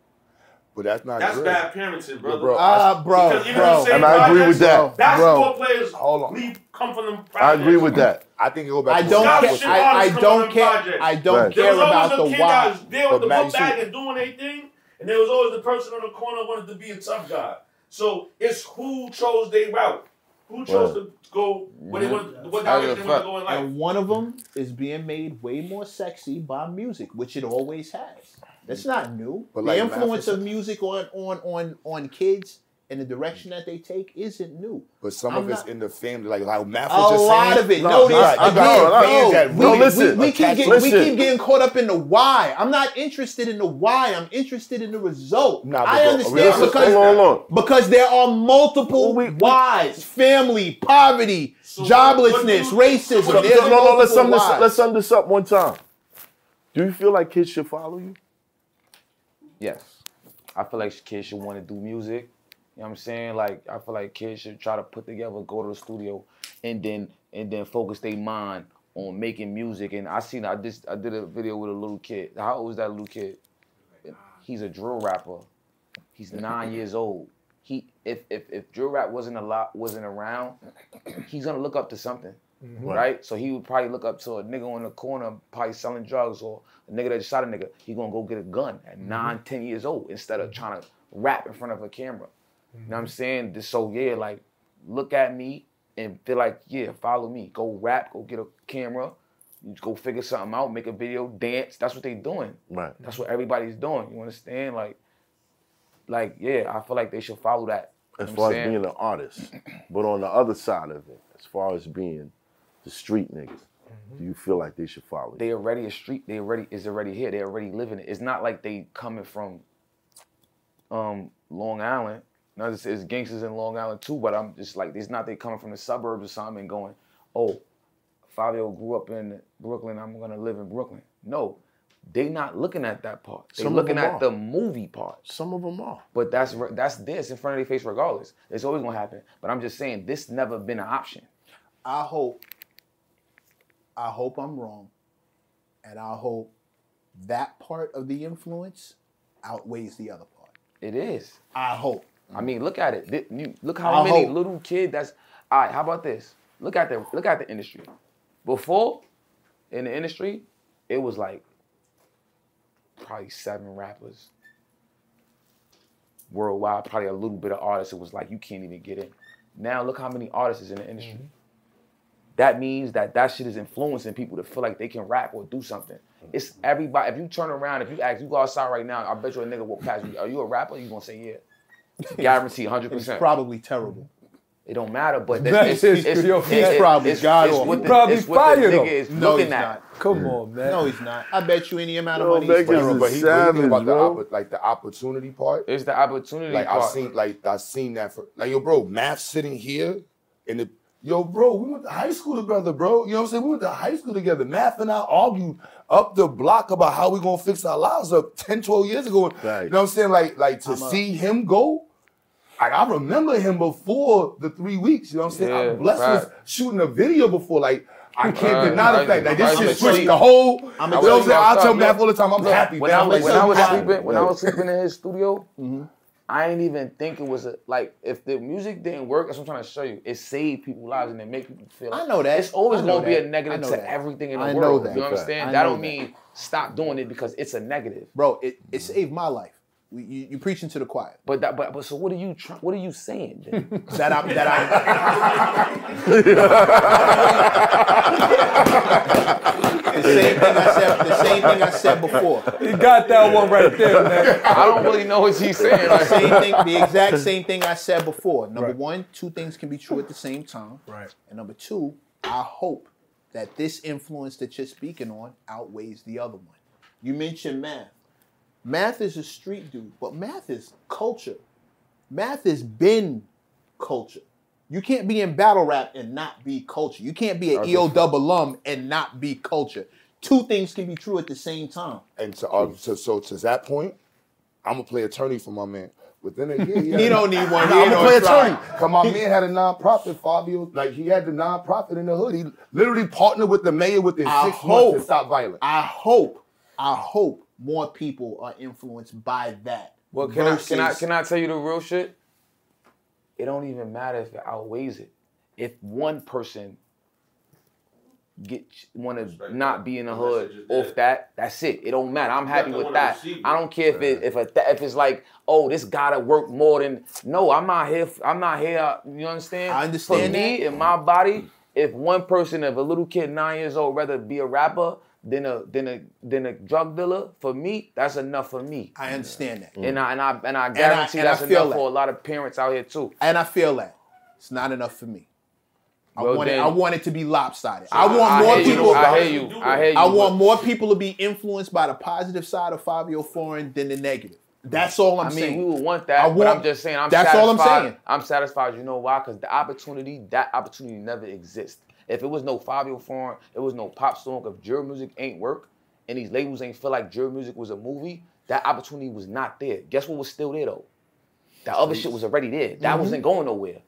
But that's not That's good. bad parenting, brother. bro, Ah, bro, Because even bro. the same And I agree with projects, that. Basketball Bro. players Hold on. leave come from them. I agree with that. I think it go back I to don't what- care. Scholarship I, I honors come don't care. projects. I don't Right. There care was always about a the kid why. that was there with But the Math, book you bag see- and doing their thing, and there was always the person on the corner wanted to be a tough guy. So it's who chose their route, who chose to go where they want, what I give direction a they want fuck. to go in life. And one of them is being made way more sexy by music, which it always has. That's not new. But the like influence of music on on on on kids and the direction that they take isn't new. But some I'm of it's not- in the family, like like Math A was just lot of it. No, No, right. Again, got- no, we, no, we- listen. we, keep get, we Listen. keep getting caught up in the why. I'm not interested in the why. I'm interested in the result. Nah, I understand listen, because hold on, hold on. because there are multiple We- we- whys: family, poverty, So joblessness, you- racism. what do No, no, let's sum this. Let's sum this up one time. Do you feel like kids should follow you? Yes. I feel like kids should want to do music. You know what I'm saying? Like I feel like kids should try to put together, go to the studio, and then and then focus their mind on making music. And I seen I just I did a video with a little kid. How old was that little kid? He's a drill rapper. He's nine years old. He if if if drill rap wasn't a lot wasn't around, he's gonna look up to something. Mm-hmm. Right? So he would probably look up to a nigga on the corner, probably selling drugs, or a nigga that shot a nigga. He gonna go get a gun at mm-hmm. nine, ten years old instead of trying to rap in front of a camera. You know what I'm mm-hmm. saying? This- So yeah, like look at me and feel like, yeah, follow me. Go rap, go get a camera, you go figure something out, make a video, dance. That's what they doing. Right. That's what everybody's doing. You understand? Like, like, yeah, I feel like they should follow that. As You know far as being an artist, but on the other side of it, as far as being the street niggas, do you feel like they should follow you? they already a street. They already is already here. They already living it. It's not like they coming from um Long Island. Now this is gangsters in Long Island too, but I'm just like it's not they coming from the suburbs or something and going, oh, Fivio grew up in Brooklyn. I'm gonna live in Brooklyn. No, they not looking at that part. They Some of looking at are. the movie part. Some of them are. But that's that's this in front of their face regardless. It's always gonna happen. But I'm just saying this never been an option. I hope, I hope I'm wrong, and I hope that part of the influence outweighs the other part. It is. I hope. I mean, look at it. Look how I many hope. little kid that's. All right, how about this? Look at the look at the industry. Before, in the industry, it was like probably seven rappers. worldwide, probably a little bit of artists. It was like you can't even get in. Now look how many artists is in the industry. Mm-hmm. That means that that shit is influencing people to feel like they can rap or do something. It's mm-hmm. everybody. If you turn around, if you ask, you go outside right now, I bet you a nigga walk past you. Are you a rapper? You gonna say yeah. Guarantee, hundred It's percent. probably terrible. It don't matter, but That it's, is it's, your- it's, he's it's, probably it's, god it's awful. what the, Probably it's what the fire, though. is No, looking he's at. not. Come on, man. No, he's not. I bet you any amount of money. Megan he's is terrible. But he, what you think savage, about the bro. like the opportunity part. It's the opportunity Like part. I seen, like I've seen that for like yo, bro, math sitting here in the yo, bro, we went to high school together, bro. You know what I'm saying? We went to high school together. Math and I argued up the block about how we gonna fix our lives up 10, 12 years ago. Right. You know what I'm saying? Like, like to I'm a- see him go. Like I remember him before the three weeks. You know what I'm saying? Yeah, I'm blessed right. with shooting a video before. Like I can't Right, deny the fact. Like this right. shit switched the whole. I'ma you know what I'm saying? I tell stuff, Math all the time. I'm happy. When now. I was, when I was sleeping, when I was sleeping in his studio, mm-hmm. I ain't even think it was a, like if the music didn't work. That's what I'm trying to show you. It saved people's lives and it make people feel. I know that. It's always gonna be a negative to that. everything in the I know world. that. You understand? know That don't mean stop doing it because it's a negative. Bro, it, it saved my life. We, you, you preaching to the choir. But that, but, but so what are you try, what are you saying? Then? That I that I. the same thing I said. The same thing I said before. You got that one right there, man. I don't really know what he's saying. The same thing. The exact same thing I said before. Number one, two things can be true at the same time. Right. And number two, I hope that this influence that you're speaking on outweighs the other one. You mentioned math. Math is a street dude, but math is culture. Math has been culture. You can't be in battle rap and not be culture. You can't be an EO dub alum and not be culture. Two things can be true at the same time. And to, uh, to so to that point, I'm gonna play attorney for my man. Within a year, He don't need one. He I'm gonna play attorney. Cause my man had a nonprofit, Fivio. Like he had the nonprofit in the hood. He literally partnered with the mayor within I six hope- months to stop violence. I hope, I hope more people are influenced by that. well, can I can I can I tell you the real shit? It don't even matter if it outweighs it. If one person get want Respect to not be in the The hood off that, that's it. It don't matter. I'm happy with that. I don't care if it if it, if it's like, oh, this gotta work more than no. I'm not here. I'm not here. You understand? I understand For me that. in my body, if one person, if a little kid nine years old, rather be a rapper than a than a than a drug dealer, for me, that's enough for me. I understand that. And I and I and I guarantee and I that's feel enough that. for a lot of parents out here too. And I feel that. It's not enough for me. I Well, want it, I want it to be lopsided. I want I more hear you. people. I hear you. I hear you. I but- want more people to be influenced by the positive side of Fivio Foreign than the negative. That's all I'm I mean, saying. we would want that, I but want- I'm just saying I'm that's all I'm saying. I'm satisfied. You know why? Because the opportunity, that opportunity never exists. If it was no Fivio Foreign, it was no pop song. If drill music ain't work, and these labels ain't feel like drill music was a movie, that opportunity was not there. Guess what was still there though? That other shit was already there. Mm-hmm. That wasn't going nowhere.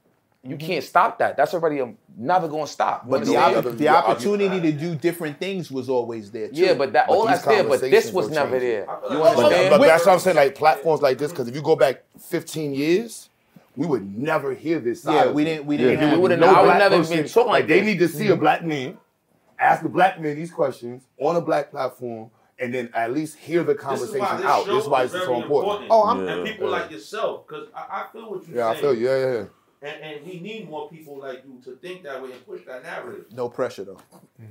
You can't stop that. That's already um, never going to stop. but You the, know what I'm opp- saying? the opportunity to do different things was always there. Too. yeah, but that But all these that's there. But this was never change there. it. I feel You like- But, understand? but that's what I'm saying. Like platforms like this, because if you go back 15 years, we would never hear this. Side yeah, we didn't. We didn't. We have would've no I would never person- been talking like they need to see a mm-hmm. black man, ask a black man these questions on a black platform, and then at least hear the conversation why this out. This is why it's so very important. Oh, I'm- and people yeah. like yourself, because I, I feel what you're Yeah, I feel you. Yeah, yeah, yeah. And, and we need more people like you to think that way and push that narrative. No pressure though.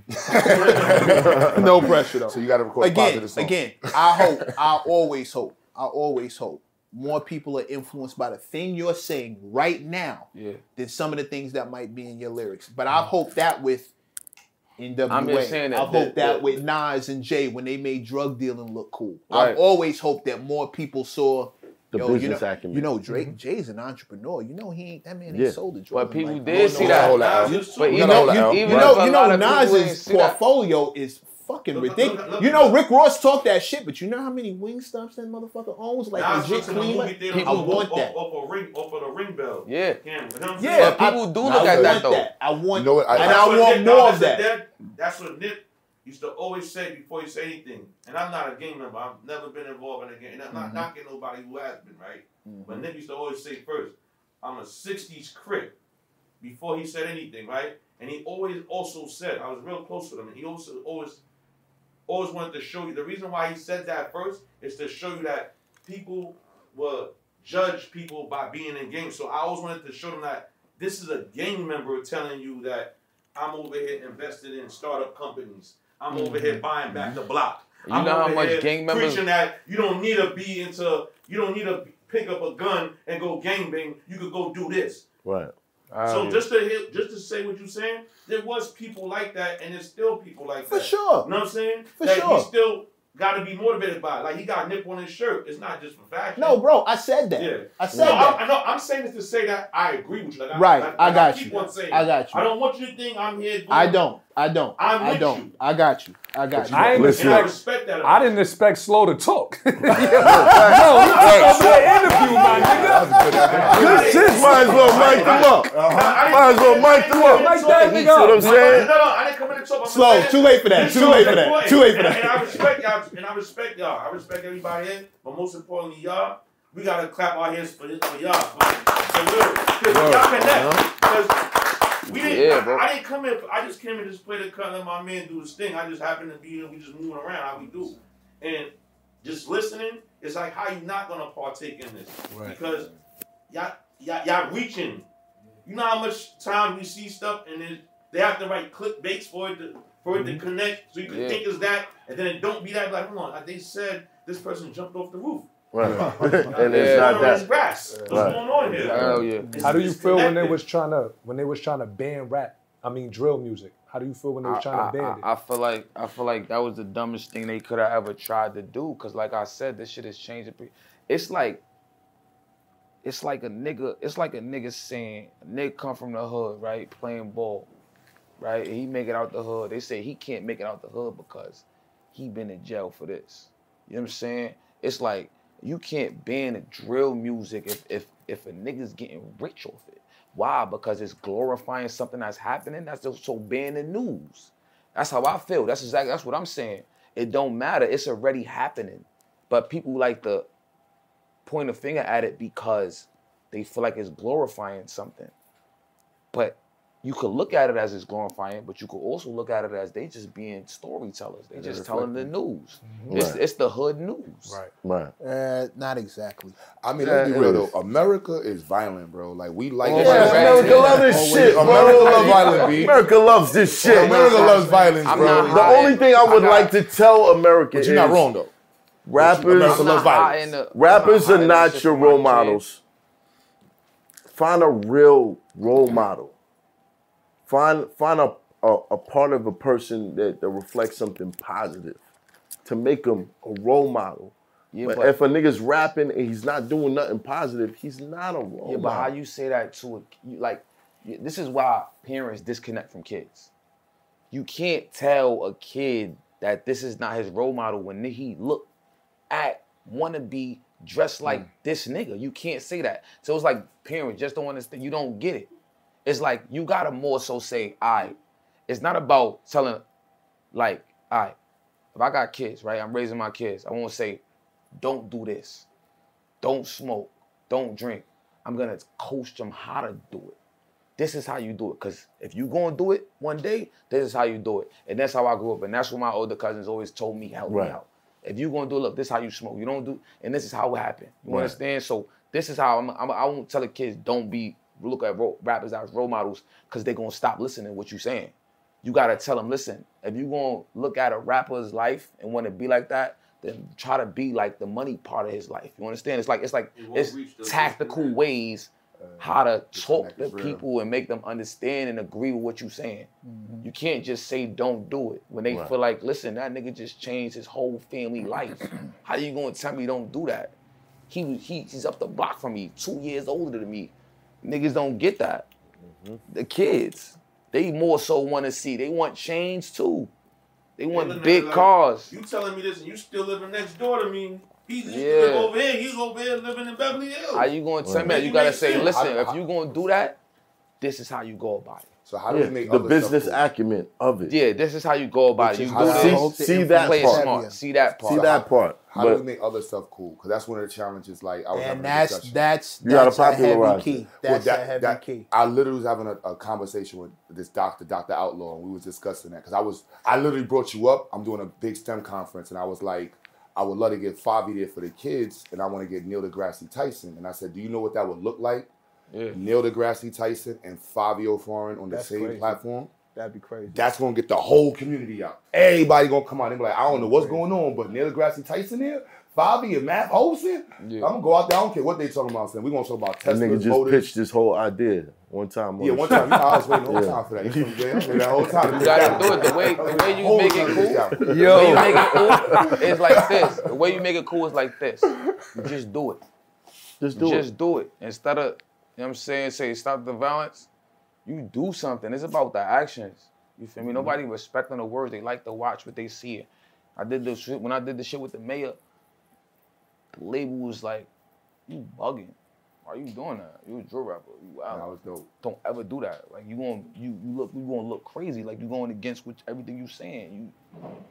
no pressure though. So you got to record again, positive songs. again, I hope, I always hope, I always hope more people are influenced by the thing you're saying right now Yeah. than some of the things that might be in your lyrics. But I hope that with NWA, I'm just saying that I hope the- that the- with Nas and Jay when they made drug dealing look cool. Right. I've always hoped that more people saw. The yo, you know, acumen. You know, Drake, mm-hmm. Jay's an entrepreneur. You know, he ain't that man ain't Yeah. sold the drugs. But people like, did see that. hold that out. But you You know, know, you, you- even You know, you know, of people ain't Nas's portfolio is fucking Look, look, ridiculous. look, look, you know. Rick Ross talked that shit, but you know how many wing stops that motherfucker owns? Like Nas legit looks the clean. movie like- theater I off, want off, that. off, a ring, off of the ring bell. Yeah. Camera. You know what I'm Yeah, people I- do I look at that want though. that. I want, You know what, I- and That's I what want Nip- more of that. that- That's what Nip used to always say before he say anything. And I'm not a gang member. I've never been involved in a gang. And I'm not Mm-hmm. knocking nobody who has been, right? But Nip used to always say first, I'm a 60s crip before he said anything, right? And he always also said, I was real close with him, and he also always always wanted to show you the reason why he said that first is to show you that people will judge people by being in games. So I always wanted to show them that this is a gang member telling you that I'm over here invested in startup companies. I'm over here mm-hmm. buying back the block. You I'm know how much gang members- preaching that you don't need to be into, you don't need to pick up a gun and go gangbang. You could go do this. Right. So just to hear, just to say what you're saying, there was people like that, and there's still people like For that. For sure. You know what I'm saying? For that sure. he still got to be motivated by it. Like he got a nip on his shirt. It's not just for fashion. No, bro, I said that. Yeah. I said no, that. I, I know. I'm saying this to say that I agree with you. Like, Right, I, like, I got keep you. I got you. I don't want you to think I'm here. I don't. I don't. I'm I with don't. you. I got you. I got you. I ain't Listen. And I respect that. I didn't expect Slow to talk. no, he took over the interview, my nigga. Good shit. Might as well mic them up. Might as well mic them up. Mic that See nigga what I'm up. No, no, I didn't come in to talk. Slow, too late for that, too late for that, too late for that. And I respect y'all. And I respect y'all. I respect everybody here. But most importantly, y'all, we gotta clap our hands for this for y'all. For, for real. Because y'all connect. Uh-huh. Because we didn't. Yeah, I- bro. I, didn't come in. I just came in just play the cut and let my man do his thing. I just happened to be here. We just moving around how we do. And just listening is like how you not gonna partake in this because y'all, y'all y'all reaching. You know how much time we see stuff and then they have to write clickbaits for it to for it to mm-hmm. connect so you can Yeah. think it's that and then it don't be that like come on like they said this person jumped off the roof Right. and They it's not going on his that. grass what's Right. going on here Hell yeah. It's- How do you it's feel when they was trying to when they was trying to ban rap? I mean drill music. How do you feel when they was trying I, to ban it? I, I feel like I feel like that was the dumbest thing they could have ever tried to do. Cause like I said, this shit is changing. It's like it's like a nigga. It's like a nigga saying a nigga come from the hood, right, playing ball, right. And he make it out the hood. They say he can't make it out the hood because he been in jail for this. You know what I'm saying? It's like you can't ban drill music if if if a nigga's getting rich off it. Why? Because it's glorifying something that's happening. That's just so ban the news. That's how I feel. That's exactly that's what I'm saying. It don't matter. It's already happening. But people like to point a finger at it because they feel like it's glorifying something. But you could look at it as it's glorifying, but you could also look at it as they just being storytellers. They just telling the news. It's, Right. it's the hood news. right. Right. Uh, not exactly. I mean, let's be real though. America is violent, bro. Like we like Oh, it. Yeah. America love this shit, bro. America love violence, B. America loves this shit. America loves violence, I'm bro. not The high. only thing I would I'm like to tell America But you're not wrong though. rappers, America I'm loves not high violence. the- rappers I'm are not your role models. Find a real role model. Find find a, a, a part of a person that, that reflects something positive to make them a role model. Yeah, but, but- if a nigga's rapping and he's not doing nothing positive, he's not a role model. Yeah, but how you say that to a you, like? This is why parents disconnect from kids. You can't tell a kid that this is not his role model when he look at wanna be dressed like Mm. this nigga. You can't say that. So it's like parents just don't understand. You don't get it. It's like you gotta more so say, all right. It's not about telling, like, all right. If I got kids, right? I'm raising my kids. I won't say, don't do this don't smoke, don't drink. I'm gonna coach them how to do it. This is how you do it. Cause if you gonna do it one day, this is how you do it. And that's how I grew up. And that's what my older cousins always told me, help Right. me out. If you gonna do it, look, this is how you smoke. You don't do, and this is how it happened. You Right. understand? So this is how I'm, I'm, I won't tell the kids don't be look at ro- rappers as role models because they're gonna stop listening to what you're saying. You gotta tell them, listen, if you gonna look at a rapper's life and want to be like that, then try to be like the money part of his life. You understand? It's like it's like It it's tactical ways uh, how to talk to is real. people and make them understand and agree with what you're saying. Mm-hmm. You can't just say don't do it when they Right. feel like, listen, that nigga just changed his whole family life. How you gonna tell me don't do that? He was he, he's up the block from me, two years older than me. Niggas don't get that. The kids, they more so want to see. They want change too. They want looking big like, cars. you telling me this and you still living next door to me He's Yeah. live over here he's over here living in Beverly Hills How you gonna tell me Right. You gotta say, sense. listen, I- if you gonna do that, this is how you go about it. So how do Yeah, we make the other business stuff acumen of it. Yeah, this is how you go about it. You Which do this, See, see that play part. smart. See that part. See that part. How do we make other stuff cool? Because that's one of the challenges. Like I was having And a that's discussion. that's You gotta that's a heavy key. it. Well, That's that- a heavy that- key. I literally was having a, a conversation with this doctor, Dr. Outlaw, and we was discussing that because I was I literally brought you up. I'm doing a big STEM conference, and I was like, I would love to get Fivi there for the kids, and I want to get Neil deGrasse Tyson. And I said, do you know what that would look like? Yeah. Neil deGrasse Tyson and Fivio Foreign on the That's same crazy. platform. That'd be crazy. That's gonna get the whole community out. Everybody gonna come out and be like, I don't know what's going on, but Neil deGrasse Tyson here, Fivi and Matt Olson. Yeah. I'm gonna go out there. I don't care what they talking about. Saying we gonna talk about That Tesla nigga just motors. pitched this whole idea one time. on Yeah, the one show. time. I was waiting the whole Yeah. time for that. You feel me, I was waiting that whole time. You gotta do it the way the way you make it cool. get out. The way you make it cool is like this. The way you make it cool is like this. You just do it. Just do just it. do it. Instead of, you know what I'm saying, say stop the violence, you do something. It's about the actions. You feel me? Mm-hmm. Nobody respecting the words. They like to watch what they see. I did this shit when I did the shit with the mayor. The label was like, you bugging. Why are you doing that? You a drill rapper. You out. That was dope. Don't ever do that. Like you going you you look you gonna look crazy. Like you going against what, everything you saying. You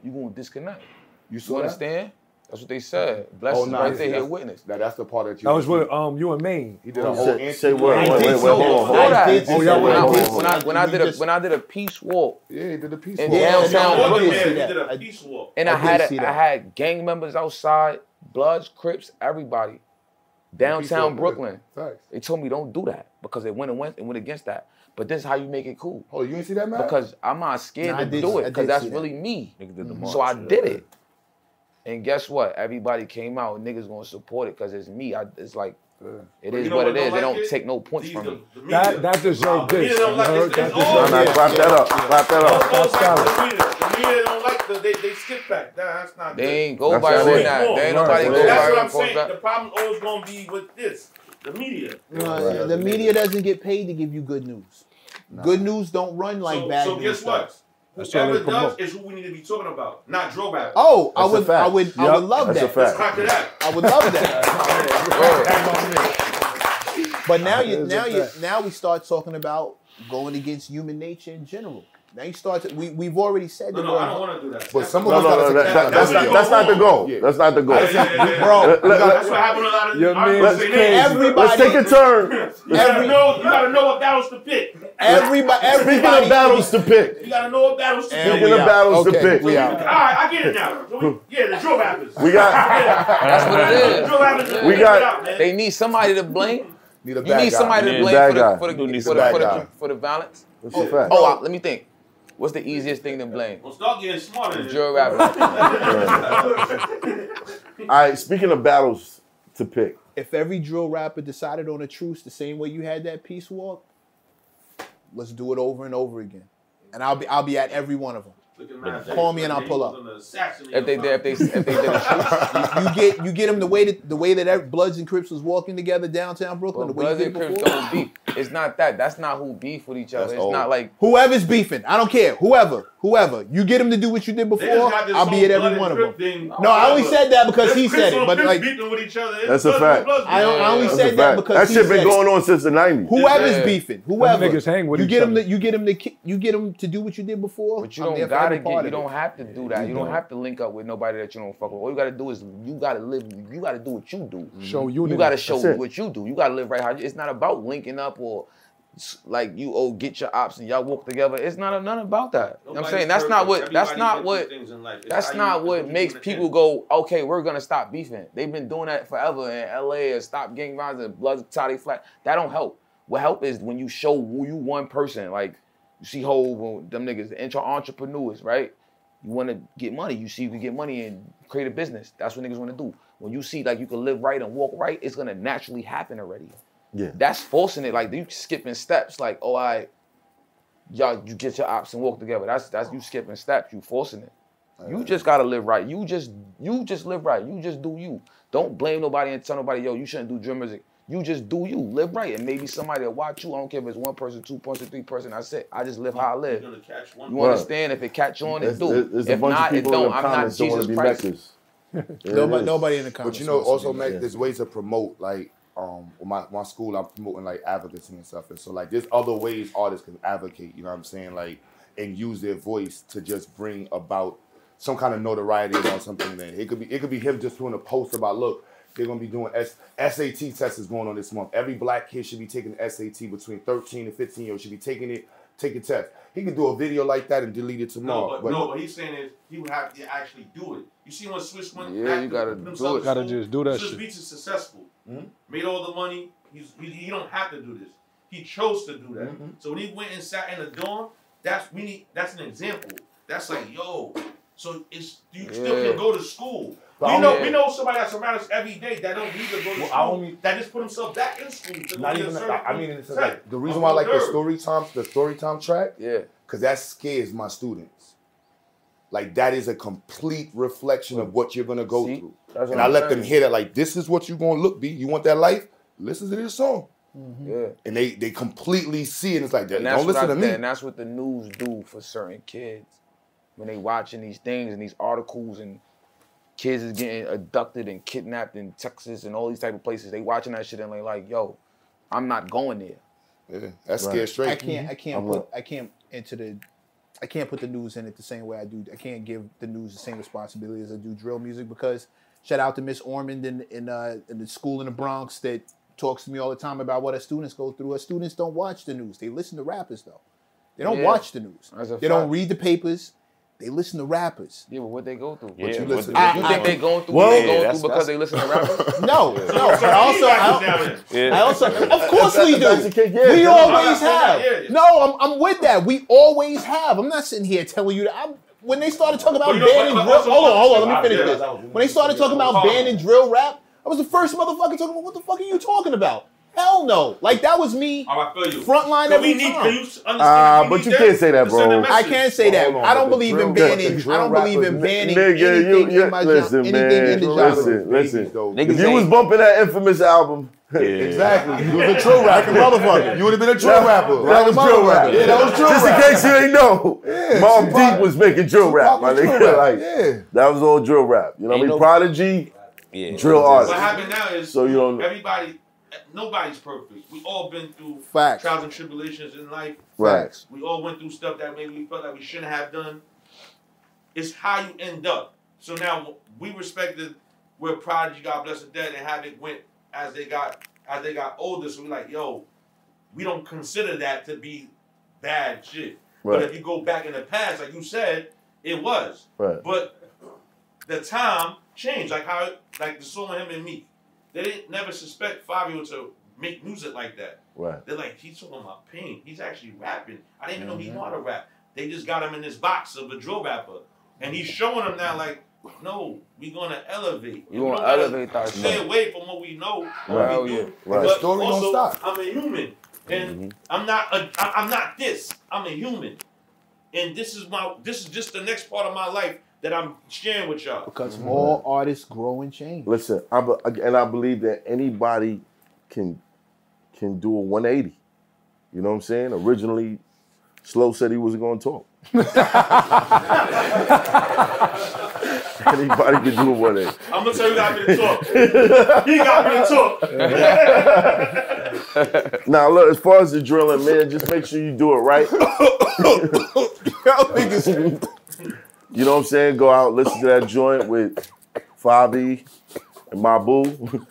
you gonna disconnect. You You saw that? Understand? That's what they said. Bless Oh, is right that's- there, here witness. That, that's the part that you. That was with um you and Maine. He did a whole. Say, anti- say word. Wait, anti- wait, wait, hold on, hold on. Oh, see y'all that. were when, I, did when, I, when I did a when I did a peace walk Yeah, he did the piece. in Yeah, downtown no, I Brooklyn, did see He that. did a I- peace walk. and I I, had see a, I had gang members outside, Bloods, Crips, everybody, downtown Brooklyn. Facts. They told me don't do that because it went and went and went against that. But this is how you make it cool. Oh, you didn't see that, man? Because I'm not scared Nah, to did- do it because that's see that. really me. Nigga did So I march, did yeah. it. And guess what? Everybody came out. Niggas gonna support it because it's me. I, it's like it But is you know what what it is. don't They don't it? take no points These from me. the. That that deserved The media this. don't like heard that it's Nah, all- deserved nah, this. clap that up. Clap that up. folks solid. the media. Don't like the they they skip back. Nah, that's not They good. ain't go That's viral what in it is. that. They ain't That's nobody what go it is. That's what I'm saying. The problem always gonna be with this, the media. No, the media doesn't get paid to give you good news. Good news don't run like so, bad so news. So guess what? Does. That's all Whoever they does promote. is who we need to be talking about, not drill rappers. Oh, I That's a would, fact. I would, I would love that's a that. Let's fact. clap to that. I would love that. but now you, now you, now we start talking about going against human nature in general. Now you start. To, we we've already said No, the no, I don't want to do that. But some of No, us no, gotta no, that, that, that's, not, that's not the goal. Yeah. That's not the goal. Yeah, yeah, yeah, yeah. Bro, Let- let- That's what happened a lot of. Your I'm man gonna crazy. Everybody- Let's take a turn. You gotta know. You gotta know what battles to pick. everybody, Speaking everybody. of battles to pick. You gotta know what battles to And pick. Speaking we of out. battles to pick. we All out. right, I get it now. So we, yeah, the drill rappers. We got That's what it is. drill rappers. We got- it out, man. They need somebody to blame. Need a You bad need guy. somebody to blame bad for the, guy. for the, need for the, bad guy. for the violence. That's a fact. Oh, uh, let me think. What's the easiest thing to blame? Well, start getting smarter. The drill rapper. All right, speaking of battles to pick. If every drill rapper decided on a truce the same way you had that peace walk, let's do it over and over again. And I'll be I'll be at every one of them. Call me and I'll pull up. If they did, if they, if they did a shoot. You get you get them the way that the way that Bloods and Crips was walking together downtown Brooklyn. Well, the way you Bloods and Crips before. don't beef. It's not that. That's not who beef with each other. That's it's old. not like Whoever's beefing, I don't care. Whoever, whoever, you get them to do what you did before. I'll be at every one of them. No, I only said that because he said it, but like beefing with each other. That's a fact. I, I only That's said a that fact. because that he shit been going on since the '90s. Whoever's Yeah. beefing, whoever niggas hang with you get them to you get them to you get them to do what you did before. But you I'm don't gotta get. You don't have to do that. You don't have to link up with nobody that you don't fuck with. All you gotta do is you gotta live. You gotta do what you do. Show unity. You gotta show what you do. You gotta live right. How you, it's not about linking up or like you oh get your ops and y'all work together. It's not none about that. You know I'm saying that's not what. That's not what. That's not what makes people go, okay, we're gonna stop beefing. They've been doing that forever in LA and stop gang violence and blood toddy flat. That don't help. What help is when you show you one person. Like you see Hov, them niggas, entrepreneurs, right? You want to get money. You see you can get money and create a business. That's what niggas want to do. When you see like you can live right and walk right, it's gonna naturally happen already. Yeah. That's forcing it. Like you skipping steps. Like oh I, y'all you get your ops and walk together. That's that's you skipping steps. You forcing it. You just gotta live right. You just you just live right. You just do you. Don't blame nobody and tell nobody, yo, you shouldn't do drum music. You just do you. Live right. And maybe somebody will watch you. I don't care if it's one person, two person, three person. That's it. I just live how I live. gonna catch one. You understand? If it catch on, it There's, do. there's- there's a if bunch not, of it people in don't. I'm not comments don't Jesus to Christ. Meccas. There it Nobody, nobody in the comments. But you know, also, Mac, there. there's ways to promote, like, um, with my, my school, I'm promoting, like, advocacy and stuff. And so, like, there's other ways artists can advocate, you know what I'm saying? Like, and use their voice to just bring about some kind of notoriety about something. Then it could be, it could be him just doing a post about, look, they're gonna be doing S- SAT test is going on this month. Every black kid should be taking the SAT between 13 and 15 years. Should be taking it take a test. He could do a video like that and delete it No, tomorrow. but, no, but he's saying is he would have to actually do it. You see when Swizz went Yeah, you gotta do himself it. to Gotta just do that Swizz shit. Beatz is successful. Mhm. Made all the money. He's he, he don't have to do this. He chose to do that. Mhm. So when he went and sat in the dorm, that's we need that's an example. That's like yo. So it's you still can go to school. But we I know only- we know somebody that's around us every day that don't need to go to Well, I school. only- that just put himself back in school. to Not even. certain I mean, in the like the reason why I like the story time, the story time track, Yeah. because that scares my students. Like that is a complete reflection of what you're gonna go See? through, That's and I I'm let them hear that. Like this is what you're gonna look be. You want that life? Listen to this song, mm-hmm. Yeah. and they they completely see it. And it's like, And that's don't listen I, to me. And that's what the news do for certain kids when they watching these things and these articles and kids is getting abducted and kidnapped in Texas and all these type of places. They watching that shit and they like, yo, I'm not going there. Yeah, that's Right. scared straight. I can't. I can't I'm put. not- I can't into the. I can't put the news in it the same way I do. I can't give the news the same responsibility as I do drill music because shout out to Miss Ormond in in, uh, in the school in the Bronx that talks to me all the time about what our students go through. Our students don't watch the news. They listen to rappers though. They don't Yeah. watch the news. They don't read the papers. They listen to rappers. Yeah, but what they go through? Yeah, you listen the- to- You I- think I- they going through Well, what they yeah, going that's- through because they listen to rappers? No, no. So But also, I, this down there. Yeah. I also, of course we do. We always have. No, I'm, I'm with that. We always have. I'm not sitting here telling you that. I'm, when they started talking about Well, you know banning what- drill, also- hold on, hold on. Let me finish this. When they started talking about Pause. banning drill rap, I was the first motherfucker talking about what the fuck are you talking about? Hell no. Like that was me. Oh, I feel you. Frontline So we every need, time. you understand? Ah, we but need you can't say that, to send a bro. I can't say that. Hold on, I don't but believe in drill- banning. the I don't believe in rappers- banning Nigga, you, anything you in my listen, jo- man. anything in the genre. Listen, listen. Niggas If you was bumping that infamous album, Exactly. You was a drill rapper, motherfucker. You would have been a drill rapper. that was drill rap. Yeah, that was drill Just in case you ain't know, Mobb Tupac- Deep was making drill rap, my nigga. Like yeah. that was all drill rap. You know what I mean? no- Prodigy, Yeah. drill What happened now is So you don't- everybody, nobody's perfect. We all been through Facts. trials and tribulations in life. Right. We all went through stuff that maybe we felt like we shouldn't have done. It's how you end up. So now we respected where Prodigy, God bless the dead, and how it went as they got as they got older. So we're like, yo, we don't consider that to be bad shit. But if you go back in the past, like you said, it was. Right. But the time changed, like how like the song with him and me. They didn't never suspect Fivio to make music like that. Right. They're like, he's talking about pain. He's actually rapping. I didn't even know he Mm-hmm. knew how to rap. They just got him in this box of a drill rapper. And he's showing them now, like, no, we're gonna elevate. We And gonna elevate that shit? Stay away from what we know, what Right. we do. Yeah. Right. But The story don't stop. I'm a human, and Mm-hmm. I'm not. A, I'm not this. I'm a human, and this is my. This is just the next part of my life that I'm sharing with y'all. Because mm-hmm. all artists grow and change. Listen, I be, and I believe that anybody can can do a 180. You know what I'm saying? Originally, Slow said he wasn't going to talk. anybody can do a 180. I'm gonna tell you, got me to talk. he got me to talk. Now, look, as far as the drilling, man, just make sure you do it right. you know what I'm saying? Go out, listen to that joint with Fabi and Mabu.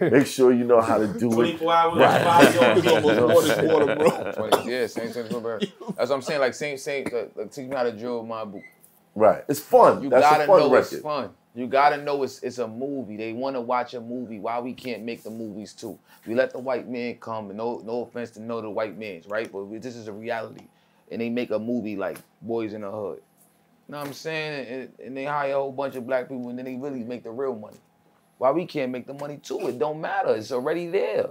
make sure you know how to do it. 24 hours. Five It's almost more than bro. Twenty- yeah, same same. same That's what I'm saying. Like same same. Like, like, teach me how to drill my boot. Right. It's fun. You That's gotta a fun know record. it's fun. You gotta know it's it's a movie. They want to watch a movie. Why we can't make the movies too? We let the white man come. And no no offense to no the white man's right, but we- this is a reality. And they make a movie like Boys in the Hood. You know what I'm saying? And, and they hire a whole bunch of black people, and then they really make the real money. Why we can't make the money too? It don't matter. It's already there.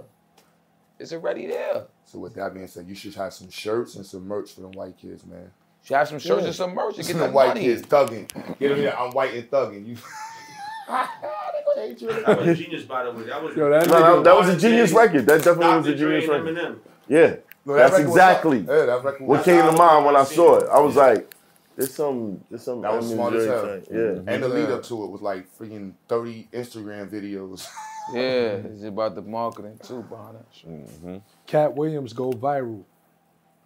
It's already there. So with that being said, you should have some shirts and some merch for them white kids, man. You have some shirts and some merch to get Some the white money. kids thugging. Get them there. I'm white and thugging. You. That was genius, by the way. That was. Yo, that No, no, that was a genius record. That definitely was a genius and record. Eminem. Yeah. No, that That's record exactly hot. Yeah, that record what came to mind when I I saw seen it. I was like, there's some, there's some. That was Eminem smart as joint hell. thing. Yeah. Mm-hmm. And the lead up to it was like freaking 30 Instagram videos. Yeah, it's about the marketing too behind that shit. Mm-hmm. Katt Williams go viral,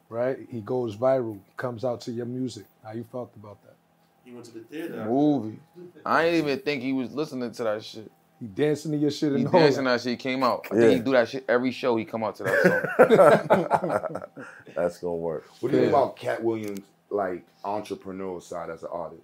right? He goes viral, comes out to your music. How you felt about that? He went to the theater. movie. I ain't even think he was listening to that shit. He dancing to your shit He and all He dancing that. that shit came out. I Yeah. think he do that shit every show. He come out to that song. That's gonna work. What do you think about Katt Williams, like entrepreneurial side as an artist?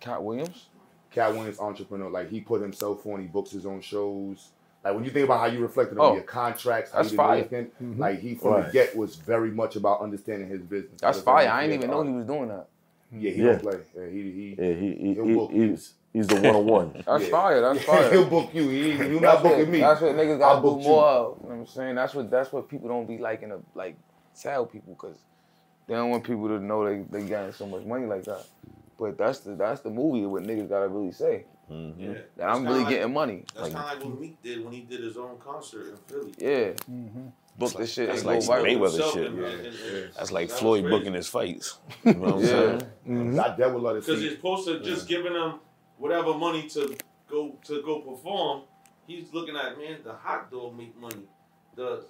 Katt Williams. Katt Williams, entrepreneur, like he put himself on, he books his own shows. Like when you think about how you reflected on Oh, your contracts, how that's you did fire. Mm-hmm. like he from Right. the get was very much about understanding his business. That's How fire. I you didn't even know he was doing that. Yeah, he Yeah. don't play. Yeah, he he. Yeah, he, he, He'll he book you. he's he's the one on one. That's Yeah. fire. That's fire. He'll book you. He, you not That's what, booking me. that's what niggas gotta do book you. more of. You know what I'm saying? That's what that's what people don't be liking to like tell people because they don't want people to know they they getting so much money like that. But that's the that's the movie what niggas gotta really say. Yeah. That I'm really getting money. That's Like, kind of like what Meek did when he did his own concert in Philly. yeah. Mm-hmm. Book this shit that's like some. Mayweather shit. and- and- and- That's like that Floyd booking his fights. You know what I'm Yeah. saying? Mm-hmm. I that would love to Because see. he's supposed to just giving him whatever money to go to go perform. He's looking at man, the hot dog make money. The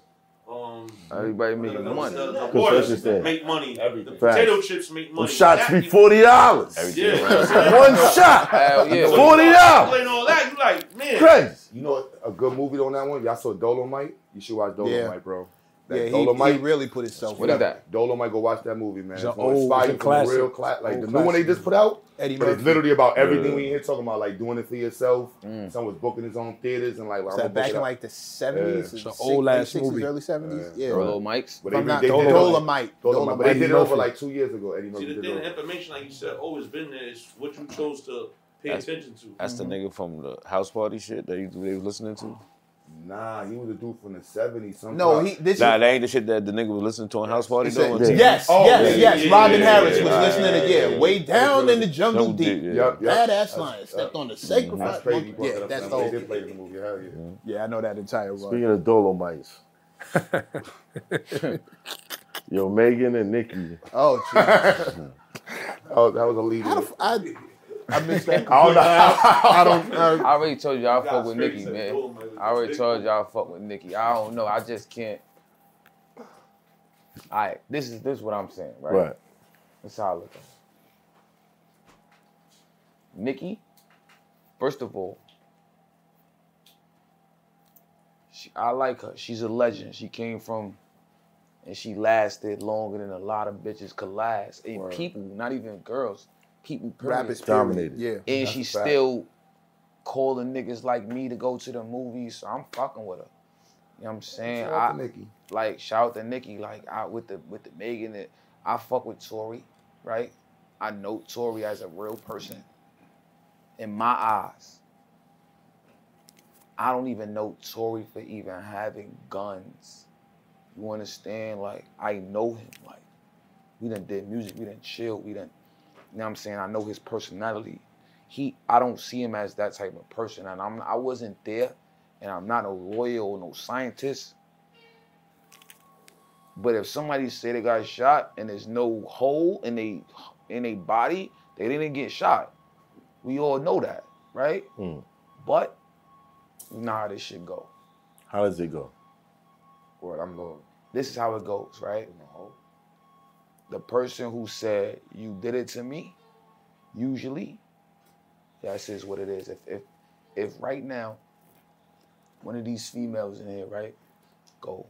um Everybody the, making the, money. the, the Concession waters stand. make money. Everything. The Facts. potato chips make Them money. shots be forty dollars. Everything Yeah. around. One shot. Hell yeah. Forty dollars. Playing all that, you like man. Crazy. You know a good movie on that one? Y'all saw Dolomite? You should watch Dolomite, Yeah. bro. That Yeah, he, Dolomite. he really put himself. What in is that? Dolomite, go watch that movie, man. It's It's, an gonna old- inspire it's a you from a classic. real class. Like Old the new one they just put out. Eddie But it's literally about everything Yeah. we here talking about, like doing it for yourself. Mm. Someone was booking his own theaters and like, Was I'm that back in like the seventies, It's an old ass movie. early seventies. Yeah, Little Mike's. But If they, not they did it Dolomite. over, Dolomite. But they did it over like two years ago. Eddie See Murphy the thing, the information like you said always been there is what you chose to pay attention to. That's the nigga from the house party shit that you, they was listening to. Nah, he was a dude from the seventies. No, he this Nah, is that ain't the shit that the nigga was listening to on house party He though. said- yes, Oh, yes, yeah, yes. yeah, Robin yeah, Harris yeah, was yeah, listening yeah, again, yeah, way yeah. down in the jungle Jungle deep. deep, yeah. Yup, yup. Badass line, stepped on the sacrifice. That's crazy. monkey. bro. Yeah, that's They old. did play the movie. Hell yeah. Mm-hmm. Yeah, I know that entire run. Speaking of Dolomites. Yo, Megan and Nicki. Oh, Jesus. Oh, that was a lead. How the f- I, I missed that. I don't know. I don't. Uh, I already told you I fuck with Nikki, Nicki, and man. I already told one. you I fuck with Nicki. I don't know. I just can't. Alright, this is this is what I'm saying, right? Right. That's how I look at it. Nicki, first of all, she, I like her. She's a legend. She came from, and she lasted longer than a lot of bitches could last. And Word. people, not even girls, people. Period. Rappers Dominated. period. Yeah. and That's she's still calling niggas like me to go to the movies. So I'm fucking with her. You know what I'm saying? Shout out I, to Nicki. like shout out to Nicki, like I with the with the Megan that I fuck with Tory, right? I know Tory as a real person. In my eyes, I don't even know Tory for even having guns. You understand? Like I know him. Like we done did music, we done chill, we done. You know what I'm saying? I know his personality. He, I don't see him as that type of person, and I'm I wasn't there, and I'm not a lawyer or no scientist. But if somebody say they got shot and there's no hole in they in a body, they didn't get shot. We all know that, right? Mm. But you know how this shit go. How does it go? Word, I'm low. This is how it goes, right? The person who said you did it to me, usually, that's is what it is. If if if right now, one of these females in here, right, go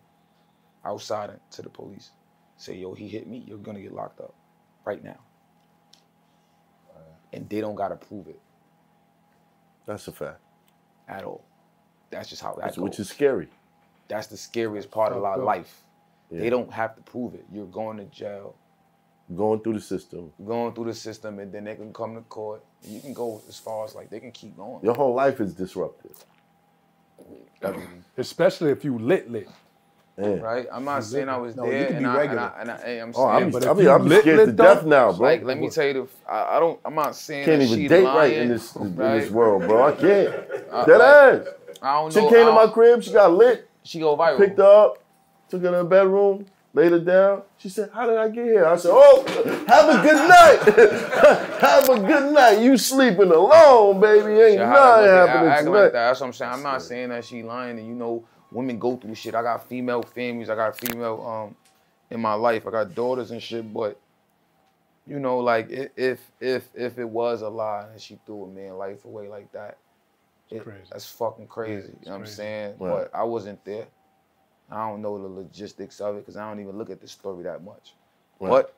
outside to the police, say, yo, he hit me, you're gonna get locked up right now. And they don't gotta prove it That's a fact. at all. That's just how that That's- goes. Which is scary. That's the scariest part of our life. Yeah. They don't have to prove it. You're going to jail. Going through the system. going through the system and then they can come to court. And you can go as far as like they can keep going. Your whole life is disrupted. Especially if you lit lit. Yeah. Right? I'm not saying I was No, you there can and be I, and regular. I, and I, hey, I'm Oh, I'm, but I if mean, I'm lit, scared lit to though, death now, bro. like let me tell you, the, I, I don't, I'm not saying can't that even she date lying, right in this in this world, bro. I can't. Uh, Dead like, ass. I don't She came I to my crib. She got lit. She go viral. Picked her up. Took her to the bedroom. Laid her down. She said, "How did I get here?" I said, "Oh, have a good night. have a good night. You sleeping alone, baby. Ain't She nothing happening I act tonight." like that. That's what I'm saying. I'm not saying that she lying. And you know, women go through shit. I got female families. I got female um in my life. I got daughters and shit. But you know, like if if if it was a lie and she threw a man life away like that, It- crazy. That's fucking crazy. you know what I'm saying? Right. But I wasn't there. I don't know the logistics of it because I don't even look at the story that much. Right. But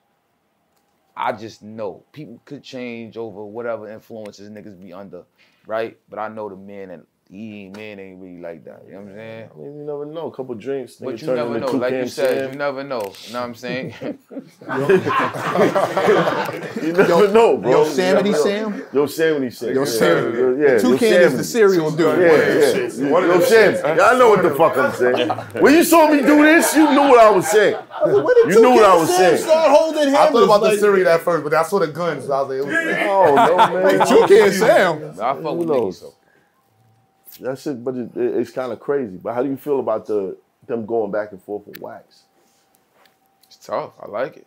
I just know people could change over whatever influences niggas be under, right? But I know the man and he ain't man ain't really like that. You know what I'm saying? I mean, you never know. A couple drinks, But you never know. Like you said, Sam. you never know. You know what I'm saying? You never know, bro. Yo, Samity. Sam? Yo, Samity Sam. Yo, Yeah, Samity. Yeah, yo, Toucan is the cereal dude. Yeah, yeah. Yo, Sam, y'all know what the fuck I'm saying. When you saw me do this, you knew what I was saying. You knew what I was saying. Start holding I thought about the like, Siri at first, but I saw the guns. So I was like, it was, Oh, no, man. Toucan Sam. I fuck with niggas. knows? So. That's it, but it, it- it's kind of crazy. But how do you feel about the them going back and forth with Wax? It's tough. I like it.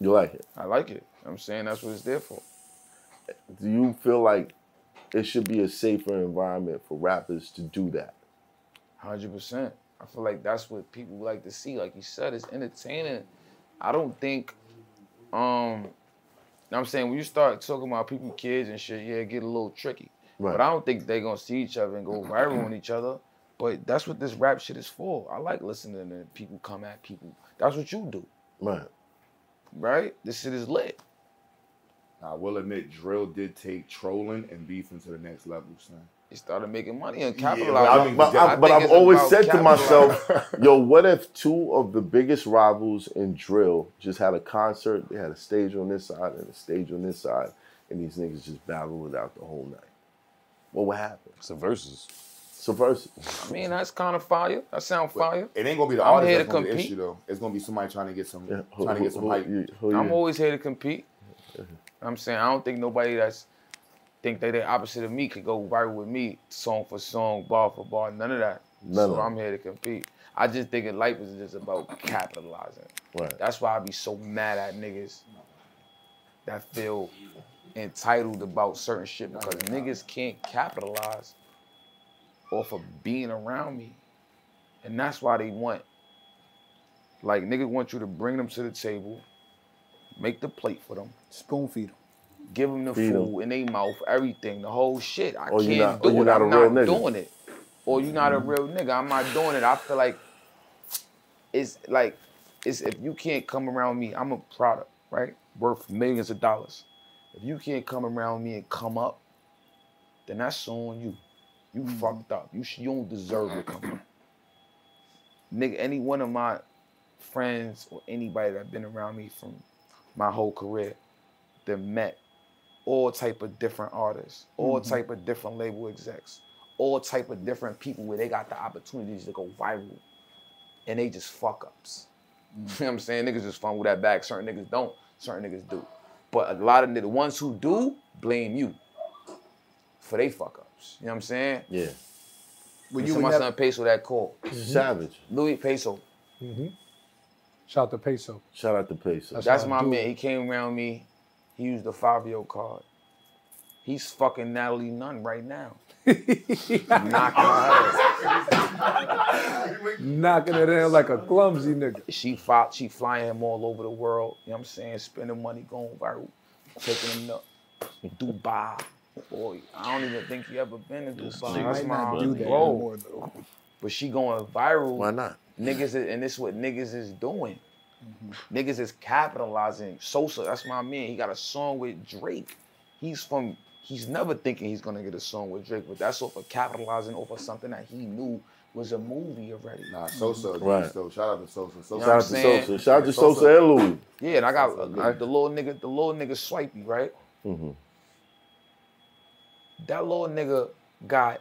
You like it? I like it. You know what I'm saying that's what it's there for. Do you feel like it should be a safer environment for rappers to do that? Hundred percent. I feel like that's what people like to see. Like you said, it's entertaining. I don't think, um, you know I'm saying when you start talking about people, kids and shit, yeah, it get a little tricky. Right. But I don't think they're gonna see each other and go viral on each other. But that's what this rap shit is for. I like listening to people come at people. That's what you do, Right. right? This shit is lit. I will admit, drill did take trolling and beefing to the next level, son. He started making money and capitalizing. but I think- But, I I, but think I've always said to myself, yo, what if two of the biggest rivals in drill just had a concert? They had a stage on this side and a stage on this side, and these niggas just battled it out the whole night. What would happen? It's a versus. Subversive. I mean, that's kind of fire. That sound fire. It ain't gonna be the I'm artist that's gonna be the compete. issue though. It's gonna be somebody trying to get some, Yeah, who- trying to get some who- hype. who- who I'm you- always here to compete. I'm saying I don't think nobody that's think they the opposite of me could go viral with me, song for song, bar for bar, none of that. None so of it. I'm here to compete. I just think in life is just about capitalizing. Right. That's why I be so mad at niggas that feel entitled about certain shit because niggas can't capitalize off of being around me. And that's why they want, like, niggas want you to bring them to the table, make the plate for them, Spoon feed them. give them the Feed 'em. food in their mouth, everything, the whole shit. I Or can't not- do you it. not a I'm real not nigga. doing it. Or you're not a mm-hmm. real nigga. I'm not doing it. I feel like it's like it's if you can't come around me, I'm a product, right? Worth millions of dollars. If you can't come around me and come up, then that's on you. You mm-hmm. fucked up. You you don't deserve to come up. Nigga, any one of my friends or anybody that been around me from my whole career that met all type of different artists, all mm-hmm. type of different label execs, all type of different people where they got the opportunities to go viral and they just fuck ups. You know what I'm saying? Niggas just fumble that back. Certain niggas don't, certain niggas do. But a lot of the ones who do blame you for they fuck ups. You know what I'm saying? Yeah. When You you my would never, son Peso that call. Savage. Mm-hmm. Louis Peso. Mm-hmm. Shout out to Peso. Shout out to Peso. That's That's my man. He came around me. He used the Fivio card. He's fucking Natalie Nunn right now. Knocking. Knocking it in like a clumsy nigga. She fly, she flying him all over the world. You know what I'm saying? Spending money, going viral, taking him to Dubai. Boy, I don't even think he ever been to Dubai. She That's might not my do that anymore though. But she going viral. Why not? Niggas, is, and this is what niggas is doing. Mm-hmm. Niggas is capitalizing. Sosa, that's my man. He got a song with Drake. He's from. He's never thinking he's gonna get a song with Drake, but that's off of capitalizing off of something that he knew was a movie already. Nah, Sosa, Right. so shout out to Sosa. Sosa. You know Shout out I'm to saying? Sosa. Shout out to Sosa. Sosa and Louis. Yeah, and I got uh, the little nigga, the little nigga Swipey, right? Mhm. That little nigga got.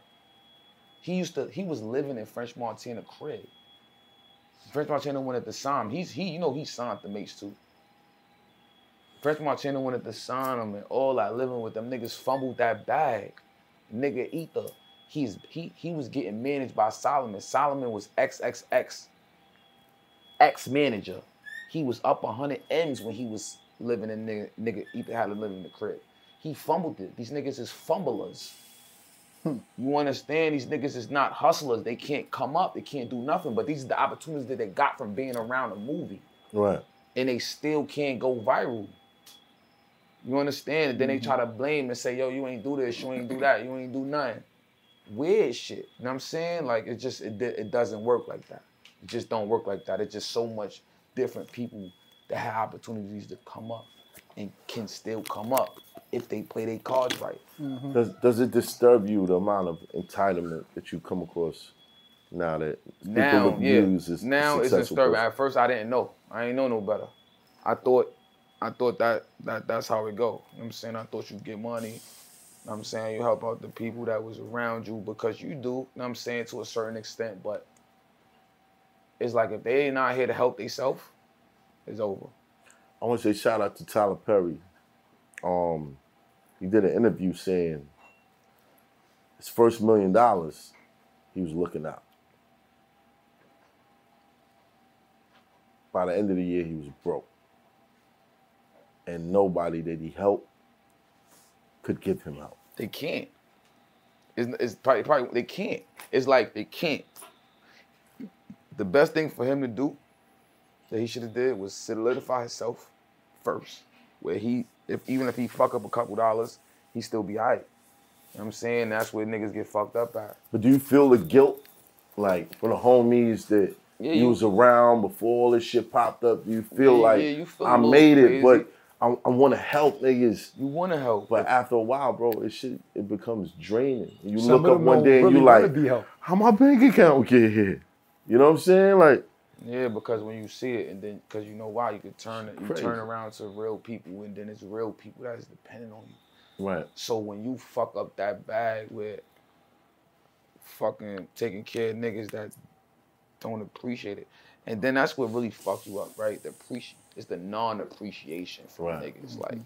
He used to. He was living in French Montana crib. French Montana wanted to sign him. He's he. You know he signed the mates too. French Montana wanted to sign him and all that. Living with them niggas fumbled that bag. Nigga Ether. He's he he was getting managed by Solomon. Solomon was XXX. Ex manager. He was up 100 M's when he was living in nigga, nigga Ether had to live in the crib. He fumbled it. These niggas is fumblers. Hmm. You understand? These niggas is not hustlers. They can't come up. They can't do nothing. But these are the opportunities that they got from being around a movie. Right. And they still can't go viral. You understand? And then they mm-hmm. try to blame and say, yo, you ain't do this, you ain't do that, you ain't do nothing. weird shit. You know what I'm saying? Like it just it, it doesn't work like that. It just don't work like that. It's just so much different people that have opportunities to come up and can still come up if they play their cards right. Mm-hmm. Does does it disturb you the amount of entitlement that you come across now that people Now, look yeah. you as Now it's disturbing. person? At first, I didn't know. I ain't know no better. I thought, I thought that that that's how it go. You know I'm saying? I thought you get money. You know I'm saying you help out the people that was around you because you do. You I'm saying to a certain extent, but it's like if they not here to help themselves, it's over. I want to say shout out to Tyler Perry. Um, he did an interview saying his first million dollars, he was looking out. By the end of the year, he was broke, and nobody that he helped could give him help. They can't. It's, it's probably, probably they can't. It's like they can't. The best thing for him to do that he should have did was solidify himself first. Where he, if even if he fuck up a couple dollars, he still be alright. You know what I'm saying? That's where niggas get fucked up at. But do you feel the guilt, like for the homies that Yeah, you you- was around before all this shit popped up? Do you feel Yeah, like yeah, you feel I made it, crazy. but I, I want to help niggas. You want to help, but after a while, bro, it shit it becomes draining. And you Some look up one day and really you wanna like, how my bank account get here? You know what I'm saying? Like, Yeah, because when you see it, and then because you know why, you could turn it, you turn around to real people, and then it's real people that is dependent on you. right. So when you fuck up that bag with fucking taking care of niggas that don't appreciate it, and then that's what really fucks you up, right? The appreci- it's the non-appreciation from Right. niggas. Mm-hmm. Like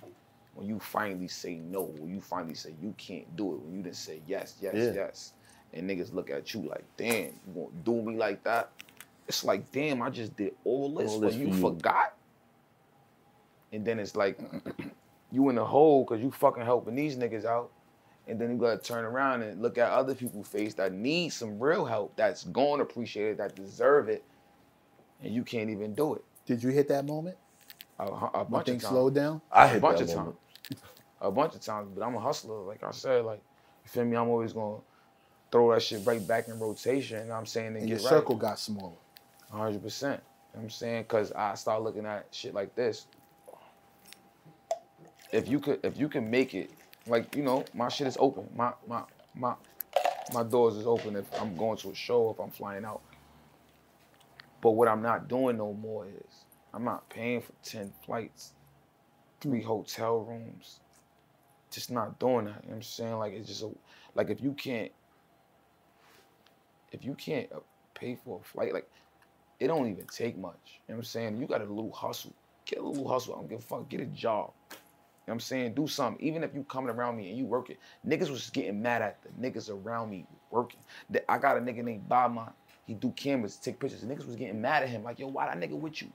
when you finally say no, when you finally say you can't do it, when you didn't say yes, yes, Yeah. yes, and niggas look at you like, damn, you gonna do me like that? It's like, damn, I just did all this, All but this you, for you. forgot. And then it's like you in the hole because you fucking helping these niggas out. And then you gotta turn around and look at other people's face that need some real help, that's going to appreciate it, that deserve it, and you can't even do it. Did you hit that moment? A, a When bunch things of times. slowed down? I a hit a bunch that of times. A bunch of times, but I'm a hustler. Like I said, like you feel me? I'm always gonna throw that shit right back in rotation. You know what I'm saying and And get your right. circle got smaller. hundred percent. You know what I'm saying? Cause I start looking at shit like this. If you could if you can make it, like, you know, my shit is open. My my my my doors is open if I'm going to a show, if I'm flying out. But what I'm not doing no more is I'm not paying for 10 flights, three hotel rooms. Just not doing that. You know what I'm saying? Like it's just a, like if you can't if you can't uh, pay for a flight, like it don't even take much. You know what I'm saying? You got a little hustle. Get a little hustle. I don't give a fuck. Get a job. You know what I'm saying? Do something. Even if you coming around me and you working. Niggas was getting mad at the niggas around me working. I got a nigga named Bob Mont. He do cameras, take pictures. Niggas was getting mad at him. Like, yo, why that nigga with you?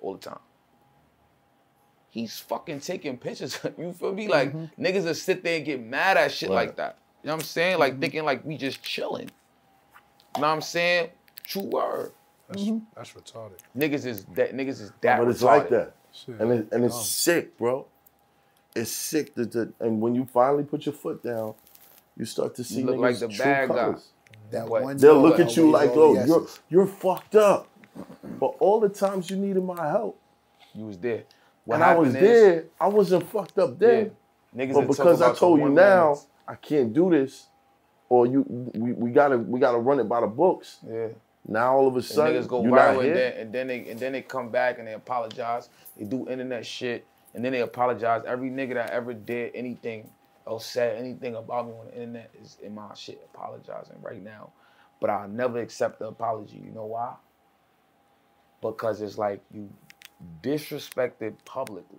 All the time. He's fucking taking pictures. you feel me? Like, mm-hmm. niggas that sit there and get mad at shit like that. You know what I'm saying? Like, mm-hmm. thinking like we just chilling. You know what I'm saying? True word. That's, mm-hmm. that's retarded. Niggas is mm. that niggas is that but it's retarded. like that, Shit. and it, and it's dumb. sick, bro. It's sick that the, and when you finally put your foot down, you start to see You look niggas like the true bad guy. That one They'll look at you like, "Oh, you're you're fucked up," but all the times you needed my help, You was there. What and I was is- there, I wasn't fucked up then. Niggas But because I told you now moments. I can't do this, or you we, we gotta we gotta run it by the books. Yeah. Now all of a And sudden niggas go viral and here. then, and then they and then they come back and they apologize. They do internet shit and then they apologize. Every nigga that ever did anything or said anything about me on the internet is in my shit apologizing right now. But I'll never accept the apology. You know why? Because it's like you disrespected publicly.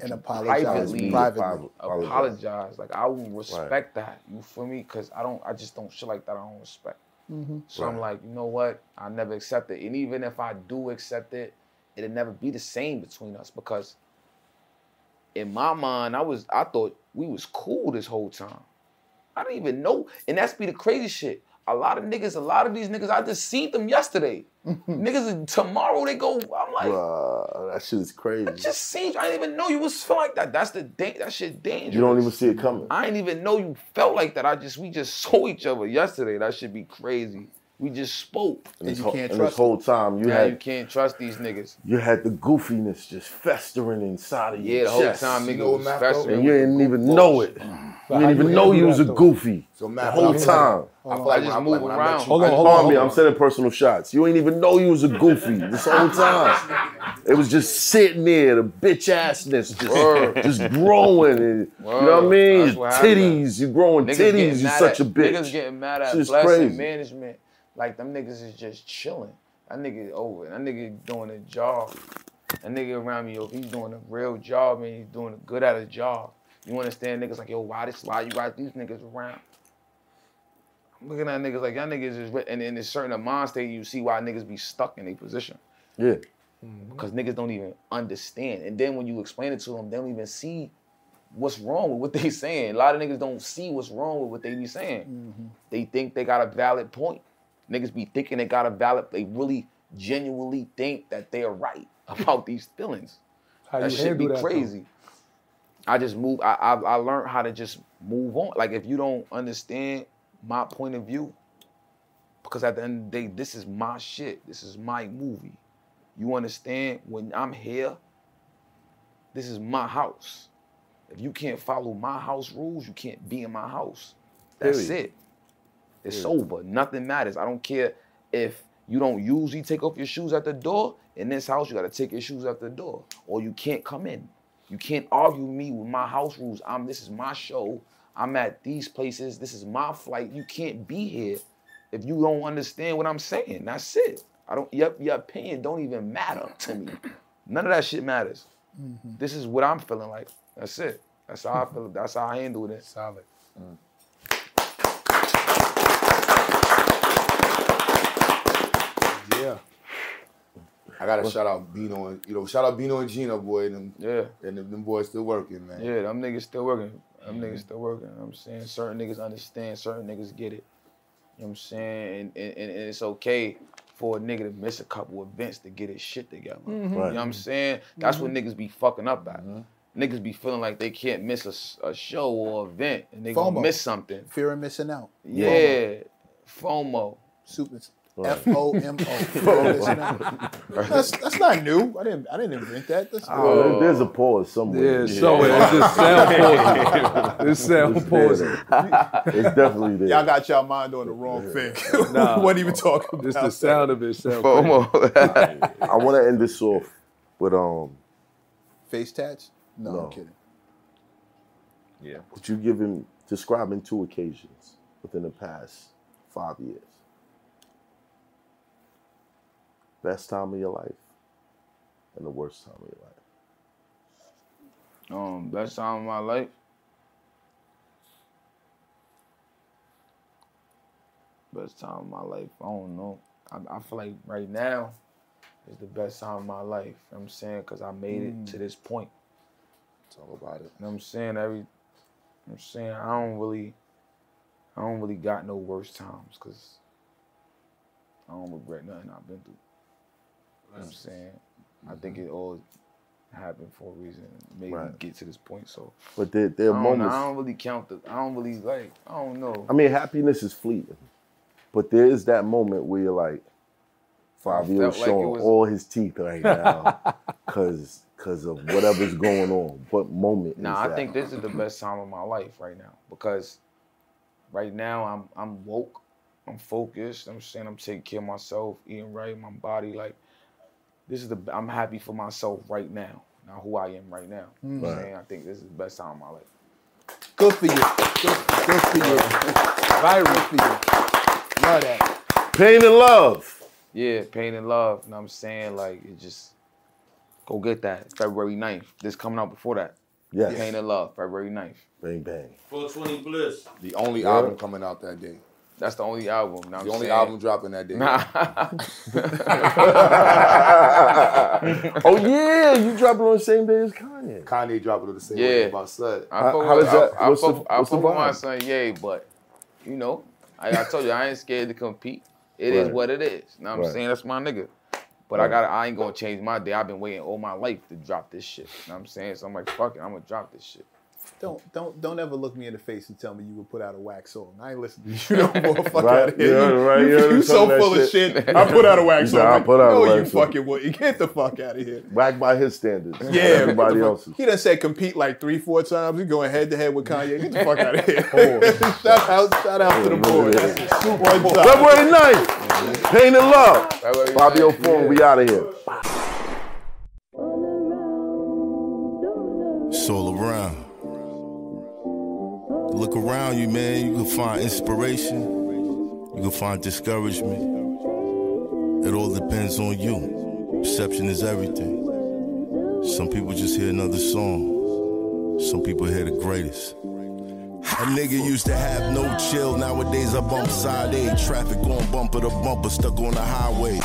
And apologize privately privately. Apologize. apologize. Like I will respect that. You feel me? Cause I don't. I just don't shit like that. I don't respect. Mm-hmm. So I'm like, you know what? I never accept it. And even if I do accept it, it'll never be the same between us because in my mind, I was I thought we was cool this whole time. I didn't even know, and that's be the crazy shit. A lot of niggas, a lot of these niggas, I just seen them yesterday. niggas tomorrow they go. I'm like, that shit is crazy. I just seen. I didn't even know you was feel like that. That's the da- that shit dangerous. You don't even see it coming. I didn't even know you felt like that. I just we just saw each other yesterday. That should be crazy. We just spoke. And this, you whole, can't and trust this whole time you Now had you can't trust these niggas. you had the goofiness just festering inside of you. Yeah, the whole chest. time You niggas know was festering. and you didn't even goof know it. But You didn't even you know you was a goofy. So The whole time. I feel I like just I, move like when I met around. you, Hold on, I- hold on, Army, hold I'm on. sending personal shots. You ain't even know you was a goofy this whole time. It was just sitting there, the bitch assness just, just growing. And, you know what I mean? That's what happened. titties, you growing Niggas titties, you mad such at, a bitch. Niggas getting mad at Shit's blessing crazy. management. Like them niggas is just chilling. That nigga over. That nigga doing a job. That nigga around me, yo, he's doing a real job and he's doing a good at a job. You understand niggas like, yo, why this why you got these niggas around? I'm looking at niggas like y'all niggas is re- and in a certain mind state you see why niggas be stuck in a position. Yeah. Mm-hmm. Because niggas don't even understand. And then when you explain it to them, they don't even see what's wrong with what they saying. A lot of niggas don't see what's wrong with what they be saying. Mm-hmm. They think they got a valid point. Niggas be thinking they got a valid, they really genuinely think that they're right about these feelings. How that should be that, crazy. I just move, I, I I learned how to just move on. Like if you don't understand my point of view, because at the end of the day, this is my shit. This is my movie. You understand? When I'm here, this is my house. If you can't follow my house rules, you can't be in my house. That's Period. it. It's over. Nothing matters. I don't care if you don't usually take off your shoes at the door. In this house, you gotta take your shoes at the door, or you can't come in. You can't argue me with my house rules. I'm. This is my show. I'm at these places. This is my flight. You can't be here if you don't understand what I'm saying. That's it. I don't. Your, your opinion don't even matter to me. None of that shit matters. Mm-hmm. This is what I'm feeling like. That's it. That's how I feel. That's how I handle it. Solid. Mm. Yeah. I gotta shout out Bino and you know shout out Bino and Gino boy and them, Yeah. and them, them boys still working man. Yeah, them niggas still working. Them niggas mm-hmm. still working. You know I'm saying certain niggas understand, certain niggas get it. You know what I'm saying? And, and, and it's okay for a nigga to miss a couple events to get his shit together. You mm-hmm. know what I'm saying? That's what mm-hmm. niggas be fucking up at. Niggas be feeling like they can't miss a show or event and they gonna miss something. Fear of missing out. Yeah. FOMO. Super. Right. F O M O. Fear of missing out. That's that's not new. I didn't I didn't invent that. That's Well, there's a pause somewhere. Yeah, somewhere. It's just sound poison. It's sound It's poison. there. It's definitely there. Y'all got y'all mind on the wrong thing. Nah. what are you talking about? Just the sound of it sound. FOMO. I want to end this off with um. Face tats? No, No. I'm kidding. Yeah. Would you give him describing two occasions within the past five years? Best time of your life and the worst time of your life. Um, best time of my life. Best time of my life. I don't know. I, I feel like right now is the best time of my life. You know what I'm saying? Because I made it to this point. Talk about it. You know what I'm saying? Every you know what I'm saying I don't really I don't really got no worst times because I don't regret nothing I've been through. You know I'm saying? I mm-hmm. think it all happened for a reason. Made me Right. get to this point. So But there, there I are know, moments. I don't really count the. I don't really like. I don't know. I mean, happiness is fleeting, but there is that moment where you're like, five I years like showing was- all his teeth right now, cause cause of whatever's going on. What moment? Nah, is I that? think this is the best time of my life right now because right now I'm I'm woke, I'm focused. I'm saying I'm taking care of myself, eating right, my body. Like this is the I'm happy for myself right now. Now who I am right now. You know I'm Right. saying I think this is the best time of my life. Good for you. Good, good for you. Good for you. Love that. pain and love. Yeah, pain and love. You know what I'm saying? Like it just go get that February 9th. This coming out before that. Yes. Pain and love, February 9th. Bang bang. 420 Bliss. The only Yeah. album coming out that day. That's the only album. you know what The I'm only saying? album dropping that day. Nah. oh yeah, you dropping on the same day as Kanye. Kanye dropping it on the same day. Yeah. way as my son. I How- fuck how with, is that? I, I What's the- fuck, I what's the fuck with my son, yay, but you know, I, I told you I ain't scared to compete. It is Right. what it is. You know what I'm Right. saying? That's my nigga. But I got I ain't gonna change my day. I've been waiting all my life to drop this shit. You know what I'm saying? So I'm like, fuck it, I'm gonna drop this shit. Don't don't don't ever look me in the face and tell me you would put out a wax song. I ain't listening to you no more. Fuck Right, out of here. yeah, you, right, you, yeah, you so some of that full of shit. shit. I put out a wax He said, song. "I put out a no, you wax song." fucking would. Get the fuck out of here. Whack by his standards. Yeah, Everybody get else's. He done said compete like three, four times. He going head to head with Kanye. Get the fuck out of here. shout out, shout out to the boys. One time. February 9th. Pain and Love. February Fivio 9th, yeah. we out of here. Look around you, man. You can find inspiration. You can find discouragement. It all depends on you. Perception is everything. Some people just hear another song. Some people hear the greatest. A nigga used to have no chill. Nowadays I bump side A. Traffic going bumper to bumper, stuck on the highway.